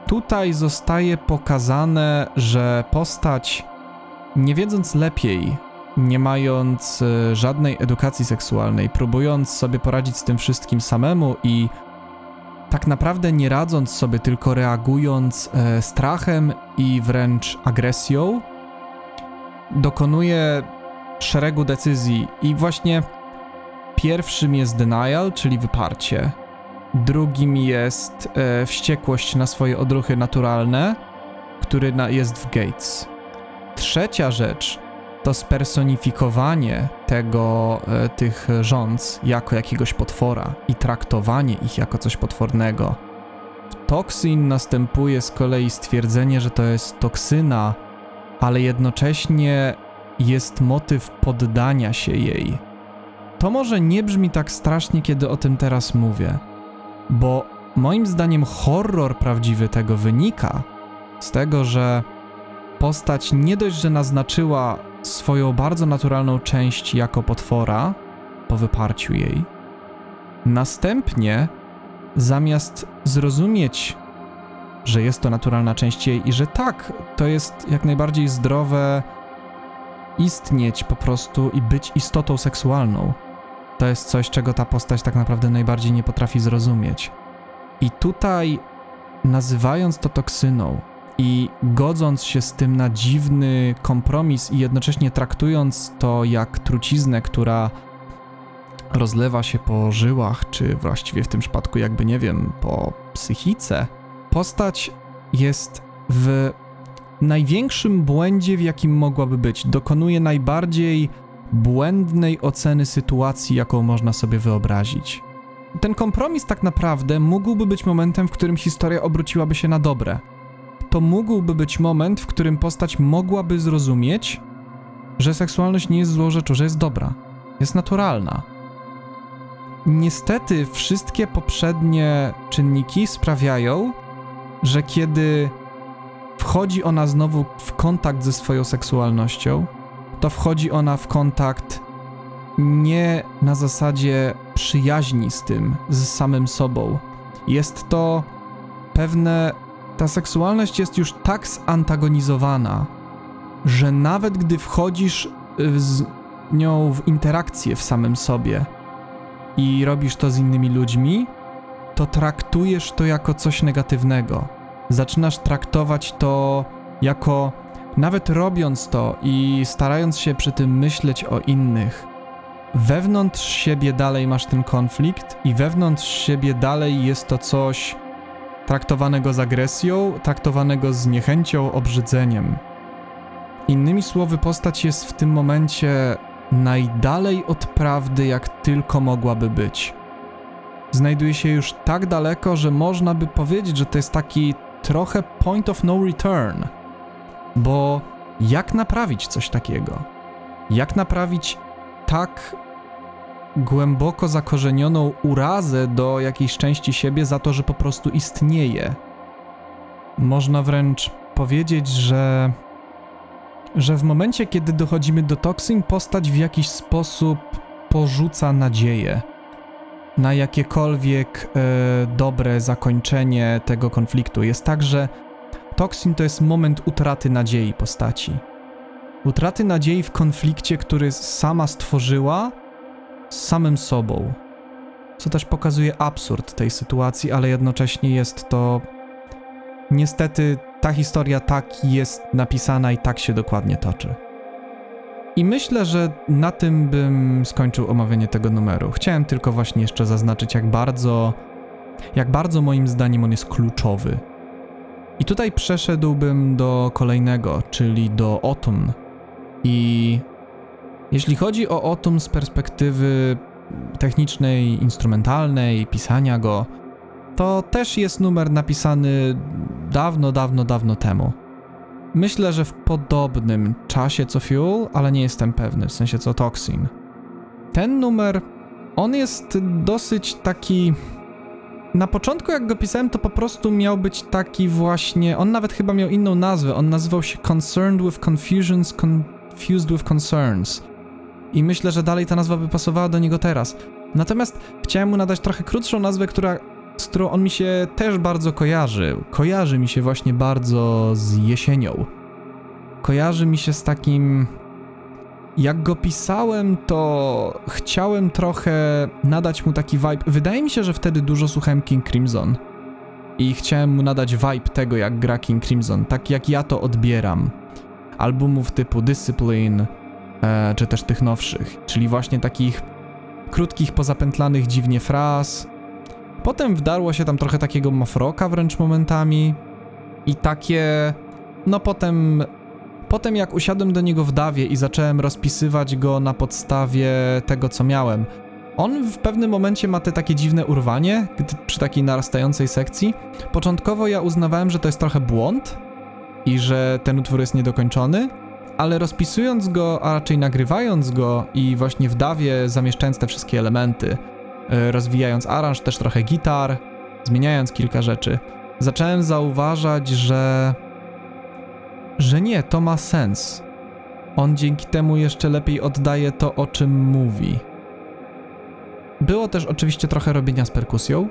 tutaj zostaje pokazane, że postać nie wiedząc lepiej, nie mając e, żadnej edukacji seksualnej, próbując sobie poradzić z tym wszystkim samemu i tak naprawdę nie radząc sobie, tylko reagując e, strachem i wręcz agresją, dokonuje szeregu decyzji. I właśnie pierwszym jest denial, czyli wyparcie. Drugim jest e, wściekłość na swoje odruchy naturalne, który na, jest w Gates. Trzecia rzecz to spersonifikowanie tego, e, tych rządz jako jakiegoś potwora i traktowanie ich jako coś potwornego. W Toxin następuje z kolei stwierdzenie, że to jest toksyna ale jednocześnie jest motyw poddania się jej. To może nie brzmi tak strasznie, kiedy o tym teraz mówię, bo moim zdaniem horror prawdziwy tego wynika z tego, że postać nie dość, że naznaczyła swoją bardzo naturalną część jako potwora po wyparciu jej, następnie zamiast zrozumieć, że jest to naturalna część jej i że tak, to jest jak najbardziej zdrowe istnieć po prostu i być istotą seksualną. To jest coś, czego ta postać tak naprawdę najbardziej nie potrafi zrozumieć. I tutaj, nazywając to toksyną i godząc się z tym na dziwny kompromis i jednocześnie traktując to jak truciznę, która rozlewa się po żyłach, czy właściwie w tym przypadku, jakby nie wiem, po psychice, postać jest w największym błędzie, w jakim mogłaby być. Dokonuje najbardziej błędnej oceny sytuacji, jaką można sobie wyobrazić. Ten kompromis tak naprawdę mógłby być momentem, w którym historia obróciłaby się na dobre. To mógłby być moment, w którym postać mogłaby zrozumieć, że seksualność nie jest złą rzeczą, że jest dobra, jest naturalna. Niestety, wszystkie poprzednie czynniki sprawiają, że kiedy wchodzi ona znowu w kontakt ze swoją seksualnością, to wchodzi ona w kontakt nie na zasadzie przyjaźni z tym, z samym sobą. Jest to pewne. Ta seksualność jest już tak zantagonizowana, że nawet gdy wchodzisz y, z nią w interakcję w samym sobie i robisz to z innymi ludźmi, to traktujesz to jako coś negatywnego. Zaczynasz traktować to jako, nawet robiąc to i starając się przy tym myśleć o innych, wewnątrz siebie dalej masz ten konflikt i wewnątrz siebie dalej jest to coś traktowanego z agresją, traktowanego z niechęcią, obrzydzeniem. Innymi słowy, postać jest w tym momencie najdalej od prawdy, jak tylko mogłaby być. Znajduje się już tak daleko, że można by powiedzieć, że to jest taki trochę point of no return. Bo jak naprawić coś takiego? Jak naprawić tak głęboko zakorzenioną urazę do jakiejś części siebie za to, że po prostu istnieje? Można wręcz powiedzieć, że że w momencie, kiedy dochodzimy do toksyn, postać w jakiś sposób porzuca nadzieję na jakiekolwiek e, dobre zakończenie tego konfliktu. Jest tak, że toksin to jest moment utraty nadziei postaci. Utraty nadziei w konflikcie, który sama stworzyła z samym sobą. Co też pokazuje absurd tej sytuacji, ale jednocześnie jest to niestety ta historia tak jest napisana i tak się dokładnie toczy. I myślę, że na tym bym skończył omawianie tego numeru. Chciałem tylko właśnie jeszcze zaznaczyć, jak bardzo, jak bardzo moim zdaniem on jest kluczowy. I tutaj przeszedłbym do kolejnego, czyli do Autumn. I jeśli chodzi o Autumn z perspektywy technicznej, instrumentalnej, pisania go, to też jest numer napisany dawno, dawno, dawno temu. Myślę, że w podobnym czasie co Fuel, ale nie jestem pewny, w sensie co Toxin. Ten numer, on jest dosyć taki. Na początku, jak go pisałem, to po prostu miał być taki właśnie. On nawet chyba miał inną nazwę. On nazywał się Concerned with Confusions, Confused with Concerns. I myślę, że dalej ta nazwa by pasowała do niego teraz. Natomiast chciałem mu nadać trochę krótszą nazwę, która z którą on mi się też bardzo kojarzy. Kojarzy mi się właśnie bardzo z jesienią. Kojarzy mi się z takim. Jak go pisałem, to chciałem trochę nadać mu taki vibe. Wydaje mi się, że wtedy dużo słuchałem King Crimson. I chciałem mu nadać vibe tego, jak gra King Crimson, tak jak ja to odbieram. Albumów typu Discipline, e, czy też tych nowszych, czyli właśnie takich krótkich, pozapętlanych dziwnie fraz, Potem wdarło się tam trochę takiego mafroka wręcz momentami i takie... No potem... Potem jak usiadłem do niego w dawie i zacząłem rozpisywać go na podstawie tego, co miałem, on w pewnym momencie ma te takie dziwne urwanie przy takiej narastającej sekcji. Początkowo ja uznawałem, że to jest trochę błąd, i że ten utwór jest niedokończony, ale rozpisując go, a raczej nagrywając go i właśnie w dawie zamieszczając te wszystkie elementy, e, rozwijając aranż, też trochę gitar, zmieniając kilka rzeczy, zacząłem zauważać, że że nie, to ma sens. On dzięki temu jeszcze lepiej oddaje to, o czym mówi. Było też oczywiście trochę robienia z perkusją.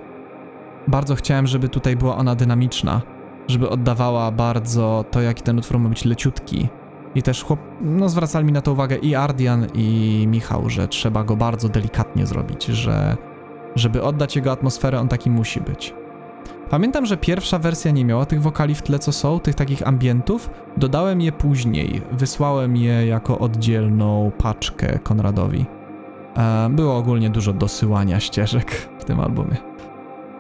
Bardzo chciałem, żeby tutaj była ona dynamiczna, żeby oddawała bardzo to, jaki ten utwór ma być leciutki. I też chłop, no zwracali mi na to uwagę i Ardian, i Michał, że trzeba go bardzo delikatnie zrobić, że żeby oddać jego atmosferę, on taki musi być. Pamiętam, że pierwsza wersja nie miała tych wokali w tle, co są, tych takich ambientów. Dodałem je później, wysłałem je jako oddzielną paczkę Konradowi. E, było ogólnie dużo dosyłania ścieżek w tym albumie.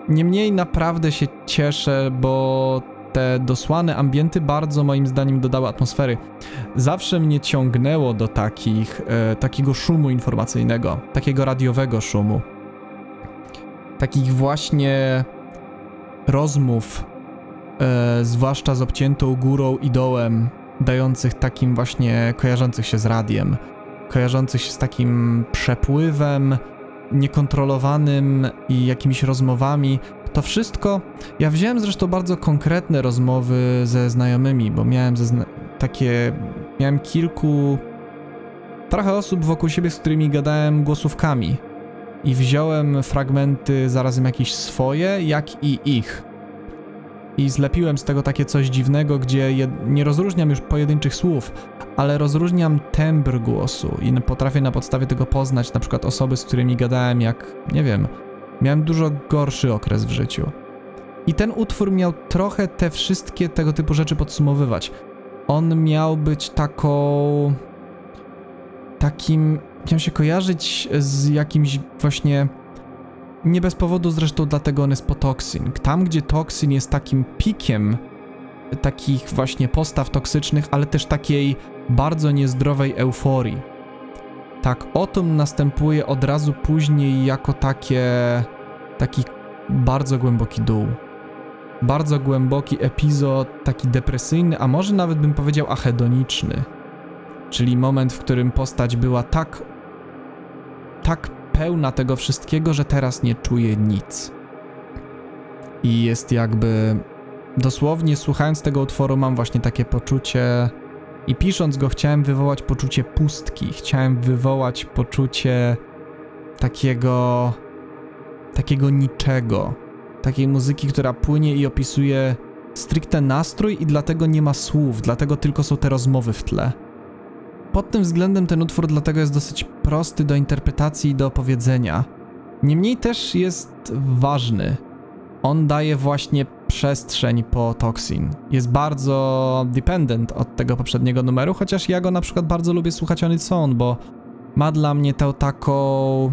Niemniej naprawdę się cieszę, bo te dosłane ambienty bardzo moim zdaniem dodały atmosfery. Zawsze mnie ciągnęło do takich, e, takiego szumu informacyjnego, takiego radiowego szumu. Takich właśnie rozmów, e, zwłaszcza z obciętą górą i dołem, dających takim właśnie kojarzących się z radiem, kojarzących się z takim przepływem niekontrolowanym i jakimiś rozmowami. To wszystko. Ja wziąłem zresztą bardzo konkretne rozmowy ze znajomymi, bo miałem zna takie. Miałem kilku. Trochę osób wokół siebie, z którymi gadałem głosówkami i wziąłem fragmenty zarazem jakieś swoje, jak i ich. I zlepiłem z tego takie coś dziwnego, gdzie nie rozróżniam już pojedynczych słów, ale rozróżniam tembr głosu i potrafię na podstawie tego poznać na przykład osoby, z którymi gadałem, jak, nie wiem, miałem dużo gorszy okres w życiu. I ten utwór miał trochę te wszystkie tego typu rzeczy podsumowywać. On miał być taką. takim miał się kojarzyć z jakimś właśnie. Nie bez powodu zresztą dlatego on jest po Toxin. Tam, gdzie Toxin jest takim pikiem takich właśnie postaw toksycznych, ale też takiej bardzo niezdrowej euforii. Tak, Otum następuje od razu później jako takie. taki bardzo głęboki dół. Bardzo głęboki epizod, taki depresyjny, a może nawet bym powiedział achedoniczny. Czyli moment, w którym postać była tak tak pełna tego wszystkiego, że teraz nie czuje nic. I jest jakby. Dosłownie słuchając tego utworu, mam właśnie takie poczucie. I pisząc go, chciałem wywołać poczucie pustki. Chciałem wywołać poczucie takiego. takiego niczego. Takiej muzyki, która płynie i opisuje stricte nastrój, i dlatego nie ma słów, dlatego tylko są te rozmowy w tle. Pod tym względem ten utwór dlatego jest dosyć prosty do interpretacji i do opowiedzenia. Niemniej też jest ważny. On daje właśnie przestrzeń po Toxin. Jest bardzo dependent od tego poprzedniego numeru, chociaż ja go na przykład bardzo lubię słuchać on its own, bo ma dla mnie tę taką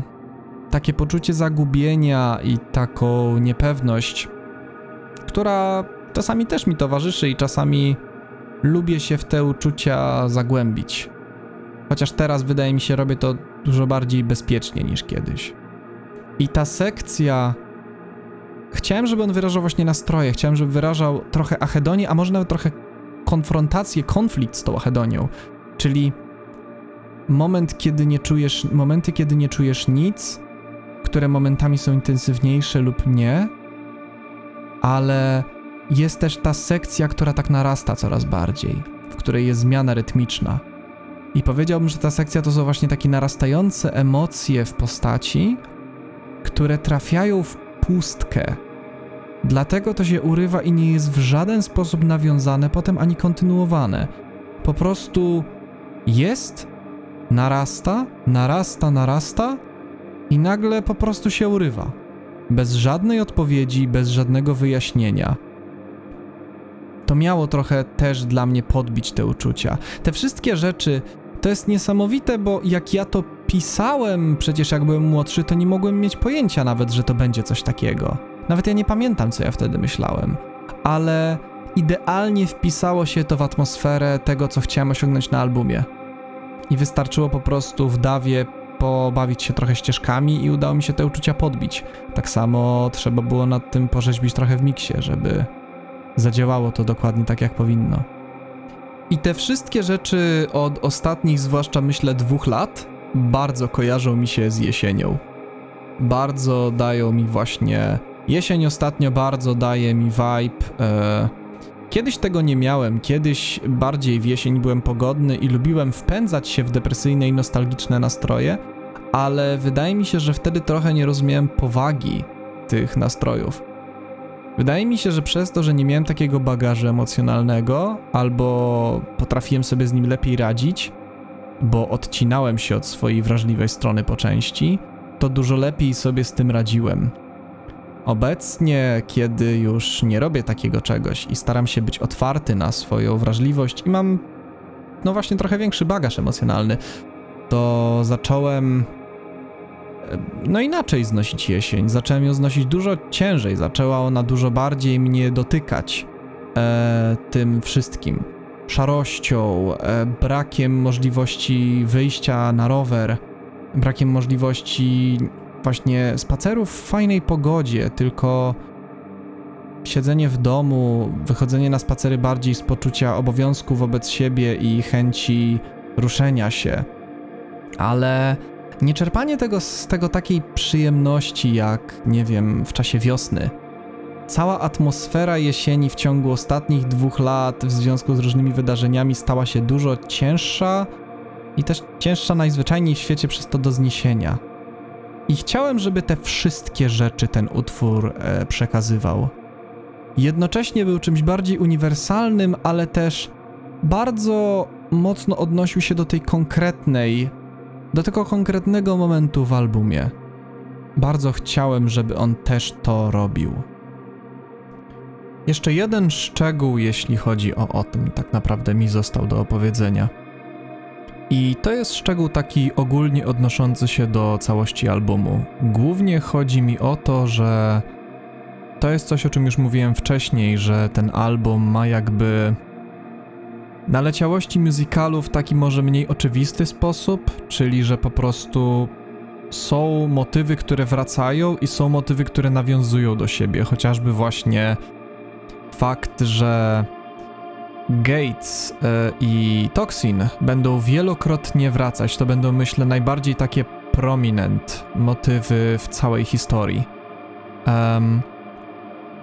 takie poczucie zagubienia i taką niepewność, która czasami też mi towarzyszy i czasami lubię się w te uczucia zagłębić. Chociaż teraz wydaje mi się, robię to dużo bardziej bezpiecznie niż kiedyś. I ta sekcja. Chciałem, żeby on wyrażał właśnie nastroje, chciałem, żeby wyrażał trochę achedonię, a może nawet trochę konfrontację, konflikt z tą achedonią. Czyli moment, kiedy nie czujesz, momenty, kiedy nie czujesz nic, które momentami są intensywniejsze lub nie, ale jest też ta sekcja, która tak narasta coraz bardziej, w której jest zmiana rytmiczna i powiedziałbym, że ta sekcja to są właśnie takie narastające emocje w postaci, które trafiają w pustkę. Dlatego to się urywa i nie jest w żaden sposób nawiązane potem ani kontynuowane. Po prostu jest, narasta, narasta, narasta i nagle po prostu się urywa. Bez żadnej odpowiedzi, bez żadnego wyjaśnienia to miało trochę też dla mnie podbić te uczucia. Te wszystkie rzeczy to jest niesamowite, bo jak ja to pisałem, przecież jak byłem młodszy, to nie mogłem mieć pojęcia nawet, że to będzie coś takiego. Nawet ja nie pamiętam, co ja wtedy myślałem. Ale idealnie wpisało się to w atmosferę tego, co chciałem osiągnąć na albumie. I wystarczyło po prostu w dawie pobawić się trochę ścieżkami i udało mi się te uczucia podbić. Tak samo trzeba było nad tym porzeźbić trochę w miksie, żeby zadziałało to dokładnie tak, jak powinno. I te wszystkie rzeczy od ostatnich, zwłaszcza myślę dwóch lat, bardzo kojarzą mi się z jesienią. Bardzo dają mi właśnie. Jesień ostatnio bardzo daje mi vibe. E... Kiedyś tego nie miałem, kiedyś bardziej w jesień byłem pogodny i lubiłem wpędzać się w depresyjne i nostalgiczne nastroje, ale wydaje mi się, że wtedy trochę nie rozumiałem powagi tych nastrojów. Wydaje mi się, że przez to, że nie miałem takiego bagażu emocjonalnego, albo potrafiłem sobie z nim lepiej radzić, bo odcinałem się od swojej wrażliwej strony po części, to dużo lepiej sobie z tym radziłem. Obecnie, kiedy już nie robię takiego czegoś i staram się być otwarty na swoją wrażliwość i mam, no właśnie, trochę większy bagaż emocjonalny, to zacząłem no inaczej znosić jesień. Zacząłem ją znosić dużo ciężej, zaczęła ona dużo bardziej mnie dotykać e, tym wszystkim. Szarością, e, brakiem możliwości wyjścia na rower, brakiem możliwości właśnie spacerów w fajnej pogodzie, tylko siedzenie w domu, wychodzenie na spacery bardziej z poczucia obowiązku wobec siebie i chęci ruszenia się. Ale nieczerpanie tego z tego takiej przyjemności jak, nie wiem, w czasie wiosny. Cała atmosfera jesieni w ciągu ostatnich dwóch lat w związku z różnymi wydarzeniami stała się dużo cięższa i też cięższa najzwyczajniej w świecie przez to do zniesienia. I chciałem, żeby te wszystkie rzeczy ten utwór e, przekazywał. Jednocześnie był czymś bardziej uniwersalnym, ale też bardzo mocno odnosił się do tej konkretnej do tego konkretnego momentu w albumie. Bardzo chciałem, żeby on też to robił. Jeszcze jeden szczegół, jeśli chodzi o o tym, tak naprawdę mi został do opowiedzenia. I to jest szczegół taki ogólnie odnoszący się do całości albumu. Głównie chodzi mi o to, że to jest coś, o czym już mówiłem wcześniej, że ten album ma jakby naleciałości musicalu w taki może mniej oczywisty sposób, czyli że po prostu są motywy, które wracają i są motywy, które nawiązują do siebie, chociażby właśnie fakt, że Gates e, i Toxin będą wielokrotnie wracać. To będą, myślę, najbardziej takie prominent motywy w całej historii. Um,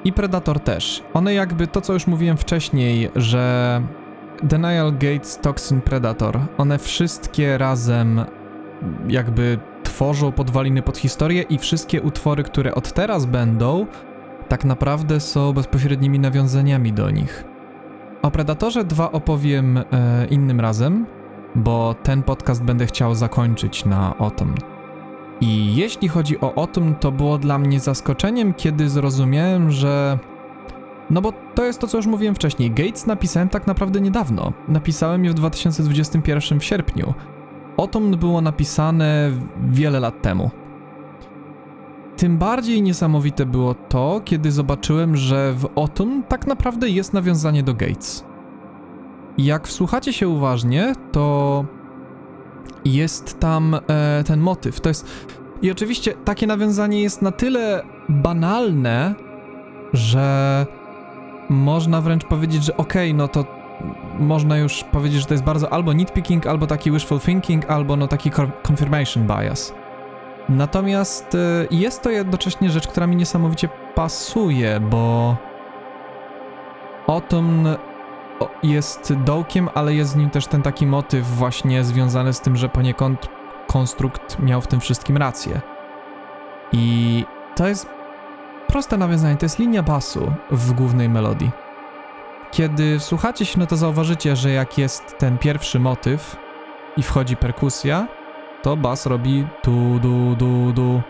I Predator też. One jakby to, co już mówiłem wcześniej, że Denial Gates, Toxin, Predator. One wszystkie razem jakby tworzą podwaliny pod historię i wszystkie utwory, które od teraz będą, tak naprawdę są bezpośrednimi nawiązaniami do nich. O Predatorze 2 opowiem e, innym razem, bo ten podcast będę chciał zakończyć na Autumn. I jeśli chodzi o Autumn, to było dla mnie zaskoczeniem, kiedy zrozumiałem, że no bo to jest to, co już mówiłem wcześniej. Gates napisałem tak naprawdę niedawno. Napisałem je w 2021 w sierpniu. Otom było napisane wiele lat temu. Tym bardziej niesamowite było to, kiedy zobaczyłem, że w Otum tak naprawdę jest nawiązanie do Gates. Jak wsłuchacie się uważnie, to jest tam e, ten motyw. To jest. I oczywiście takie nawiązanie jest na tyle banalne, że można wręcz powiedzieć, że okej, okay, no to można już powiedzieć, że to jest bardzo albo nitpicking, albo taki wishful thinking, albo no taki confirmation bias. Natomiast y, jest to jednocześnie rzecz, która mi niesamowicie pasuje, bo Autumn jest dołkiem, ale jest z nim też ten taki motyw właśnie związany z tym, że poniekąd konstrukt miał w tym wszystkim rację. I to jest Proste nawiązanie to jest linia basu w głównej melodii. Kiedy słuchacie się, no to zauważycie, że jak jest ten pierwszy motyw i wchodzi perkusja, to bas robi tu du du du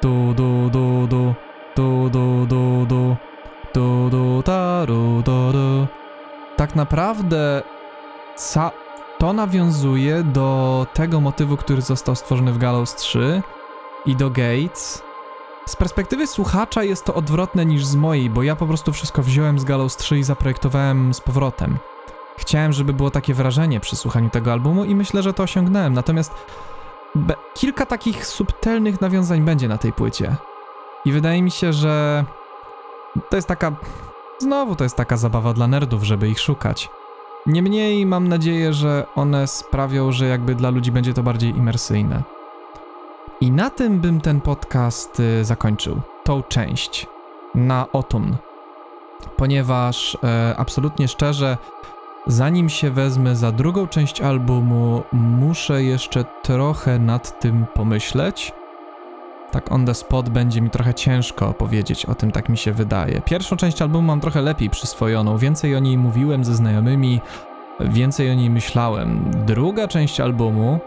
tu du du du tu du du du tu du ta ru du du. Tak naprawdę to nawiązuje do tego motywu, który został stworzony w Gallows 3 i do Gates z perspektywy słuchacza jest to odwrotne niż z mojej, bo ja po prostu wszystko wziąłem z Gallows 3 i zaprojektowałem z powrotem. Chciałem, żeby było takie wrażenie przy słuchaniu tego albumu i myślę, że to osiągnąłem. Natomiast kilka takich subtelnych nawiązań będzie na tej płycie. I wydaje mi się, że to jest taka. Znowu to jest taka zabawa dla nerdów, żeby ich szukać. Niemniej mam nadzieję, że one sprawią, że jakby dla ludzi będzie to bardziej imersyjne. I na tym bym ten podcast y, zakończył. Tą część na Autumn. Ponieważ e, absolutnie szczerze, zanim się wezmę za drugą część albumu, muszę jeszcze trochę nad tym pomyśleć. Tak on the spot będzie mi trochę ciężko powiedzieć o tym, tak mi się wydaje. Pierwszą część albumu mam trochę lepiej przyswojoną, więcej o niej mówiłem ze znajomymi, więcej o niej myślałem. Druga część albumu,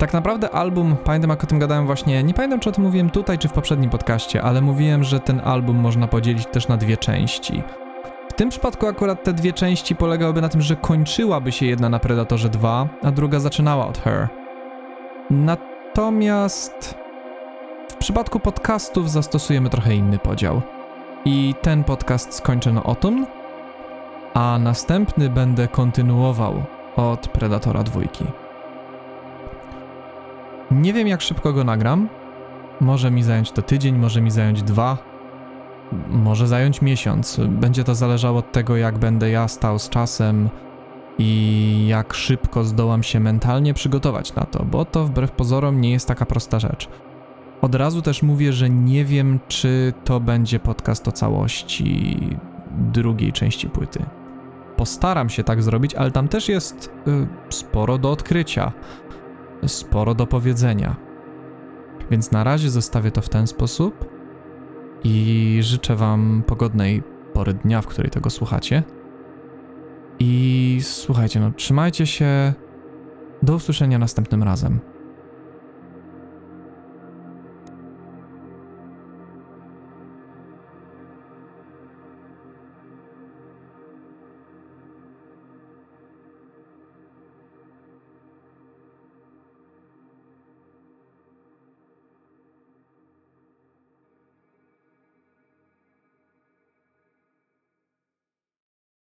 tak naprawdę album, pamiętam jak o tym gadałem właśnie, nie pamiętam czy o tym mówiłem tutaj czy w poprzednim podcaście, ale mówiłem, że ten album można podzielić też na dwie części. W tym przypadku akurat te dwie części polegałyby na tym, że kończyłaby się jedna na Predatorze 2, a druga zaczynała od Her. Natomiast w przypadku podcastów zastosujemy trochę inny podział. I ten podcast skończę na Autumn, a następny będę kontynuował od Predatora dwójki. Nie wiem, jak szybko go nagram. Może mi zająć to tydzień, może mi zająć dwa, może zająć miesiąc. Będzie to zależało od tego, jak będę ja stał z czasem i jak szybko zdołam się mentalnie przygotować na to, bo to wbrew pozorom nie jest taka prosta rzecz. Od razu też mówię, że nie wiem, czy to będzie podcast o całości drugiej części płyty. Postaram się tak zrobić, ale tam też jest y, sporo do odkrycia sporo do powiedzenia. Więc na razie zostawię to w ten sposób i życzę Wam pogodnej pory dnia, w której tego słuchacie. I słuchajcie, no trzymajcie się. Do usłyszenia następnym razem.